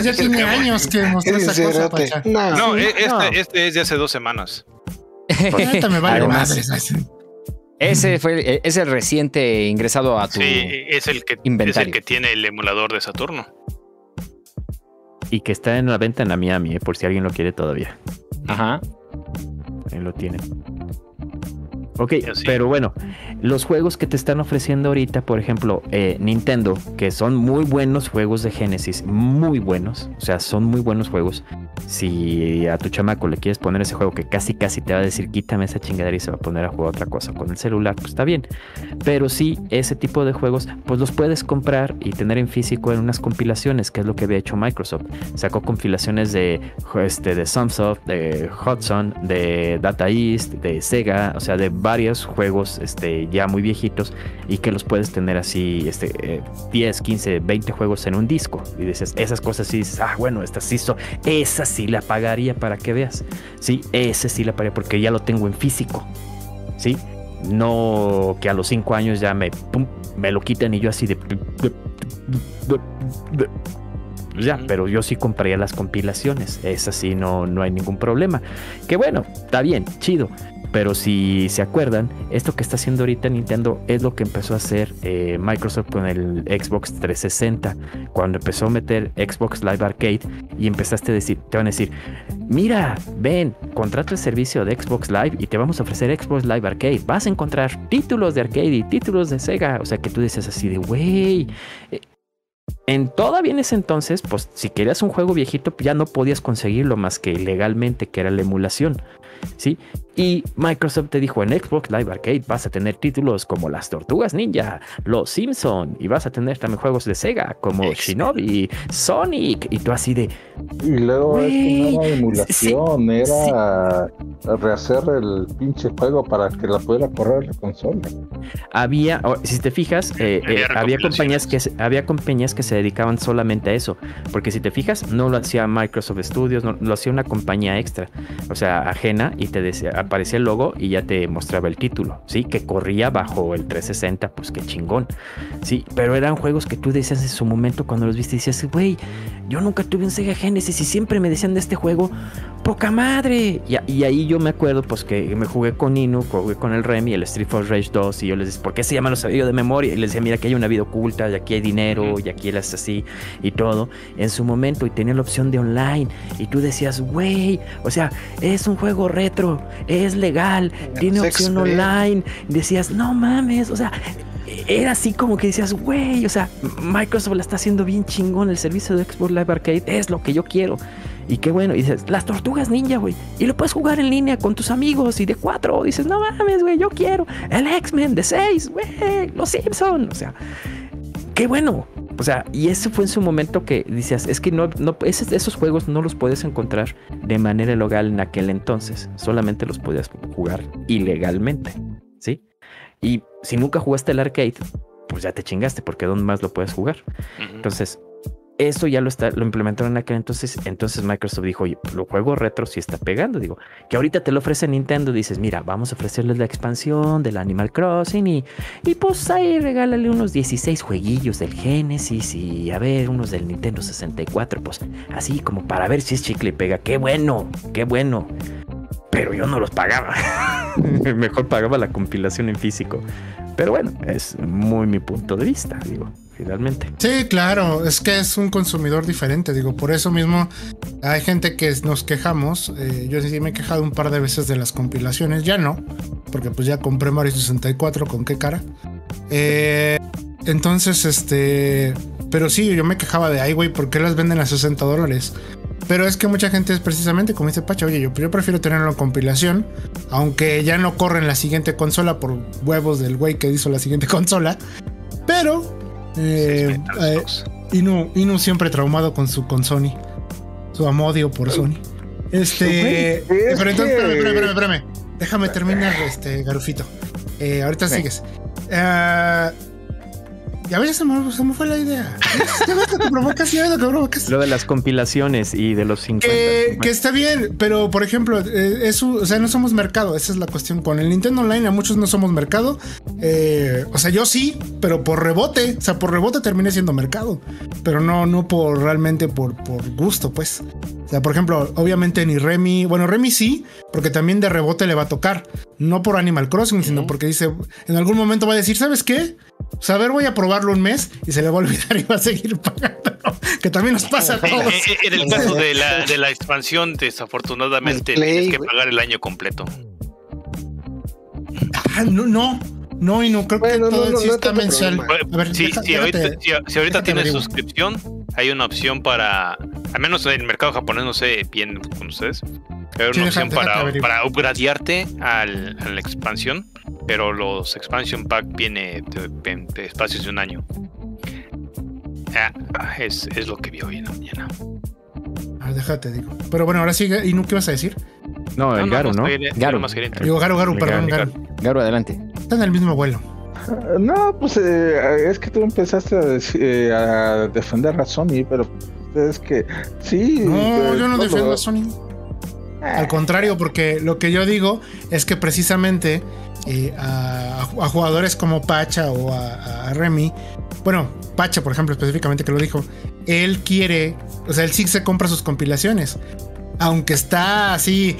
ya tiene años que mostró esa cosa. Pacha. No, No, Sí, e- no. este, este es de hace dos semanas. Ahorita me vale Además- madres. Ese fue e, es el reciente ingresado a tu. Sí, es el que es inventario. el que tiene el emulador de Saturno. Y que está en la venta en la Miami, eh, por si alguien lo quiere todavía. Ajá. Ahí lo tiene. Ok, sí. pero bueno, los juegos que te están ofreciendo ahorita, por ejemplo, eh, Nintendo, que son muy buenos juegos de Genesis, muy buenos, o sea, son muy buenos juegos. Si a tu chamaco le quieres poner ese juego que casi casi te va a decir quítame esa chingadera y se va a poner a jugar otra cosa con el celular, pues está bien. Pero sí, ese tipo de juegos, pues los puedes comprar y tener en físico en unas compilaciones, que es lo que había hecho Microsoft. Sacó compilaciones de, este, de Sunsoft, de Hudson, de Data East, de Sega, o sea, de varios juegos este, ya muy viejitos y que los puedes tener así, este, eh, 10, 15, 20 juegos en un disco. Y dices, esas cosas sí, dices, ah, bueno, estas sí son, esa sí la pagaría para que veas. Sí, ese sí la pagaría porque ya lo tengo en físico. Sí, no que a los 5 años ya me, pum, me lo quiten y yo así de... Pues ya, pero yo sí compraría las compilaciones. Esas sí no, no hay ningún problema. Que bueno, está bien, chido. Pero si se acuerdan, esto que está haciendo ahorita Nintendo es lo que empezó a hacer eh, Microsoft con el Xbox 360. Cuando empezó a meter Xbox Live Arcade y empezaste a decir, te van a decir, mira, ven, contrata el servicio de Xbox Live y te vamos a ofrecer Xbox Live Arcade. Vas a encontrar títulos de arcade y títulos de Sega. O sea que tú dices así de, güey. En todavía en ese entonces, pues si querías un juego viejito, ya no podías conseguirlo más que legalmente, que era la emulación. ¿Sí? Y Microsoft te dijo en Xbox Live Arcade vas a tener títulos como Las Tortugas Ninja, Los Simpson y vas a tener también juegos de Sega como Shinobi, Sonic y tú así de Y luego es Güey, que no era emulación, era rehacer el pinche juego para que la pudiera correr la consola. había, si te fijas, eh, Había eh, había compañías que había compañías que se dedicaban solamente a eso, porque si te fijas no lo hacía Microsoft Studios, no, lo hacía una compañía extra, o sea ajena y te decía, aparecía el logo y ya te mostraba el título, sí, que corría bajo el 360, pues qué chingón, sí, pero eran juegos que tú decías en su momento cuando los viste decías, güey, yo nunca tuve un Sega Genesis y siempre me decían de este juego, poca madre. Y, y ahí yo me acuerdo, pues que me jugué con Inu, jugué con el Remy, el Street for Rage 2, y yo les decía, ¿por qué se llama los yo de memoria? Y les decía, mira, que hay una vida oculta, y aquí hay dinero, y aquí es así, y todo. En su momento, y tenía la opción de online, y tú decías, güey, o sea, es un juego retro, es legal, tiene opción online. Decías, no mames, o sea, era así como que decías, güey, o sea, Microsoft la está haciendo bien chingón, el servicio de Xbox Live Arcade es lo que yo quiero. Y qué bueno, y dices, las tortugas ninja, güey. Y lo puedes jugar en línea con tus amigos y de cuatro. Dices, no mames, güey, yo quiero. El X-Men de seis, güey. Los Simpson. O sea, qué bueno. O sea, y eso fue en su momento que decías, es que no, no esos, esos juegos no los puedes encontrar de manera legal en aquel entonces. Solamente los podías jugar ilegalmente. ¿Sí? Y si nunca jugaste el arcade, pues ya te chingaste, porque ¿dónde más lo puedes jugar? Entonces, eso ya lo está, lo implementaron en aquel entonces. Entonces Microsoft dijo, oye, pues, lo juego retro sí está pegando. Digo, que ahorita te lo ofrece Nintendo. Dices, mira, vamos a ofrecerles la expansión del Animal Crossing y, y pues ahí regálale unos 16 jueguillos del Genesis y a ver, unos del Nintendo 64. Pues así como para ver si es chicle y pega. Qué bueno, qué bueno. Pero yo no los pagaba. Mejor pagaba la compilación en físico. Pero bueno, es muy mi punto de vista, digo, finalmente. Sí, claro, es que es un consumidor diferente, digo, por eso mismo hay gente que nos quejamos, eh, yo sí me he quejado un par de veces de las compilaciones, ya no, porque pues ya compré Mario 64, con qué cara. Eh, entonces, este, pero sí, yo me quejaba de, ay, güey, ¿por qué las venden a 60 dólares? Pero es que mucha gente es precisamente como dice Pacha, oye, yo, yo prefiero tenerlo en compilación, aunque ya no corre en la siguiente consola por huevos del güey que hizo la siguiente consola. Pero eh, eh, Inu, Inu siempre traumado con su con Sony. Su amodio por Sony. Este. Güey, es pero entonces, espérame, espérame, espérame, espérame. Déjame terminar, este, Garufito. Eh, ahorita sigues. Ah, Ya ves, se me, se me fue la idea. Ya ves lo que provocas, ya ves lo que provocas. Lo de las compilaciones y de los 50. Que, que está bien, pero por ejemplo, eh, eso, o sea, no somos mercado, esa es la cuestión. Con el Nintendo Online a muchos no somos mercado. Eh, o sea, yo sí, pero por rebote, o sea, por rebote terminé siendo mercado, pero no, no por realmente por, por gusto, pues. O sea, por ejemplo, obviamente ni Remy, bueno, Remy sí, porque también de rebote le va a tocar, no por Animal Crossing, sino porque dice, en algún momento va a decir, ¿sabes qué? O sea, a ver, voy a probarlo un mes y se le va a olvidar y va a seguir pagando. Que también nos pasa a todos. en- en el caso de la, de la expansión, desafortunadamente Play, tienes que pagar el año completo. Ah, no, no, no, y no, creo Bueno, que no, todo no, sí no está mensual. A ver, Sí, deja- ahorita, si- si ahorita tienes averiguo. suscripción, hay una opción para, al menos en el mercado japonés, no sé bien con ustedes, pero hay una opción déjate para, para upgradearte al, a la expansión, pero los expansion pack viene de, en- de espacios de un año. Ah, es, es lo que vi hoy en la mañana. Ah, déjate, digo. Pero bueno, ahora sí, ¿y no qué ibas a decir? No, el Garo, ¿no? Garu. nomás quería entrar. Digo, Garu, Garu, perdón, Garu. Garu. Garo, adelante. Está en el mismo vuelo. No, pues eh, es que tú empezaste a, decir- eh, a defender a Sony, pero es que sí. No, eh, yo no todo- defiendo a Sony. Al contrario, porque lo que yo digo es que precisamente a, jugadores como Pacha o a, Remy, bueno, Pacha, por ejemplo, específicamente que lo dijo, él quiere, o sea, él sí se compra sus compilaciones. Aunque está así,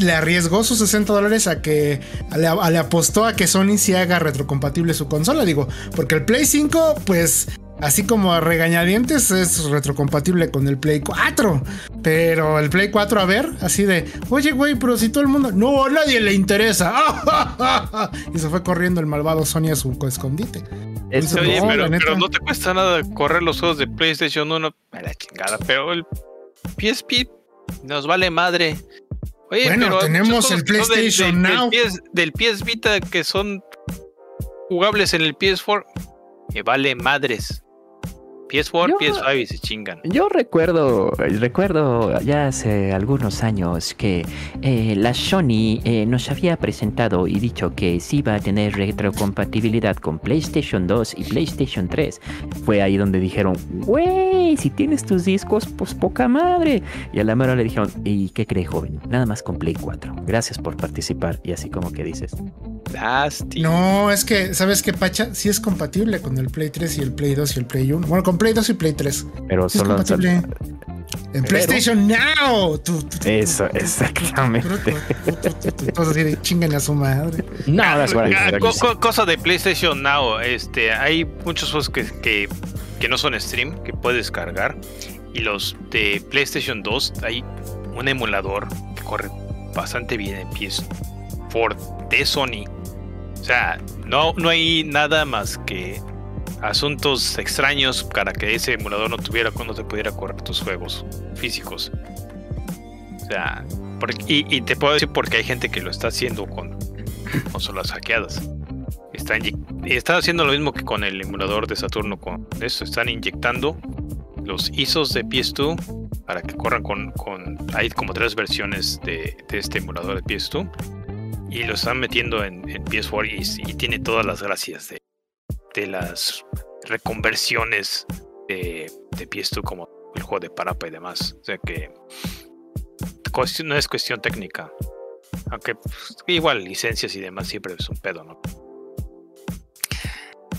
le arriesgó sus 60 dólares a que le, le apostó a que Sony sí haga retrocompatible su consola, digo, porque el Play 5, pues, así como a regañadientes, es retrocompatible con el Play 4. Pero el Play 4, a ver, así de, oye, güey, pero si todo el mundo, no, a nadie le interesa. y se fue corriendo el malvado Sony a su escondite. Es- No, Oye, pero, no te cuesta nada correr los juegos de PlayStation 1 a la chingada, pero el PSP nos vale madre. Oye, Bueno, pero tenemos el que PlayStation del, Now. Del PS, del PS Vita que son jugables en el PS4. Me vale madres. PS4, Yo- PS5 y se chingan. Yo recuerdo, recuerdo ya hace algunos años que eh, la Sony eh, nos había presentado y dicho que sí iba a tener retrocompatibilidad con PlayStation 2 y PlayStation 3. Fue ahí donde dijeron, güey, si tienes tus discos, pues poca madre. Y a la mera le dijeron, ¿y qué cree joven? Nada más con Play 4. Gracias por participar. Y así como que dices, Lástima. No, es que, ¿sabes qué, Pacha? Sí es compatible con el Play 3 y el Play 2 y el Play 1. Bueno, con Play 2 y Play 3. pero es solo... compatible. En PlayStation Now. Tú- tú- tú- Eso, exactamente. Todos así de chinguen a su madre. No, Ah, said. co- co- cosa de PlayStation Now, este, hay muchos juegos que, que, que no son stream, que puedes cargar. Y los de PlayStation 2, hay un emulador que corre bastante bien en PS4 de Sony. O sea, no, no hay nada más que asuntos extraños para que ese emulador no tuviera no te pudiera correr tus juegos físicos. O sea, y, te puedo decir porque hay gente que lo está haciendo con consolas hackeadas. Están, están haciendo lo mismo que con el emulador de Saturno con eso. Están inyectando los ISOs de PS2 para que corran con, hay como tres versiones de, este emulador de PS2 y lo están metiendo en, en PS4 y, y tiene todas las gracias de, de las reconversiones de, de PS2 como el juego de Parapa y demás. O sea que no es cuestión técnica. Aunque pues, igual licencias y demás siempre es un pedo, ¿no?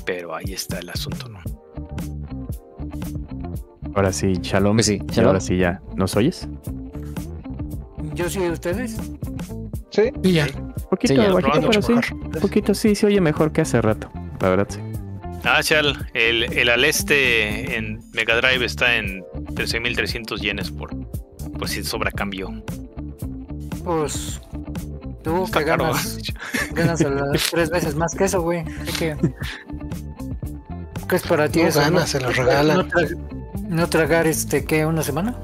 Pero ahí está el asunto, ¿no? Ahora sí, Shalom. Pues sí, Y ahora sí ya. ¿Nos oyes? Yo sí, ustedes. Sí, Y ya. Poquito Sí, ya, bajito, probando pero sí. mejor. Poquito sí, se oye mejor que hace rato. La verdad, sí. Ah, Chal, el, el Aleste en Mega Drive está en 13.300 yenes por, por si sobra cambio. Pues. Tú Está que caro. ganas, ganas a las tres veces más que eso, güey. Que. ¿Qué es para ti No eso? ganas, se lo regalan. No, tra- no tragar este, ¿qué? ¿Una semana?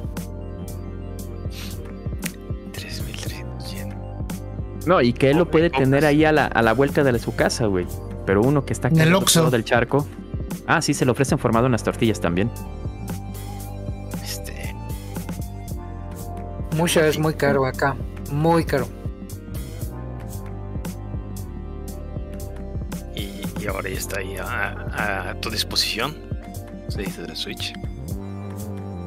3.300 yenes. No, y que él lo puede tener ahí a la, a la vuelta de su casa, güey. Pero uno que está En acá el al otro del charco. Ah, sí, se le ofrecen formado unas tortillas también. Este, Mucha es muy caro acá. Muy caro. y, y ahora ya está ahí a, a tu disposición. Se dice de Switch.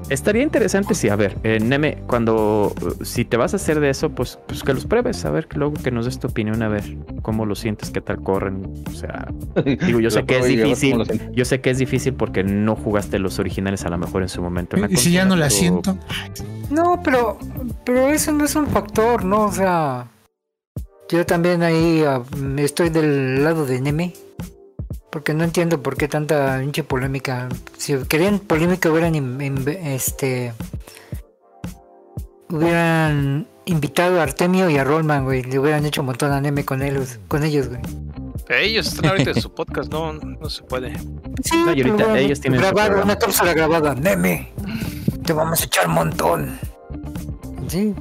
Estaría interesante si, a ver, eh, Neme, cuando si te vas a hacer de eso, pues, pues que los pruebes, a ver, que luego que nos des tu opinión, a ver cómo lo sientes, qué tal corren. O sea, digo, yo sé que es difícil, yo sé que es difícil porque no jugaste los originales a lo mejor en su momento. en la Y si ya no la siento. No, pero, pero eso no es un factor, ¿no? O sea, yo también ahí ah, estoy del lado de Neme. Porque no entiendo por qué tanta pinche polémica. Si querían polémica hubieran in- in- este hubieran invitado a Artemio y a Rollman, güey. Le hubieran hecho un montón a Neme con ellos, con ellos, güey. Ellos están ahorita en su podcast, no, no se puede. Sí, No, y pero ahorita ellos tienen grabado una cápsula grabada. Neme, te vamos a echar un montón. Sí,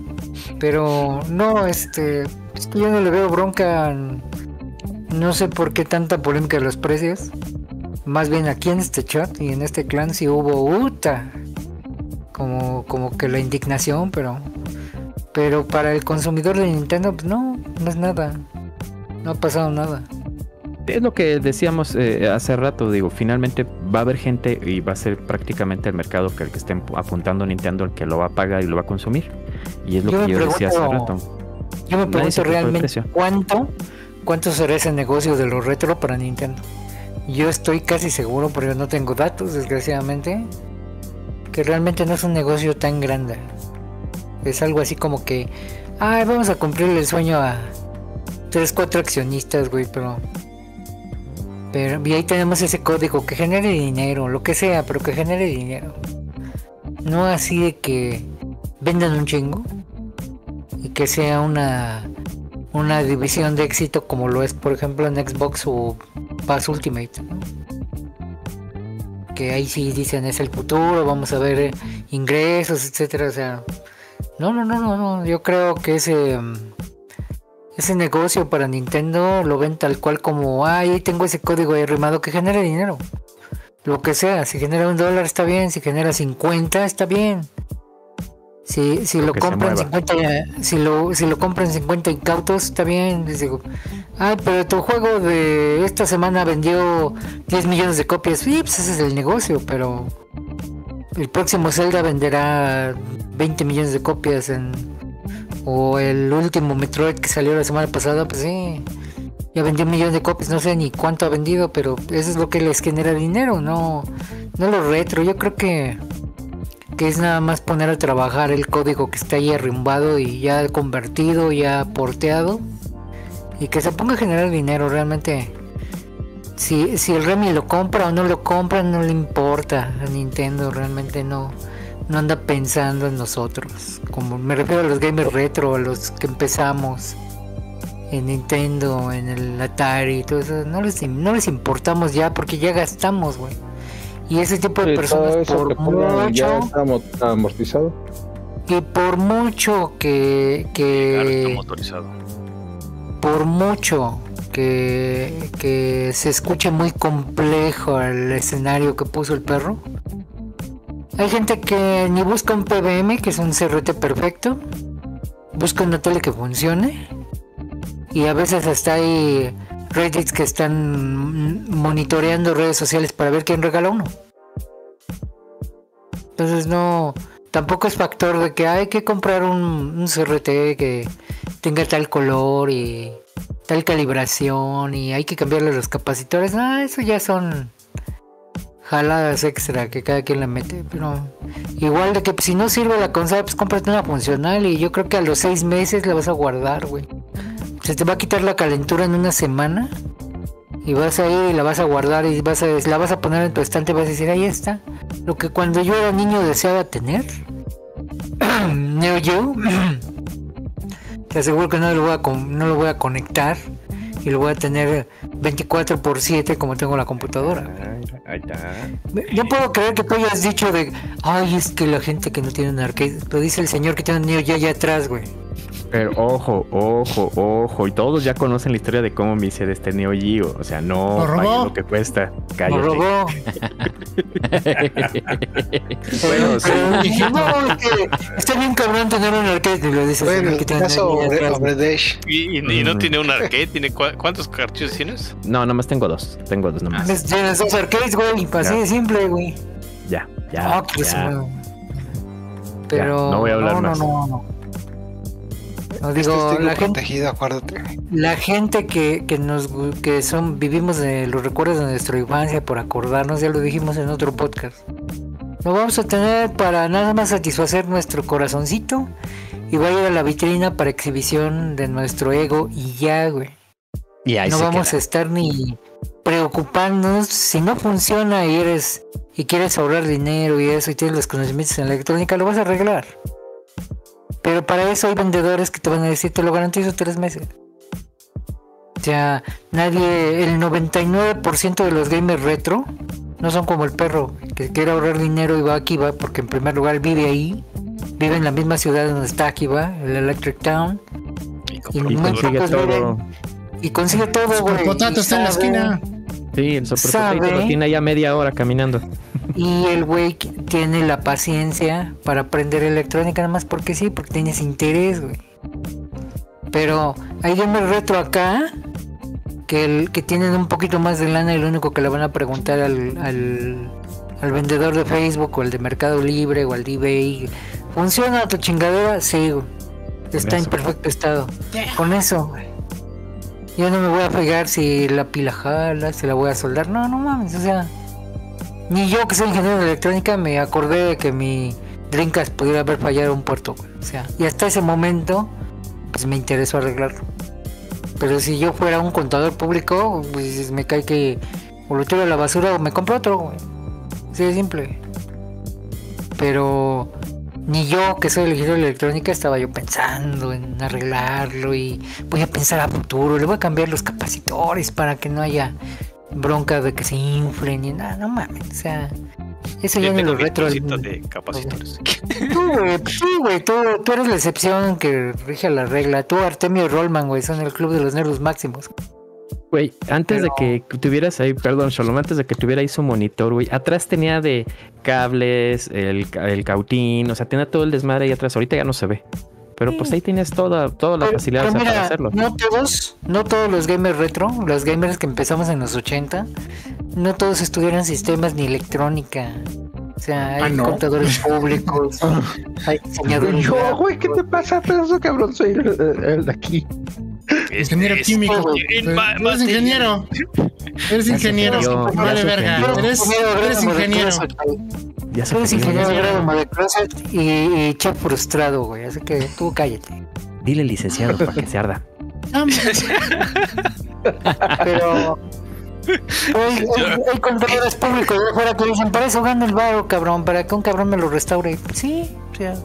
pero no, este, es que yo no le veo bronca. No sé por qué tanta polémica de los precios. Más bien aquí en este chat y en este clan sí hubo uta. Como, como que la indignación, pero. Pero para el consumidor de Nintendo, pues no, no es nada. No ha pasado nada. Es lo que decíamos eh, hace rato, digo, finalmente va a haber gente y va a ser prácticamente el mercado que el que esté apuntando Nintendo el que lo va a pagar y lo va a consumir. Y es lo Yo que yo decía hace rato. Yo me pregunto realmente cuánto, cuánto será ese negocio de los retro para Nintendo. Yo estoy casi seguro, porque no tengo datos, desgraciadamente, que realmente no es un negocio tan grande. Es algo así como que, ay, vamos a cumplir el sueño a tres, cuatro accionistas, güey, pero, pero y ahí tenemos ese código que genere dinero, lo que sea, pero que genere dinero. No así de que vendan un chingo y que sea una una división de éxito como lo es por ejemplo en Xbox o Pass Ultimate. Que ahí sí dicen es el futuro vamos a ver eh, ingresos etcétera o sea no no no no no yo creo que ese ese negocio para Nintendo lo ven tal cual como "Ah, ahí tengo ese código ahí arrimado que genere dinero lo que sea si genera un dólar está bien si genera 50 está bien si, si lo, compran mueva. 50 ya- si lo si lo compran 50 incautos está bien les digo. Ay pero tu juego de esta semana vendió 10 millones de copias. Sí pues ese es el negocio pero el próximo Zelda venderá 20 millones de copias en o el último Metroid que salió la semana pasada pues sí. Ya vendió un millón de copias no sé ni cuánto ha vendido pero eso es lo que les genera dinero no no lo retro. Yo creo que que es nada más poner a trabajar el código que está ahí arrumbado y ya convertido, ya porteado y que se ponga a generar dinero realmente. Si, si el Remy lo compra o no lo compra, no le importa a Nintendo, realmente no, no anda pensando en nosotros. Como me refiero a los gamers retro, a los que empezamos en Nintendo, en el Atari y todo eso, no les, no les importamos ya porque ya gastamos, güey. Y ese tipo de Sí, personas por pongan ya mucho está amo- amortizado. y por mucho que, que motorizado. por mucho que, que se escuche muy complejo el escenario que puso el perro hay gente que ni busca un PBM que es un CRT perfecto busca una tele que funcione y a veces hasta hay Reddits que están monitoreando redes sociales para ver quién regala uno entonces no, tampoco es factor de que hay que comprar un, CRT que tenga tal color y tal calibración y hay que cambiarle los capacitores. Ah, eso ya son jaladas extra que cada quien le mete. Pero igual de que pues, si no sirve la consola, pues cómprate una funcional y yo creo que a los seis meses la vas a guardar, güey. Se te va a quitar la calentura en una semana y vas a ir y la vas a guardar y vas a, la vas a poner en tu estante y vas a decir, ahí está. Lo que cuando yo era niño deseaba tener. Neo Geo. Te aseguro que no lo, voy a no lo voy a conectar y lo voy a tener 24 por 7 como tengo la computadora. Ahí está. No puedo creer que tú hayas dicho de, ay, es que la gente que no tiene un arcade, lo dice el señor que tiene un Neo Geo allá atrás, güey. Pero ojo, ojo, ojo. Y todos ya conocen la historia de cómo me hice de este Neo Geo. O sea, no ¿Lo robó? lo que cuesta. Lo Cállate. robó. Bueno, sí. No, es que está bien cabrón tener un arcade y lo dices. Bueno, que el tiene caso. Y, y- y no Mm. tiene un arcade, tiene cua- ¿cuántos cartuchos tienes? No, nomás tengo dos. Tengo dos nomás. Tienes- Tienes dos arcades, güey. Así Ya. de simple, güey. Ya, ya. Ah, pues, ya. Pero. no voy a hablar no, más. No, no, no. No, Este digo, es la gente, protegido, acuérdate. la gente que, que nos que son vivimos de los recuerdos de nuestra infancia por acordarnos, ya lo dijimos en otro podcast. Lo vamos a tener para nada más satisfacer nuestro corazoncito y va a ir a la vitrina para exhibición de nuestro ego y ya, güey. Y ahí no vamos queda. a estar ni preocupándonos si no funciona y eres y quieres ahorrar dinero y eso y tienes los conocimientos en electrónica lo vas a arreglar pero para eso hay vendedores que te van a decir te lo garantizo tres meses o sea nadie el 99% de los gamers retro no son como el perro que quiere ahorrar dinero y va aquí va porque en primer lugar vive ahí vive en la misma ciudad donde está aquí va el Electric Town Y y Consigue pocos todo. viven y consigue todo güey El potato y está en la esquina. Sí, el Sabe. Tiene ya media hora caminando. Y el güey tiene la paciencia para aprender electrónica nada más porque sí, porque tienes interés, güey. Pero hay gamers retro acá que, el, que tienen un poquito más de lana y lo único que le van a preguntar al, al, al vendedor de Facebook o el de Mercado Libre o al de eBay, ¿funciona tu chingadera? Sí, güey. Está en perfecto estado. Con eso, güey. Yo no me voy a pegar si la pila jala, si la voy a soldar. No, no mames, o sea... Ni yo que soy ingeniero de electrónica me acordé de que mi Dreamcast pudiera haber fallado un puerto. O sea, y hasta ese momento, pues me interesó arreglarlo. Pero si yo fuera un contador público, pues me cae que o lo tiro a la basura o me compro otro, güey. Así de simple. Pero ni yo que soy ingeniero de electrónica estaba yo pensando en arreglarlo y voy a pensar a futuro, le voy a cambiar los capacitores para que no haya bronca de que se inflen y nada, no mames, o sea, eso ya Yo tengo lo retro. de capacitores. Tú, güey, sí, güey, tú, tú eres la excepción que rige la regla. Tú, Artemio y Rollman, güey, son el club de los nerdos máximos. Güey, antes Pero- de que tuvieras ahí, perdón, Shalom, antes de que tuviera ahí su monitor, güey, atrás tenía de cables, el, el cautín, o sea, tenía todo el desmadre ahí atrás. Ahorita ya no se ve. Pero pues ahí tienes toda, toda la Pero- facilidad pero para hacerlo. No todos, no todos los gamers retro, los gamers que empezamos en los 80, no todos estudiaron sistemas ni electrónica. O sea, hay Ah, ¿no? contadores públicos, hay diseñadores. Yo, güey, ¿qué te pasa, pedazo cabrón? Soy el de aquí. Ingeniero Es- químico. es- Eres ingeniero. Eres ingeniero. Yo- Vale verga. Eres, eres ingeniero. Ya se eres ingeniero ¿no? grado de closet y, y chef frustrado, güey. Así que tú cállate. Dile licenciado para que se arda. Pero. Hay, hay- hay contadores públicos de afuera que dicen: Para eso gana el varo, cabrón. Para que un cabrón me lo restaure. Sí, o sea,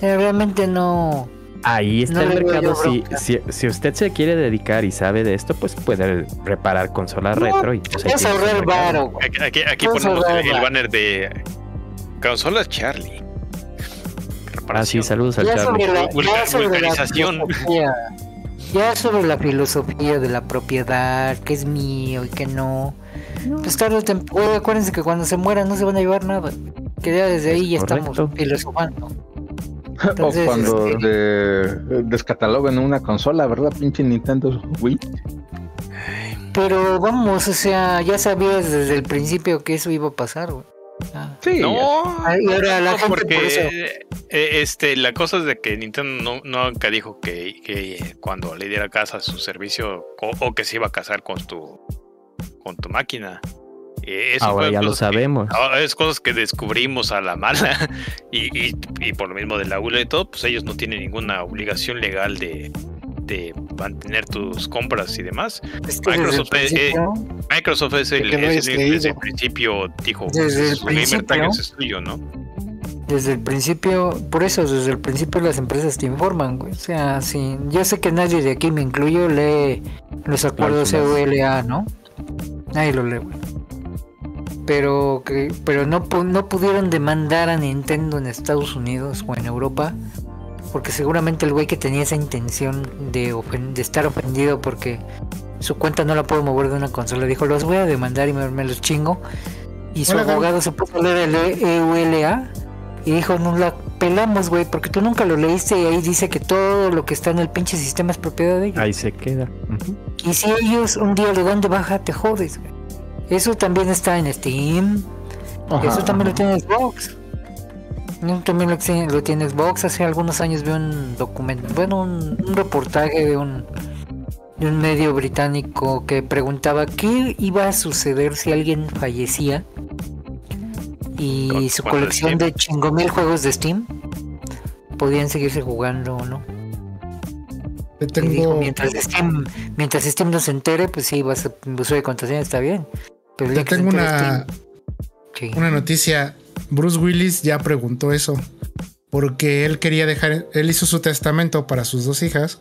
realmente no. Ahí está No el mercado. Si, si, si usted se quiere dedicar y sabe de esto, pues puede reparar consolas retro. Y pues, Es ahorrar varo. Aquí, aquí, aquí ponemos el, banner de consolas Charlie. Ah, sí, saludos al Ya Charlie. sobre, la, ya sobre la. Ya sobre la filosofía de la propiedad, que es mío y que no. Pues tarde o temprano, acuérdense que cuando se mueran no se van a llevar nada. Que ya desde ahí ya Correcto. estamos filosofando. O cuando este- de- descatalogan una consola, ¿verdad? Pinche Nintendo Wii. Pero vamos, o sea, ya sabías desde el principio que eso iba a pasar, güey. Ah. Sí. No, Ay, y ahora la no, gente porque por eso- eh, este, la cosa es de que Nintendo no, no nunca dijo que, que cuando le diera casa a su servicio o, o que se iba a casar con tu con tu máquina. Eh, eso Ahora ya lo que- sabemos. ahora es cosas que descubrimos a la mala y, y- y por lo mismo de la ULA y todo, pues ellos no tienen ninguna obligación legal de, de mantener tus compras y demás. es que desde el Microsoft, eh, eh, principio- Microsoft es el, Que es el desde el principio dijo Desde el gamer tag principio. es tuyo, ¿no? Desde el principio, por eso desde el principio las empresas te informan, güey. O sea, si yo sé que nadie de aquí me incluyo lee los acuerdos. COLA, ¿no? Nadie lo lee, güey. Pero que pero no no pudieron demandar a Nintendo en Estados Unidos o en Europa porque seguramente el güey que tenía esa intención de, ofen- de estar ofendido porque su cuenta no la puedo mover de una consola, dijo, los voy a demandar y me, me los chingo. Y su Hola, abogado se puso a leer el EULA y dijo, nos la pelamos, güey, porque tú nunca lo leíste y ahí dice que todo lo que está en el pinche sistema es propiedad de ellos. Ahí se queda. Y si ellos un día le dan de baja, te jodes, güey. Eso también está en Steam. Ajá, Eso también lo tiene Xbox. También lo tiene, lo tiene Xbox. Hace algunos años vi un documento, bueno, un, un reportaje de un, de un medio británico que preguntaba qué iba a suceder si alguien fallecía y su colección de chingo mil juegos de Steam podían seguirse jugando o no. Y dijo, tengo, mientras Steam, mientras Steam no se entere, pues sí, vas a uso de contraseña, está bien. Pero se tengo una, sí. una noticia. Bruce Willis ya preguntó eso. Porque él quería dejar. Él hizo su testamento para sus dos hijas.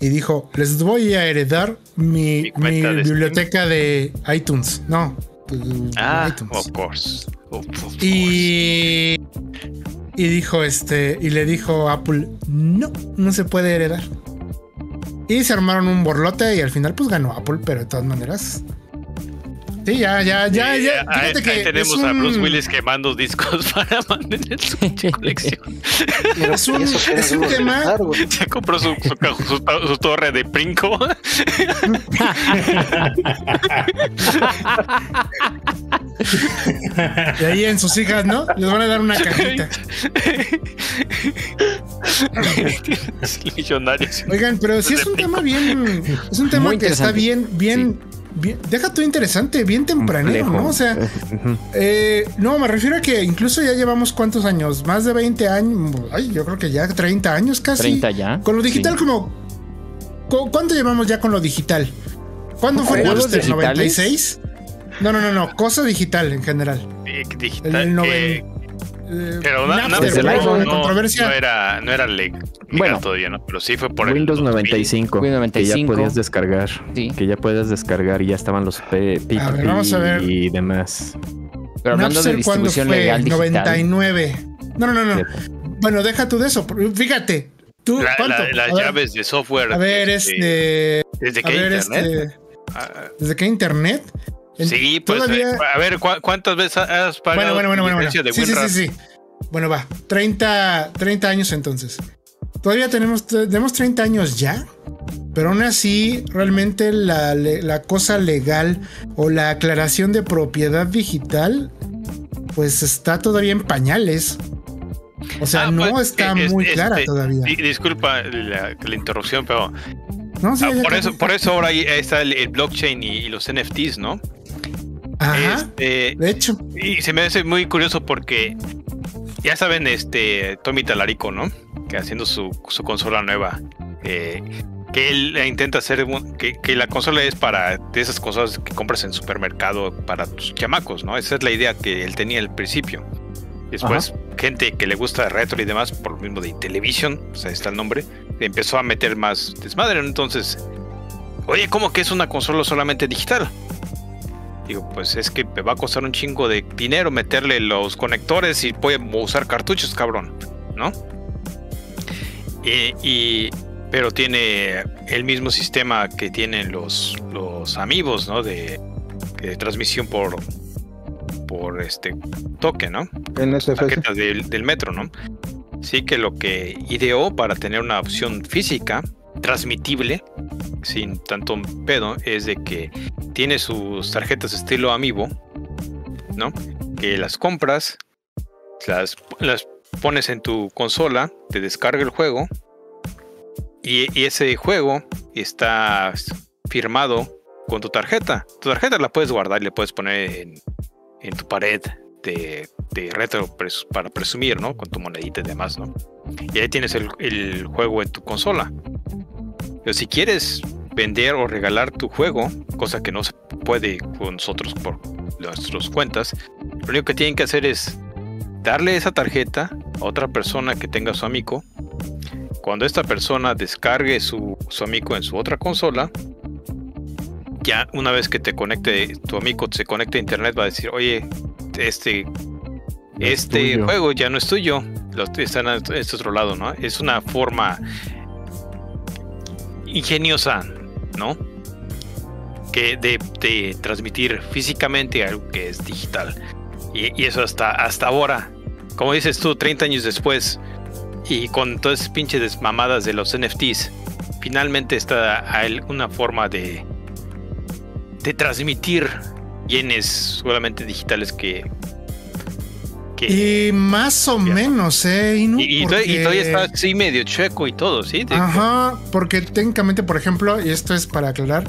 Y dijo: Les voy a heredar mi, Mi cuenta mi de biblioteca de iTunes. No. pues, Ah, iTunes. of course. Of- of course. Y, y dijo este, y le dijo a Apple, no, no se puede heredar. Y se armaron un borlote y al final pues ganó Apple, pero de todas maneras. Sí, ya, ya, ya, ya. ahí- que ahí tenemos a Bruce Willis quemando discos para mantener su colección. Es un- es un tema-. Se compró su, su, torre de Princo. Y ahí en sus hijas, ¿no? Les van a dar una cajita. Es el millonario. Oigan, pero sí es un tema bien. Es un tema Muy que está bien, bien. Bien deja tú interesante, bien tempranero, Complejo. ¿no? O sea. Eh, no, me refiero a que incluso ya llevamos cuántos años, más de 20 años, ay, yo creo que ya 30 años casi. 30 ya. Con lo digital Sí. como... cu- ¿Cuánto llevamos ya con lo digital? ¿Cuándo fue digitales? ¿96? No, no, no, no, cosa digital en general. El, digital, el que- noven- eh, pero na- Napster, Desde el pero iPhone no, controversia. no era, no era legal Bueno. todavía, ¿no? Pero sí fue por el Windows 2000. 95, Windows que 95. ya podías descargar, Sí. que ya puedes descargar y ya estaban los P- P2P A ver, vamos a ver. y demás. Pero hablando de Napster, ¿cuándo distribución fue? legal digital. 99. No, no, no, no. Sí. Bueno, deja tú de eso. Fíjate. ¿Tú La- cuánto? la- las A ver, llaves de software. A ver, este. ¿Desde A qué ver, internet? este... Ah, ¿Desde qué internet? Sí, pues. todavía- eh, A ver, ¿cu- ¿cuántas veces has pagado Bueno, bueno, bueno, bueno. bueno. Sí, sí, sí, sí. Bueno, va. 30, 30 años entonces. Todavía tenemos, tenemos 30 años ya. Pero aún así, realmente la, la cosa legal o la aclaración de propiedad digital, pues está todavía en pañales. O sea, Ah, no pues, está es- muy este, clara todavía. di- disculpa la, la interrupción, pero No, sí, ah, por, eso, por eso ahora ahí está el, el blockchain y, y los NFTs, ¿no? Ajá. Este, De hecho, y se me hace muy curioso porque ya saben, este Tommy Talarico, ¿no? Que haciendo su, su consola nueva. eh, que él la intenta hacer que, que la consola es para de esas cosas que compras en supermercado para tus chamacos, ¿no? Esa es la idea que él tenía al principio. Después, gente que le gusta retro y demás, por lo mismo de televisión, o sea, está el nombre, empezó a meter más desmadre. Entonces, oye, ¿cómo que es una consola solamente digital? Digo, pues es que me va a costar un chingo de dinero meterle los conectores y voy a usar cartuchos, cabrón, ¿no? Y, y- pero tiene el mismo sistema que tienen los, los amigos, ¿no? De, de transmisión por por este toque, ¿no? NSFS. tarjetas del, del metro, ¿no? Sí que lo que ideó para tener una opción física transmitible sin tanto pedo es de que tiene sus tarjetas estilo Amiibo, ¿no? Que las compras, las, las pones en tu consola, te descarga el juego y, ese juego está firmado con tu tarjeta. Tu tarjeta la puedes guardar y le puedes poner en, tu pared de, retro para presumir, ¿no? Con tu monedita y demás, ¿no? Y ahí tienes el juego en tu consola. Pero si quieres vender o regalar tu juego, cosa que no se puede con nosotros por nuestras cuentas, lo único que tienen que hacer es darle esa tarjeta a otra persona que tenga su amigo. Cuando esta persona descargue su, su amigo en su otra consola, ya una vez que te conecte, tu amigo se conecte a internet, va a decir, oye, este, es este tuyo". juego ya no es tuyo. los están a este otro lado, ¿no? Es una forma ingeniosa, ¿no? Que de, transmitir físicamente algo que es digital. Y, eso hasta, hasta ahora, como dices tú, 30 años después, y con todas esas pinches desmamadas de los NFTs, finalmente está una forma de, de transmitir bienes solamente digitales que. Que Y más o menos, ¿eh? Inu? y, todavía está así medio chueco y todo, ¿sí? Ajá, porque técnicamente, por ejemplo, y esto es para aclarar,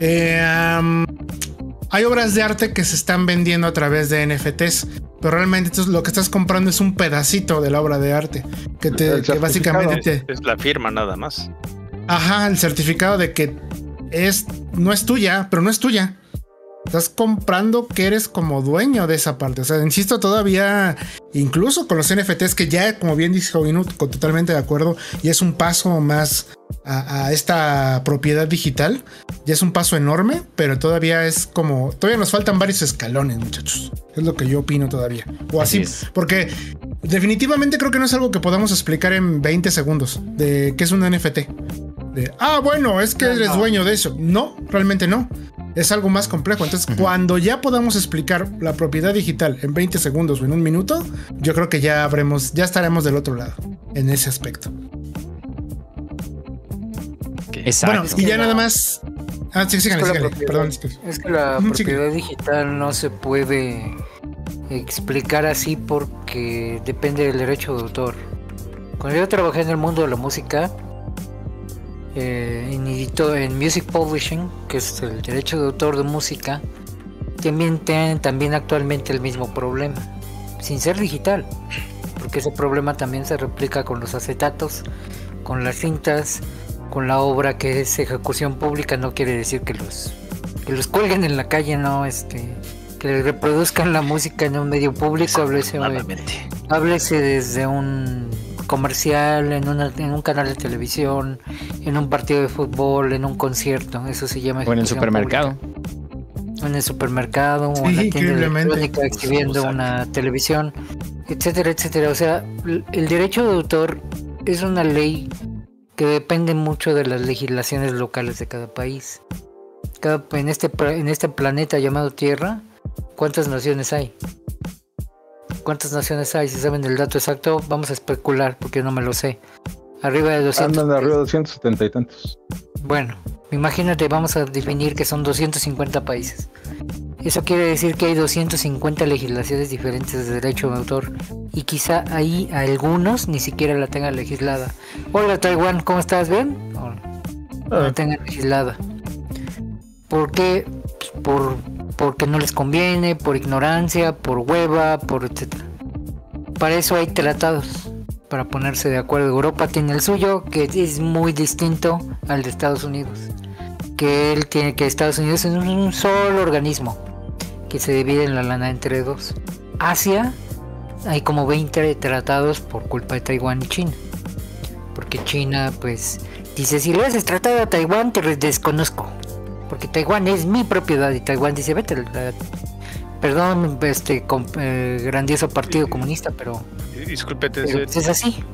eh, am, hay obras de arte que se están vendiendo a través de NFTs, pero realmente entonces lo que estás comprando es un pedacito de la obra de arte, que, te, que básicamente te... Es la firma nada más. Ajá, el certificado de que es, no es tuya, pero no es tuya. Estás comprando que eres como dueño de esa parte. O sea, insisto, todavía, incluso con los NFTs, que ya, como bien dijo Inu, con- totalmente de acuerdo, y es un paso más a, a esta propiedad digital. Ya es un paso enorme, pero todavía es como. Todavía nos faltan varios escalones, muchachos. Es lo que yo opino todavía. O así, Así porque definitivamente creo que no es algo que podamos explicar en 20 segundos de qué es un NFT. De, ah, bueno, es que eres dueño de eso. No, realmente no. Es algo más complejo. Entonces, cuando ya podamos explicar la propiedad digital en 20 segundos o en un minuto, yo creo que ya habremos, ya estaremos del otro lado en ese aspecto. Exacto. Bueno, y ya nada más. Ah, sí, síganle, Es que la síganle. Perdón. es que- Es que la propiedad digital no se puede explicar así porque depende del derecho de autor. Cuando yo trabajé en el mundo de la música, eh, en, edito- en Music Publishing, que es el derecho de autor de música, también tienen también actualmente el mismo problema, sin ser digital, porque ese problema también se replica con los acetatos, con las cintas, con la obra que es ejecución pública, no quiere decir que los que los cuelguen en la calle, no, este, que reproduzcan la música en un medio público, háblese, háblese desde un comercial, en, una- en un canal de televisión, en un partido de fútbol, en un concierto, eso se llama O en el ejecución supermercado. pública. En el supermercado o en Sí, la tienda electrónica exhibiendo una televisión, etcétera, etcétera. O sea, el derecho de autor es una ley que depende mucho de las legislaciones locales de cada país. Cada, en, este, en este planeta llamado Tierra, ¿cuántas naciones hay? ¿Cuántas naciones hay? Si saben el dato exacto, vamos a especular porque no me lo sé. Arriba de 200. Andan de arriba de 270 y tantos. Bueno, imagínate, vamos a definir que son 250 países. Eso quiere decir que hay 250 legislaciones diferentes de derecho de autor y quizá ahí algunos ni siquiera la tengan legislada. Hola Taiwán, ¿cómo estás? ¿Bien? No la tengan legislada. ¿Por qué? Pues por, porque no les conviene, por ignorancia, por hueva, por etcétera. Para eso hay tratados, para ponerse de acuerdo. Europa tiene el suyo, que es muy distinto al de Estados Unidos. Que él tiene que Estados Unidos es un solo organismo, que se divide en la lana entre dos. Asia, hay como 20 tratados por culpa de Taiwán y China. Porque China, pues, dice, si le haces tratado a Taiwán, te desconozco. Porque Taiwán es mi propiedad y Taiwán dice, vete, la- perdón, este com- eh, grandioso partido comunista, pero Tencent. pues, es así.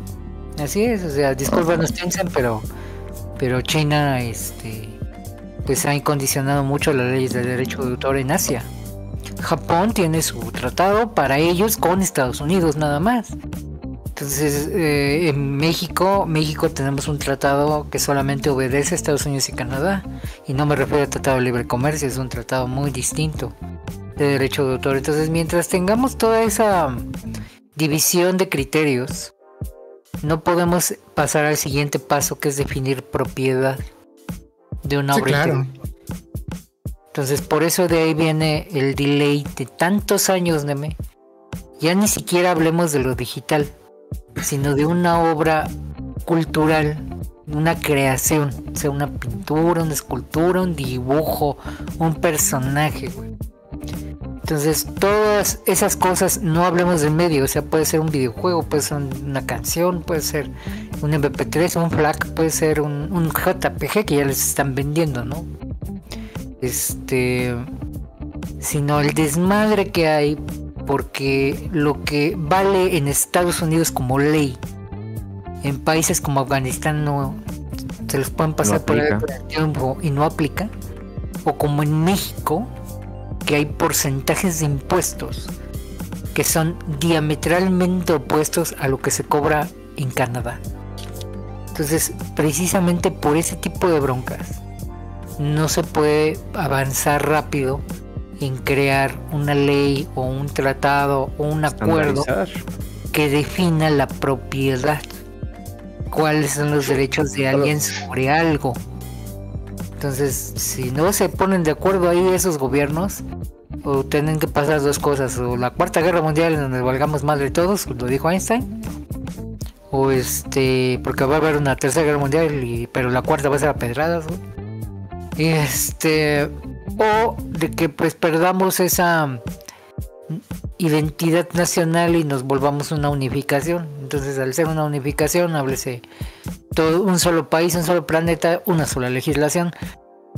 Así es, o sea, discúlpanos Tencent, pero pero China este pues ha incondicionado mucho las leyes de derecho de autor en Asia. Japón tiene su tratado para ellos con Estados Unidos nada más. Entonces, eh, en México, México tenemos un tratado que solamente obedece a Estados Unidos y Canadá. Y no me refiero al Tratado de Libre Comercio, es un tratado muy distinto de derecho de autor. Entonces, mientras tengamos toda esa división de criterios, no podemos pasar al siguiente paso que es definir propiedad de una Sí, obra. claro. Entonces, por eso de ahí viene el delay de tantos años, Neme. Ya ni siquiera hablemos de lo digital, sino de una obra cultural, una creación, o sea, una pintura, una escultura, un dibujo, un personaje, güey. Entonces, todas esas cosas, no hablemos del medio, o sea, puede ser un videojuego, puede ser un- una canción, puede ser un MP3, un FLAC, puede ser un, un JPG que ya les están vendiendo, ¿no? Este. Sino el desmadre que hay porque lo que vale en Estados Unidos como ley, en países como Afganistán no se los pueden pasar por aplica. el tiempo y no aplica, o como en México, que hay porcentajes de impuestos que son diametralmente opuestos a lo que se cobra en Canadá. Entonces, precisamente por ese tipo de broncas, no se puede avanzar rápido en crear una ley o un tratado o un acuerdo que defina la propiedad. Cuáles son los derechos de alguien sobre algo. Entonces, si no se ponen de acuerdo ahí esos gobiernos, o tienen que pasar dos cosas, o la cuarta guerra mundial en donde valgamos madre todos, lo dijo Einstein, o este, porque va a haber una tercera guerra mundial, pero la cuarta va a ser a pedradas, este, o de que pues perdamos esa identidad nacional y nos volvamos una unificación. Entonces, al ser una unificación, háblese todo un solo país, un solo planeta, una sola legislación.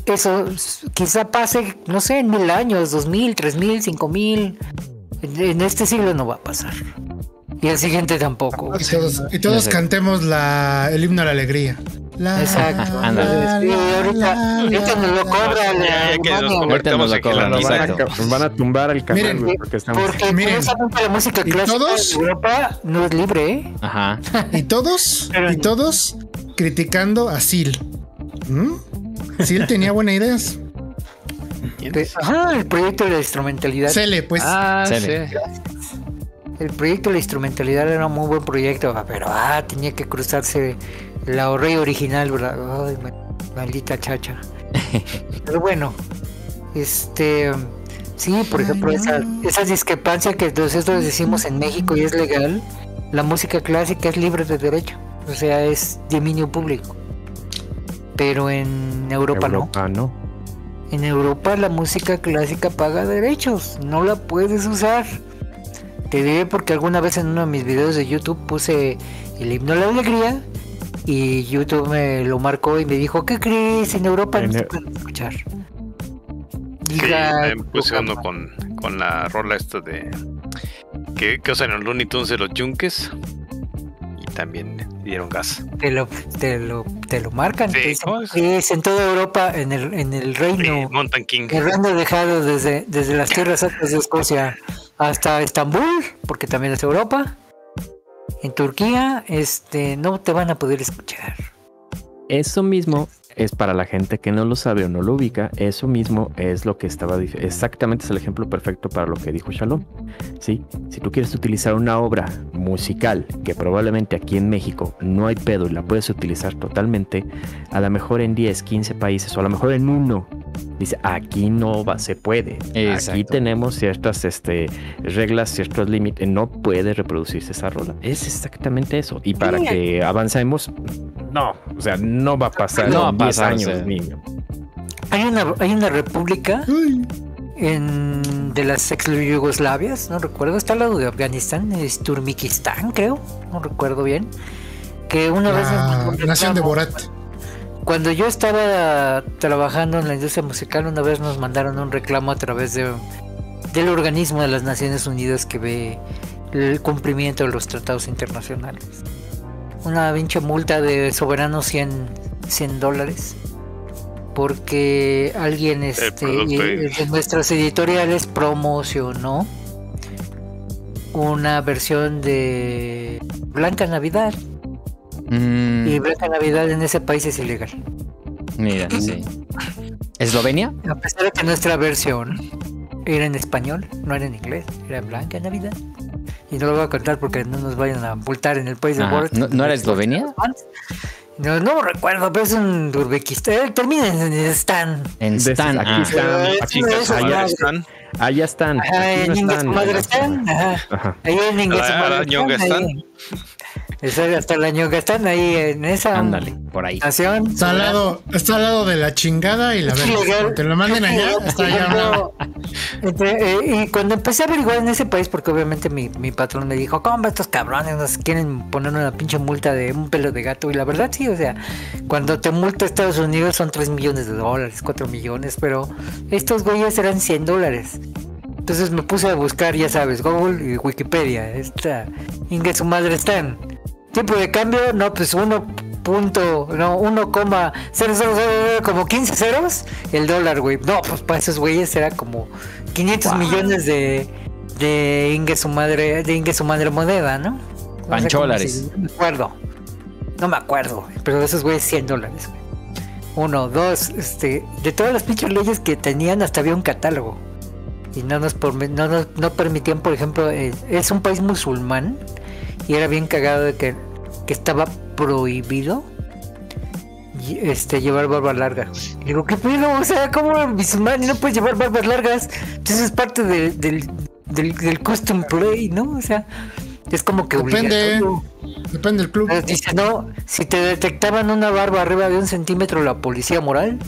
Eso quizá pase, no sé, en mil años, dos mil, tres mil, cinco mil. En este siglo no va a pasar. Y el siguiente tampoco. Y todos, y cantemos la, el himno a la alegría. La, Exacto. Ándale. Sí, ahorita, ahorita nos lo cobra la Ya, ya que nos cobran, aquí la Van a, tumbar el canal, Miren, porque estamos. Porque Miren, curiosamente la música ¿y clásica todos? de Europa no es libre, ¿eh? Ajá. Y todos, y todos criticando a Sil. ¿Mm? Sil tenía buenas ideas. De- Ajá, el proyecto de la instrumentalidad. Cele, pues. Ah, Sele. sí. El proyecto de la instrumentalidad era un muy buen proyecto, pero ah, tenía que cruzarse la rey original, ¿verdad? Ay, ma- maldita chacha. pero bueno, este. Sí, por ejemplo, esa, esa discrepancia que nosotros decimos en México y es legal, la música clásica es libre de derecho, o sea, es dominio público. Pero en Europa, no. Europa, no. En Europa la música clásica paga derechos, no la puedes usar. Te diré porque alguna vez en uno de mis videos de YouTube puse el himno a la alegría y YouTube me lo marcó y me dijo, ¿qué crees? En Europa no se e- puede escuchar. Sí, me puse uno con, con la rola esta de. Que, que usan en los Looney Tunes de los Yunques. Y también dieron gas. te lo, te lo, te lo marcan. Sí. "Sí, es en toda Europa, en el, en el reino. Mountain King. El reino dejado desde, desde las tierras altas de Escocia hasta Estambul, porque también es Europa. En Turquía, este, no te van a poder escuchar. Eso mismo es para la gente que no lo sabe o no lo ubica. Eso mismo es lo que estaba exactamente es el ejemplo perfecto para lo que dijo Shalom. Sí, si tú quieres utilizar una obra musical que probablemente aquí en México no hay pedo y la puedes utilizar totalmente, a lo mejor en 10, 15 países o a lo mejor en uno dice aquí no va, se puede. Aquí tenemos ciertas este, reglas, ciertos límites. No puede reproducirse esa rola. Es exactamente eso. Y para Sí. que avancemos, no, o sea, no va a pasar No va a en 10 pasar, años, niño. Hay una, hay una república Uy, en, de las ex Yugoslavias, no recuerdo, está al lado de Afganistán, es Turmikistán, creo, no recuerdo bien. Que una vez la nos nación de Borat. Cuando yo estaba trabajando en la industria musical, una vez nos mandaron un reclamo a través de, del organismo de las Naciones Unidas que ve el cumplimiento de los tratados internacionales. Una pinche multa de soberano 100, 100 dólares. Porque alguien este, es- de nuestras editoriales promocionó una versión de Blanca Navidad. Mm, Y Blanca Navidad en ese país es ilegal. mira, sí. ¿Eslovenia? A pesar de que nuestra versión era en español, no era en inglés, era Blanca Navidad. Y no lo voy a contar porque no nos vayan a multar en el país de. Borat. ¿No- no era Eslovenia? No, no recuerdo, pero es un Uzbekistán. eh, Termina en Stan. En De- Stan. aquí ah. están, aquí sí, están, allá, madre. están. allá están. Ajá, aquí no en están. su madre Stan. Ajá. Ajá. Ahí en Inga su Era hasta la ñonga están ahí en esa Ándale, por ahí. nación. Está al lado, está al lado de la chingada y la ilegal. Que lo manden allá, está allá. Entre- eh, y cuando empecé a averiguar en ese país, porque obviamente mi, mi patrón me dijo, ¿cómo estos cabrones nos quieren poner una pinche multa de un pelo de gato? Y la verdad sí, o sea, cuando te multa Estados Unidos son 3 millones de dólares, 4 millones, pero estos güeyes eran 100 dólares. Entonces me puse a buscar, ya sabes, Google y Wikipedia. Esta Inge su madre está en tipo de cambio, no, pues uno punto, no, 1,000 como 15 ceros el dólar, güey. No, pues para esos güeyes era como 500 millones de de Inge su madre, de Inge su madre moneda, ¿no? No Pancholares. me acuerdo. No me acuerdo, pero de esos güeyes 100 dólares, güey. Uno, dos, este, de todas las pinches leyes que tenían hasta había un catálogo. Y no nos, no no permitían, por ejemplo, eh, es un país musulmán y era bien cagado de que, que estaba prohibido este llevar barba larga. Y digo, ¿qué pedo? O sea, ¿cómo musulmán y no puedes llevar barbas largas? Entonces es parte de- del, del, del custom play, ¿no? O sea, es como que Depende. Depende del club. Dice, no, si te detectaban una barba arriba de un centímetro, la policía moral,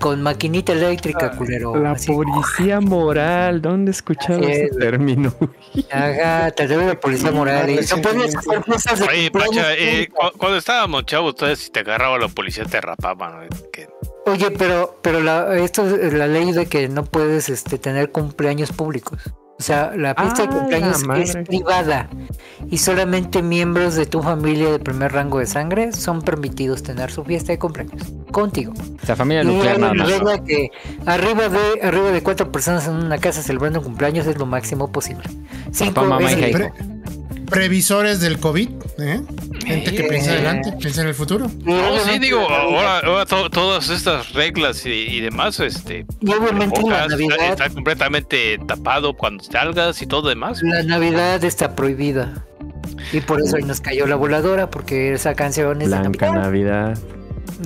con maquinita eléctrica, culero. La así. policía moral, ¿dónde he escuchado Sí, ese término? Ajá, te debe la policía moral. Y no puedes hacer cosas de Oye, Pacha, eh, cu- cuando estábamos chavos, todavía si te agarraba la policía te rapaban. que- Oye, pero, pero la, esto es la ley de que no puedes este, tener cumpleaños públicos. O sea, la fiesta Ah, de cumpleaños la es privada y solamente miembros de tu familia de primer rango de sangre son permitidos tener su fiesta de cumpleaños contigo. O sea, familia Y nuclear nada más. regla que arriba de arriba de cuatro personas en una casa celebrando un cumpleaños es lo máximo posible. Cinco Papá, mamá, es hija, el- hijo. Pre- previsores del COVID, ¿eh? Gente que Eh. piensa adelante, piensa en el futuro. No, sí, digo, ahora, ahora to- todas estas reglas y, y demás, este, Hojas, Navidad, está completamente tapado cuando salgas y todo demás. la Navidad está prohibida. Y por eso ahí nos cayó la voladora, porque esa canción es de Blanca Navidad. Navidad.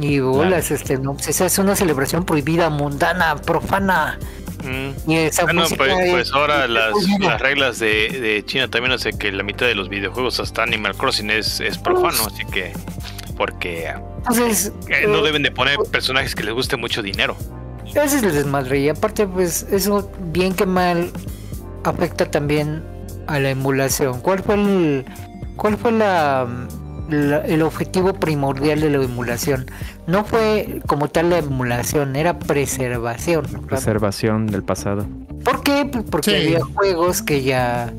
Y bolas, este, no, pues esa es una celebración prohibida, mundana, profana. Mm. Y esa Bueno, música pues, es- pues ahora las, las reglas de, de China también hace que la mitad de los videojuegos hasta Animal Crossing es, es profano, así que porque Entonces, eh, no eh, deben de poner personajes que les guste mucho dinero. Ese es el desmadre. Y aparte, pues, eso, bien que mal, afecta también a la emulación. ¿Cuál fue el. ¿Cuál fue la, la- el objetivo primordial de la emulación? No fue como tal la emulación, era preservación. ¿no? Preservación del pasado. ¿Por qué? Pues porque Sí. había juegos que ya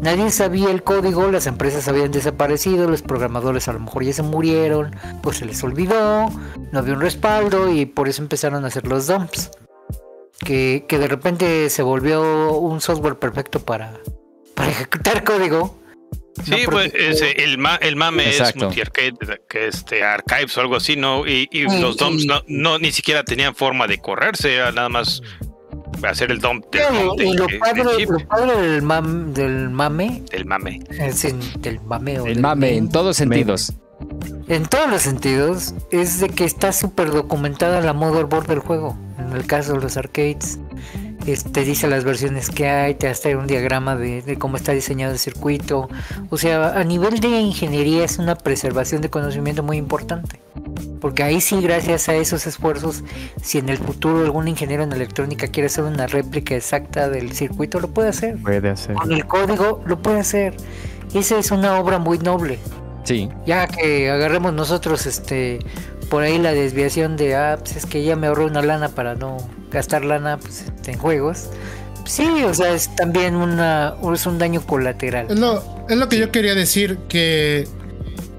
nadie sabía el código, las empresas habían desaparecido, los programadores a lo mejor ya se murieron, pues se les olvidó, no había un respaldo y por eso empezaron a hacer los dumps. Que, que de repente se volvió un software perfecto para, para ejecutar código. Sí, No, pues ese, el, ma- el mame Exacto. es multi-arcade, que este Archives o algo así, ¿no? Y, y Sí, los dumps y- no, no ni siquiera tenían forma de correrse, era nada más hacer el dump del, Y, dump de- y lo, de- padre, del chip, lo padre del, mam- del mame, del mame. es en- del mame o El del mame en todos sentidos. En todos los sentidos, es de que está súper documentada la motherboard del juego. En el caso de los arcades, este, dice las versiones que hay, te hace un diagrama de, de cómo está diseñado el circuito. O sea, a nivel de ingeniería es una preservación de conocimiento muy importante. Porque ahí sí, gracias a esos esfuerzos, si en el futuro algún ingeniero en electrónica quiere hacer una réplica exacta del circuito, lo puede hacer. Puede hacer. Con el código lo puede hacer. Esa es una obra muy noble Sí. ya que agarremos nosotros este por ahí la desviación de ah pues es que ya me ahorré una lana para no gastar lana pues, este, en juegos sí o sea es también una es un daño colateral Es lo, es lo que yo quería decir, que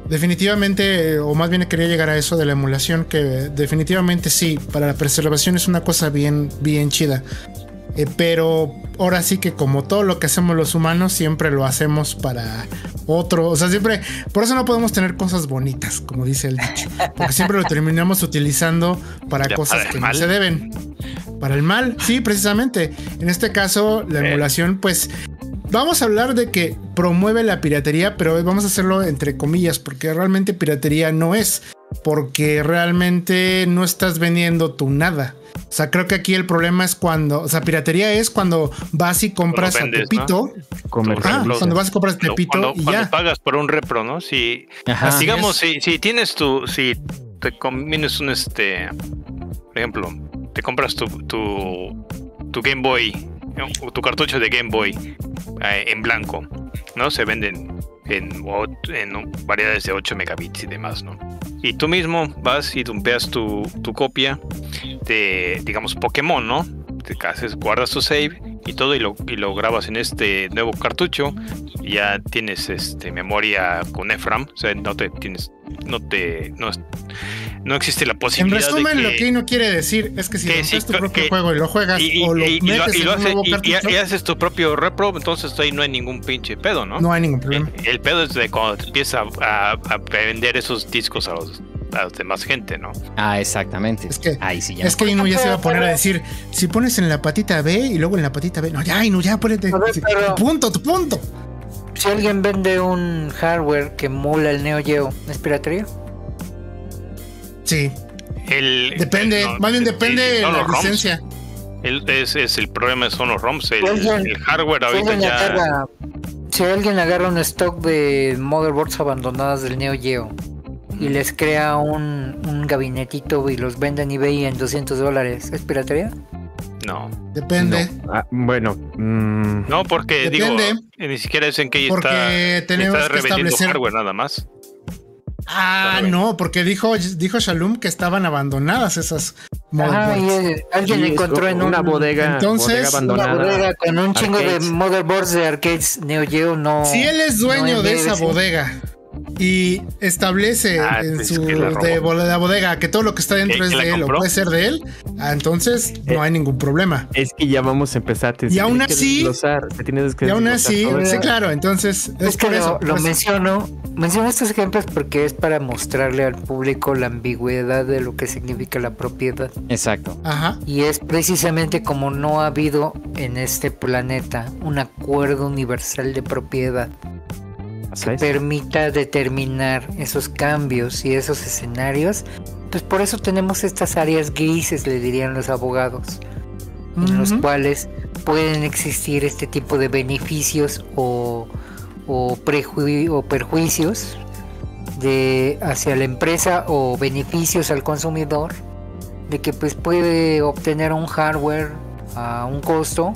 definitivamente, o más bien quería llegar a eso de la emulación, que definitivamente sí, para la preservación es una cosa bien, bien chida. Eh, pero ahora sí que como todo lo que hacemos los humanos, siempre lo hacemos para otro. O sea, siempre, por eso no podemos tener cosas bonitas, como dice el dicho. Porque siempre lo terminamos utilizando para Ya, cosas para que no se deben. Para el mal, sí, precisamente. En este caso, la Eh. emulación, pues Vamos a hablar de que promueve la piratería, pero vamos a hacerlo entre comillas, porque realmente piratería no es, porque realmente no estás vendiendo tu nada. O sea, creo que aquí el problema es cuando, o sea, piratería es cuando vas y compras Cuando a vendes, Tepito. Ah, cuando vas y compras Cuando- Tepito cuando, y cuando ya. pagas por un repro, ¿no? Si, Ajá. Digamos, si, si tienes tu, si te combines un este, por ejemplo, te compras tu, tu, tu Game Boy, o tu cartucho de Game Boy eh, en blanco, ¿no? Se venden en, variedades de 8 megabits y demás, ¿no? Y tú mismo vas y dumpeas tu, tu copia de, digamos, Pokémon, ¿no? Te haces, guardas tu save y todo y lo, y lo grabas en este nuevo cartucho y ya tienes este memoria con EFRAM, o sea, no te tienes no te no, no existe la En posibilidad resumen, de lo que, que no quiere decir es que si que sí, tu que- propio que- juego y lo juegas y, y- o lo y- y lo, metes y en lo un hace- nuevo cartucho, y haces tu propio repro, entonces ahí no hay ningún pinche pedo, ¿no? no hay ningún problema. El, el pedo es de cuando te empieza a, a vender esos discos a los, a demás gente, ¿no? Ah, exactamente. Es que- Ahí sí ya. Es que Inu ya se va a poner a decir, si pones en la patita B y luego en la patita B, no, ya Inu, ya ponete A ver, sí, pero- tu punto, tu punto. Si alguien vende un hardware que emula el Neo Geo, ¿es piratería? Sí, El, depende, no, más bien el- depende el- de la licencia. El- es, es el problema son los ROMs. El, Si alguien- el hardware Si ahorita alguien, ya. agarra, si alguien agarra un stock de motherboards abandonadas del Neo Geo y les crea un, un gabinetito y los vende en eBay en 200 dólares, ¿es piratería? No, Depende. Ah, bueno, mm, no, porque Depende. digo, eh, ni siquiera dicen que Porque está, tenemos está que establecer- hardware nada más. Ah, no, porque dijo, dijo Shalom que estaban abandonadas esas y motherboards. eh, alguien sí, es encontró en una un- bodega, entonces, bodega una bodega con un chingo de motherboards de arcades Neo Geo, no. Si él es dueño no de en esa bodega y establece Ah, en su de la bodega que todo lo que está dentro ¿Que- es de él o puede ser de él, ah, entonces Eh, no hay ningún problema. Es que ya vamos a empezar. Te, Y aún así- desglosar, te tienes que Y aún así, sí, claro, entonces es, Es que por lo, eso. lo menciono, menciono estos ejemplos porque es para mostrarle al público la ambigüedad de lo que significa la propiedad. Exacto. Ajá. Y es precisamente como no ha habido en este planeta un acuerdo universal de propiedad Eso. permita determinar esos cambios y esos escenarios. Pues por eso tenemos estas áreas grises, le dirían los abogados, en los cuales pueden existir este tipo de beneficios o, o, o perjuicios de hacia la empresa o beneficios al consumidor de que pues puede obtener un hardware a un costo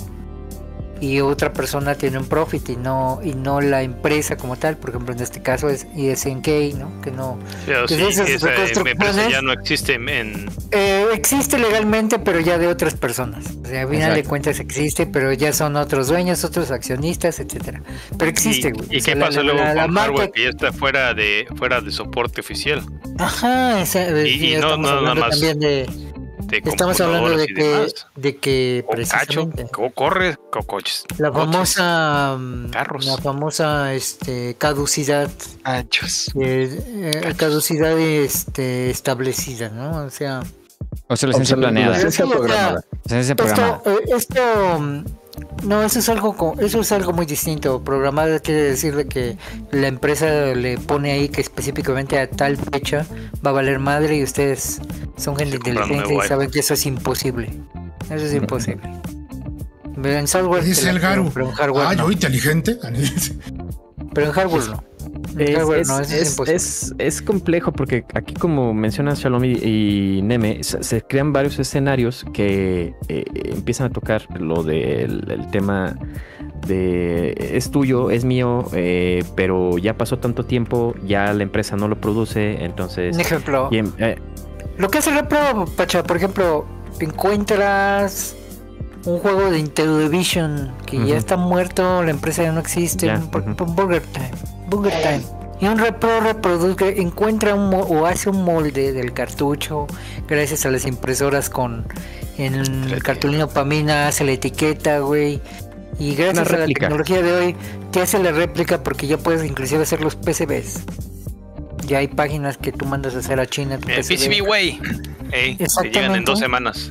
y otra persona tiene un profit y no y no la empresa como tal por ejemplo en este caso es ISNK no que no Pues sí, esas esa empresa ya no existe en. eh, existe legalmente pero ya de otras personas o sea a final de Exacto. cuentas existe pero ya son otros dueños otros accionistas etcétera pero existe ¿Y, güey. y O sea, qué la- luego la- la con marca- que ya está fuera de fuera de soporte oficial? ajá esa- Y- y no- no nada más también de De estamos hablando de que de que O cacho, precisamente o corre, o coches. La famosa Carros. la famosa este caducidad Anchos. eh, eh, caducidad este establecida, ¿no? O sea, O sea, la licencia planeada. Licencia o sea, programada. Licencia programada. esto, eh, esto no, eso es algo co- eso es algo muy distinto. Programada quiere decir de que la empresa le pone ahí que específicamente a tal fecha va a valer madre y ustedes son gente inteligente y saben que eso es imposible. Eso es imposible. Pero en software Dice el Garu. pero en hardware Ah, no. yo inteligente. Pero en hardware no. Es, hardware es- es, es- imposible. es- es complejo porque aquí como mencionas Shalom y, y Neme, se, se crean varios escenarios que eh, empiezan a tocar lo del el tema de es tuyo, es mío, eh, pero ya pasó tanto tiempo, ya la empresa no lo produce, entonces... Un ejemplo. y em- eh, Lo que hace Repro, Pacha, por ejemplo, encuentras un juego de Intellivision que ya está muerto, la empresa ya no existe, por ujú. ejemplo, Burger Time. Burger Time. Y un repro reproduce, encuentra un o hace un molde del cartucho gracias a las impresoras con en el cartulino Pamina hace la etiqueta, güey. Y gracias a la tecnología de hoy te hace la réplica porque ya puedes inclusive hacer los PCBs. Ya hay páginas que tú mandas a hacer a China tu El PCB. PCB Way. Ey, te llegan en dos semanas.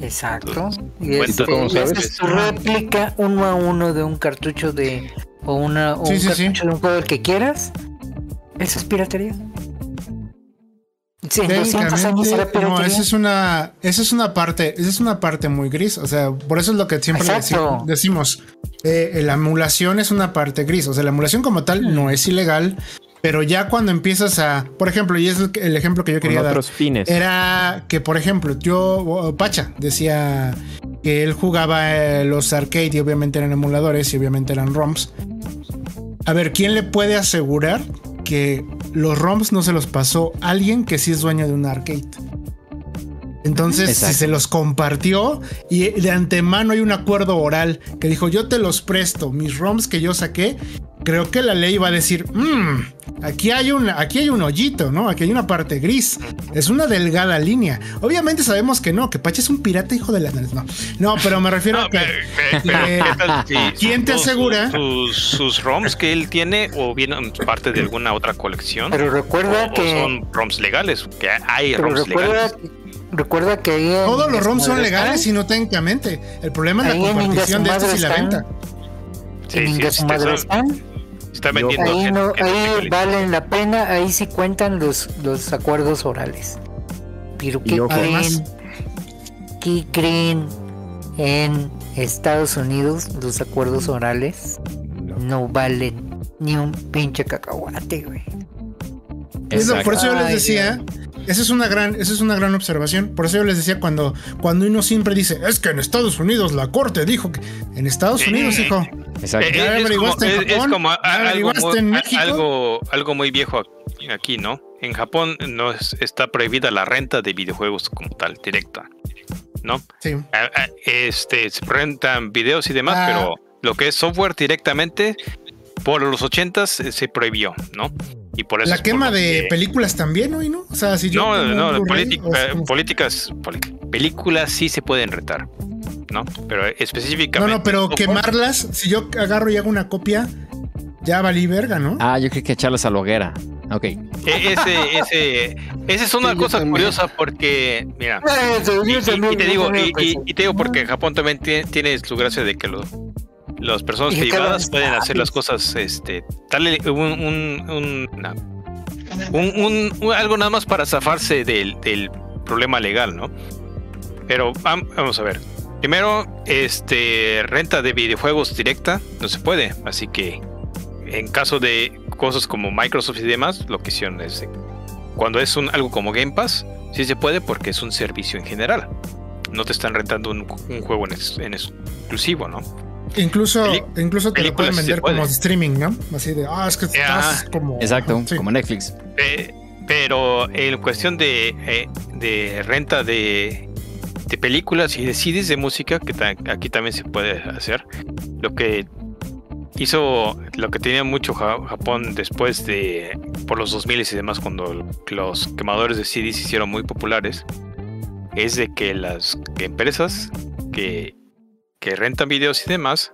Exacto. Y, Bueno, este, ¿tú cómo y sabes? haces tu réplica uno a uno de un cartucho de. O una o Sí, un sí, sí. cartucho de un juego el que quieras. Eso es piratería. Sí, en 200 años será Técnicamente, no, piratería. esa es una, esa es una parte, esa es una parte muy gris. O sea, por eso es lo que siempre Exacto. deci- decimos. Eh, la emulación es una parte gris. O sea, la emulación como tal no es ilegal, pero ya cuando empiezas a, por ejemplo, y es el, ejemplo que yo con quería dar, otros fines. era que, por ejemplo, yo, Pacha, decía que él jugaba eh, los arcade y obviamente eran emuladores y obviamente eran ROMs. A ver, ¿quién le puede asegurar que los ROMs no se los pasó alguien que sí es dueño de un arcade? Entonces, si se los compartió y de antemano hay un acuerdo oral que dijo yo te los presto, mis ROMs que yo saqué, creo que la ley va a decir, "Mm, aquí hay un, aquí hay un hoyito, ¿no? Aquí hay una parte gris. Es una delgada línea. Obviamente sabemos que no, que Pache es un pirata hijo de la no. No, pero me refiero No, a que pero, pero- pero eh, ¿qué tal si- si ¿quién te asegura? Sus, sus ROMs que él tiene o vienen parte de alguna otra colección. Pero recuerda o, o que. son ROMs legales, que hay Pero ROMs recuerda, legales. recuerda que ahí en todos los ROMs son legales y no técnicamente. El problema es la compartición de estos y la venta. Sí, en sí, sí, está vendiendo. ahí, no, en ahí valen la pena, ahí sí cuentan los, los acuerdos orales. Pero ¿qué creen? ¿Qué creen? En Estados Unidos los acuerdos orales no valen ni un pinche cacahuate, güey. Eso, por eso yo les Ay, decía, esa es una gran, esa es una gran observación. Por eso yo les decía cuando, cuando uno siempre dice, es que en Estados Unidos la corte dijo que en Estados. Unidos, hijo. Exacto. Eh, ¿Ya es, como, averiguaste en es- es Japón? como a- ¿Ya algo, averiguaste muy, en a- México? algo, algo muy viejo aquí, ¿no? En Japón no es- está prohibida la renta de videojuegos como tal, directa, ¿no? Sí. Este, se rentan videos y demás, Ah. pero lo que es software directamente, por los 80s eh, se prohibió, ¿no? Y por eso La quema de que- películas también, ¿no? ¿no? O sea, si yo. No, no, de Blu-ray, política- o sea, como- políticas, películas sí se pueden rentar, ¿no? Pero No, específicamente. no, pero software- quemarlas, si yo agarro y hago una copia, ya valí verga, ¿no? Ah, yo creo que echarlas a la hoguera. Ok. E- Ese, ese, esa es una Sí, cosa curiosa porque, mira, y, y- y te digo, y, te digo porque Japón también tiene, tiene su gracia de que los las personas privadas pueden hacer las cosas, este, darle un, un, un- algo nada más para zafarse del, del problema legal, ¿no? Pero vam- vamos a ver. Primero, este, renta de videojuegos directa no se puede, así que en caso de cosas como Microsoft y demás, lo que hicieron es de- cuando es un, algo como Game Pass, sí se puede porque es un servicio en general. No te están rentando un, un juego en, ex- en exclusivo, ¿no? Incluso, incluso te lo pueden vender como streaming, ¿no? Así de, ah, es que estás como. Exacto, Sí. como Netflix. Eh, pero en cuestión de, eh, de renta de, de películas y de CDs de música, que ta- aquí también se puede hacer, lo que hizo, lo que tenía mucho Ja- Japón después de, por los 2000 y demás, cuando los quemadores de CDs se hicieron muy populares, es de que las empresas que, que rentan videos y demás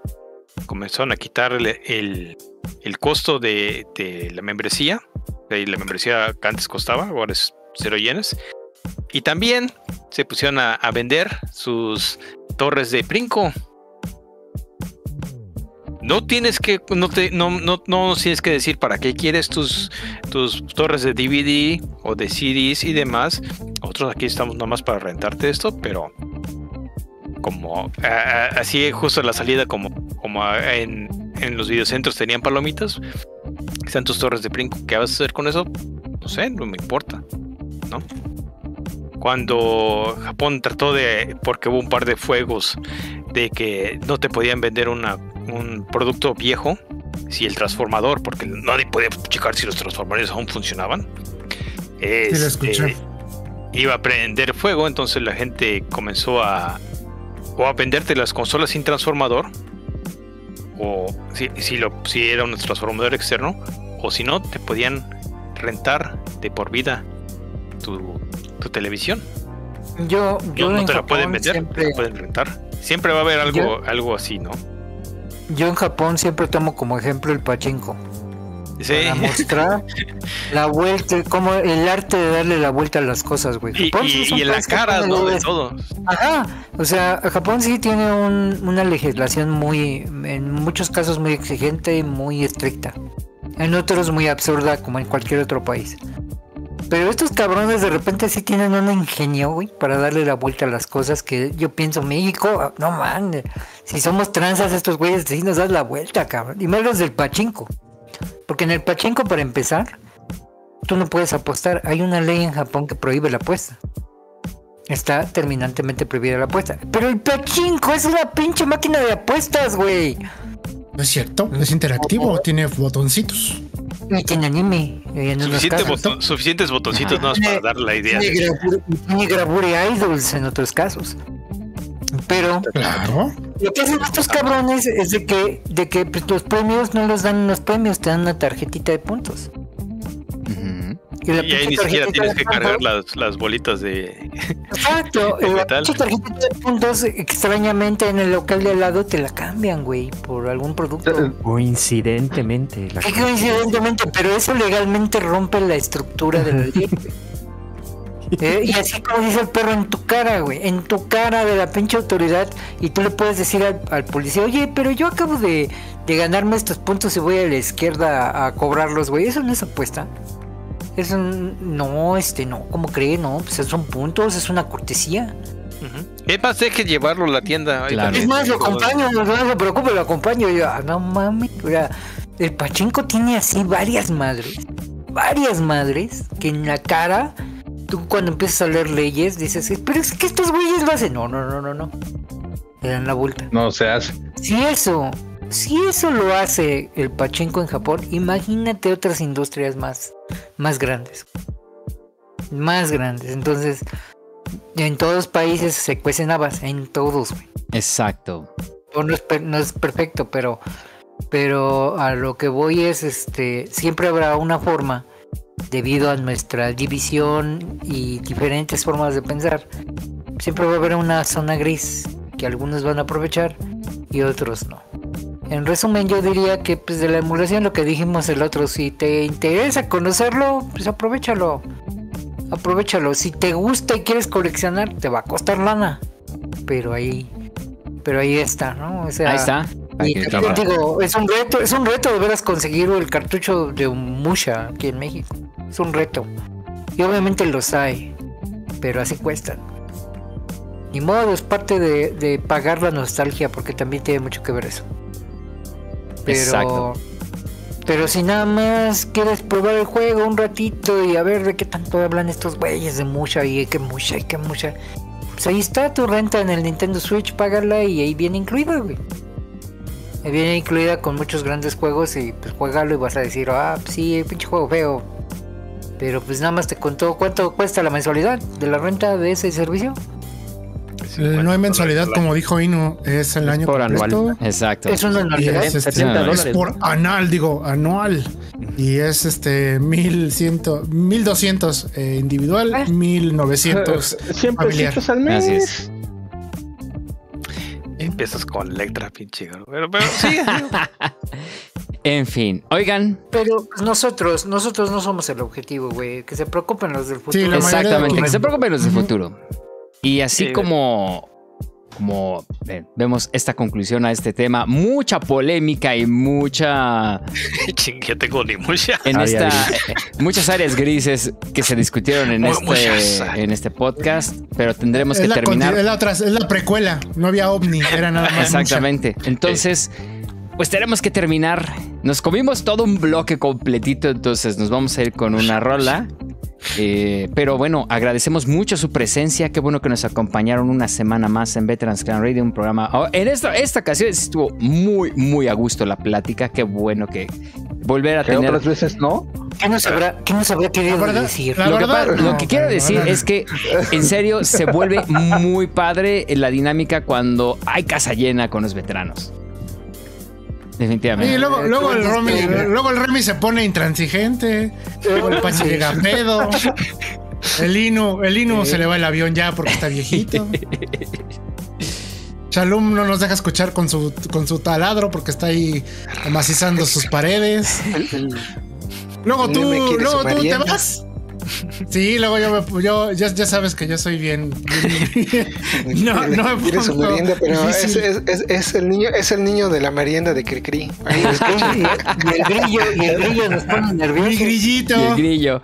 comenzaron a quitarle el, el costo de, de la membresía la membresía que antes costaba, ahora es cero yenes. Y también se pusieron a, vender sus torres de brinco. No tienes que, no, te, no, no, no tienes que decir para qué quieres tus, tus torres de DVD o de CDs y demás. Otros aquí estamos nomás para rentarte esto, pero como ah, ah, así justo a la salida, como, como en, en los videocentros tenían palomitas, están tus torres de brinco. ¿Qué vas a hacer con eso? No sé, no me importa, ¿no? Cuando Japón trató de, porque hubo un par de fuegos de que no te podían vender una, un producto viejo, si el transformador, porque nadie podía checar si los transformadores aún funcionaban. Sí, lo este, escuché. iba a prender fuego, entonces la gente comenzó a o a venderte las consolas sin transformador o si, si, lo, si era un transformador externo o si no te podían rentar de por vida tu, tu televisión. Yo, yo No, te la pueden vender, siempre, te la pueden rentar. Siempre va a haber algo, Yo- algo así, ¿no? yo en Japón siempre tomo como ejemplo el pachinko. Sí. Para mostrar la vuelta, como el arte de darle la vuelta a las cosas, güey. Y, y- y en la cara, ¿no? De todo. Ajá, o sea, Japón sí tiene un- una legislación muy, en muchos casos muy exigente y muy estricta. En otros muy absurda, como en cualquier otro país. Pero estos cabrones de repente sí tienen un ingenio, güey, para darle la vuelta a las cosas que yo pienso, México, no man, si somos tranzas estos güeyes sí nos das la vuelta, cabrón. Y más los del pachinko. Porque en el pachinko, para empezar, tú no puedes apostar. Hay una ley en Japón que prohíbe la apuesta. Está terminantemente prohibida la apuesta. Pero el pachinko es una pinche máquina de apuestas, güey. No es cierto, es interactivo, tiene botoncitos. Y tiene anime. En unos Suficiente casos. boton- suficientes botoncitos no para dar la idea. Tiene de- gravure- tiene gravure idols en otros casos. Pero Claro. lo que hacen estos cabrones es de que, de que pues, los premios no los dan los premios, te dan una tarjetita de puntos. La Y ahí ni siquiera tienes que puntos- cargar las, las bolitas de. Exacto, de la metal. tarjetita de puntos extrañamente en el local de al lado te la cambian, güey, por algún producto. Coincidentemente. La Qué coincidentemente, pero eso legalmente rompe la estructura de la ley. güey. Eh, y así como dice el perro en tu cara, güey, en tu cara de la pinche autoridad, y tú le puedes decir al, al policía, oye, pero yo acabo de, de ganarme estos puntos y voy a la izquierda a, a cobrarlos, güey, eso no es apuesta. Es un, no, este, no, ¿cómo cree? No, pues son puntos, es una cortesía. Es más, deje llevarlo a la tienda. Claro. Es más, lo acompaño, no, no se preocupe, lo acompaño. Yo, ah, no mames, o sea, el Pachinko tiene así varias madres, varias madres, que en la cara, tú cuando empiezas a leer leyes, dices, pero es que estos güeyes lo hacen. No, no, no, no, no. Le dan la vuelta. No se hace. Si eso, si eso lo hace el Pachinko en Japón, imagínate otras industrias más, más grandes. Más grandes. Entonces, en todos los países se cuecen habas, en todos, güey Exacto. o no es, per- no es perfecto, pero, pero a lo que voy es, este, siempre habrá una forma, debido a nuestra división y diferentes formas de pensar, siempre va a haber una zona gris que algunos van a aprovechar y otros no. En resumen, yo diría que pues de la emulación lo que dijimos el otro, si te interesa conocerlo, pues aprovechalo. Aprovechalo. Si te gusta y quieres coleccionar, te va a costar lana. Pero ahí, pero ahí está, ¿no? Ahí está. Y que- también digo, es un reto, es un reto de veras conseguir el cartucho de Musha aquí en México. Es un reto. Y obviamente los hay, pero así cuestan. Ni modo, es parte de, de pagar la nostalgia, porque también tiene mucho que ver eso. Pero, Exacto. pero si nada más quieres probar el juego un ratito y a ver de qué tanto hablan estos güeyes de Musha y que Musha y que Musha. Pues ahí está tu renta en el Nintendo Switch, págala y ahí viene incluida, güey. Viene incluida con muchos grandes juegos y pues juégalo y vas a decir, ah, pues sí, pinche juego feo. Pero pues nada más te contó cuánto cuesta la mensualidad de la renta de ese servicio. Eh, no hay mensualidad, como dijo Inu, es el año por completo. anual. Exacto. Es una anualidad. es, este, 70 es por anal, digo, anual. Y es este 1100, 1200 eh, individual, Ah. 1900 Siempre familiar. cientos al mes. Así es. Empiezas con Electra, pinche. Pero, pero sí, En fin, oigan, Pero nosotros, nosotros no somos el objetivo, güey. Que se preocupen los del futuro. Sí, exactamente, que se preocupen los del futuro. Y así Sí. como, como eh, vemos esta conclusión a este tema, mucha polémica y mucha ching, ya tengo ni mucha. en esta eh, muchas áreas grises que se discutieron en este en este podcast, pero tendremos que Es terminar conti- es la otra- es la precuela, no había ovni, era nada más. Exactamente. Entonces, pues tenemos que terminar. Nos comimos todo un bloque completito, entonces nos vamos a ir con una rola. Eh, pero bueno, agradecemos mucho su presencia. Qué bueno que nos acompañaron una semana más en Veterans Clan Radio, un programa. oh, en esta, esta ocasión estuvo muy, muy a gusto la plática. Qué bueno que volver a tener. otras veces no. ¿Qué nos habrá, qué nos habrá querido verdad- decir? Lo que, verdad, pa- lo no, que quiero decir es que en serio se vuelve muy padre la dinámica cuando hay casa llena con los veteranos. Definitivamente. Y luego, luego el Romy, Este- luego el Remy se pone intransigente, luego el Pachi llega pedo. El Inu, el Inu se le va el avión ya porque está viejito. Shalom no nos deja escuchar con su, con su taladro porque está ahí amacizando sus paredes. Luego tú, luego tú te vas. Sí, luego yo, me, yo ya, ya sabes que yo soy bien. bien- no, no me Quiere su pongo merienda, pero es, difícil. es, es, es el niño, es el niño de la merienda de Cricri. Ahí escuchan. Y, el grillo, y el grillo nos pone Mi nerviosos. grillito. Y el grillo.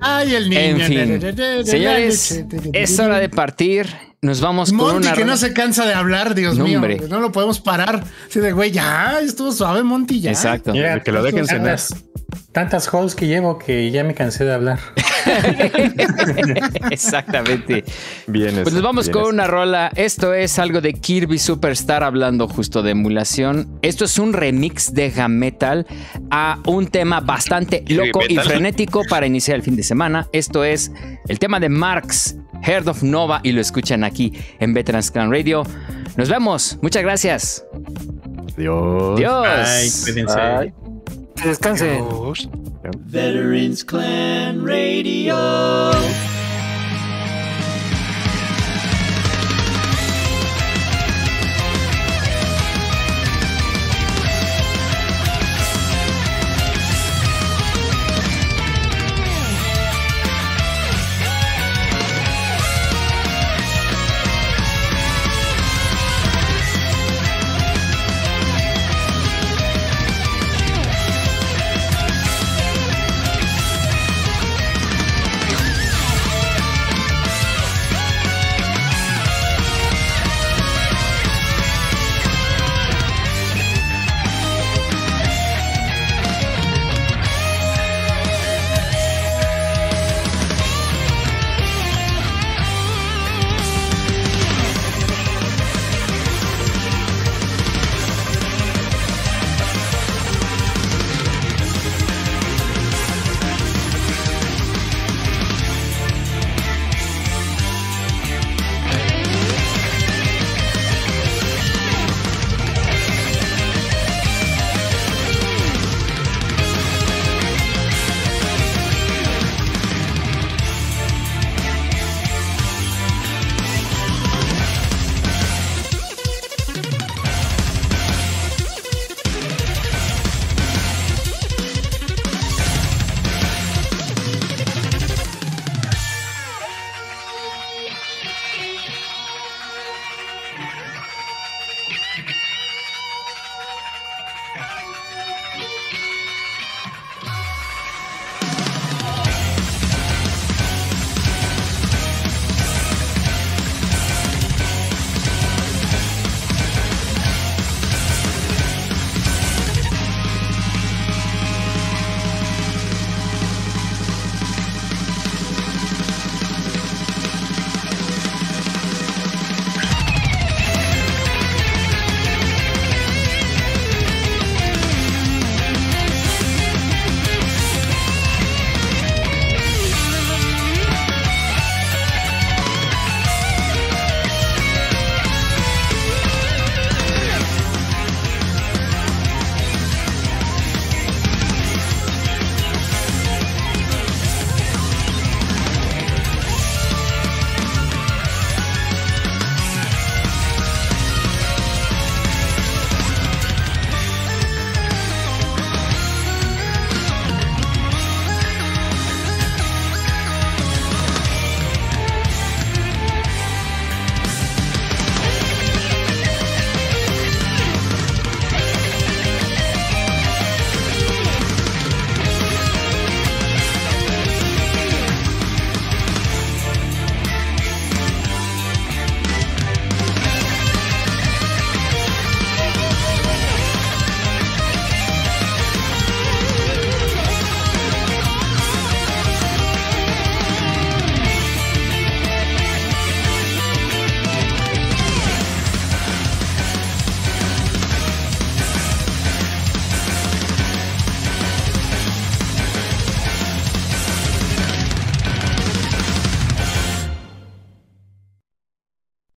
Ay, el niño. En fin. Señores, es hora de partir. Nos vamos con Monty una que no se cansa de hablar, Dios mío. No lo podemos parar. Así de güey, ya estuvo suave, Monty, ya. Exacto. Que lo dejen cenar. Tantas halls que llevo que ya me cansé de hablar. Exactamente. Bien, Pues nos vamos bien con eso. una rola. Esto es algo de Kirby Superstar hablando justo de emulación. Esto es un remix de Gam Metal a un tema bastante loco y frenético para iniciar el fin de semana. Esto es el tema de Marx, Heard of Nova, y lo escuchan aquí en Veterans Clan Radio. Nos vemos. Muchas gracias. Adiós. Dios. Ay, cuídense. Ay. Que descansen. Veterans Clan Radio.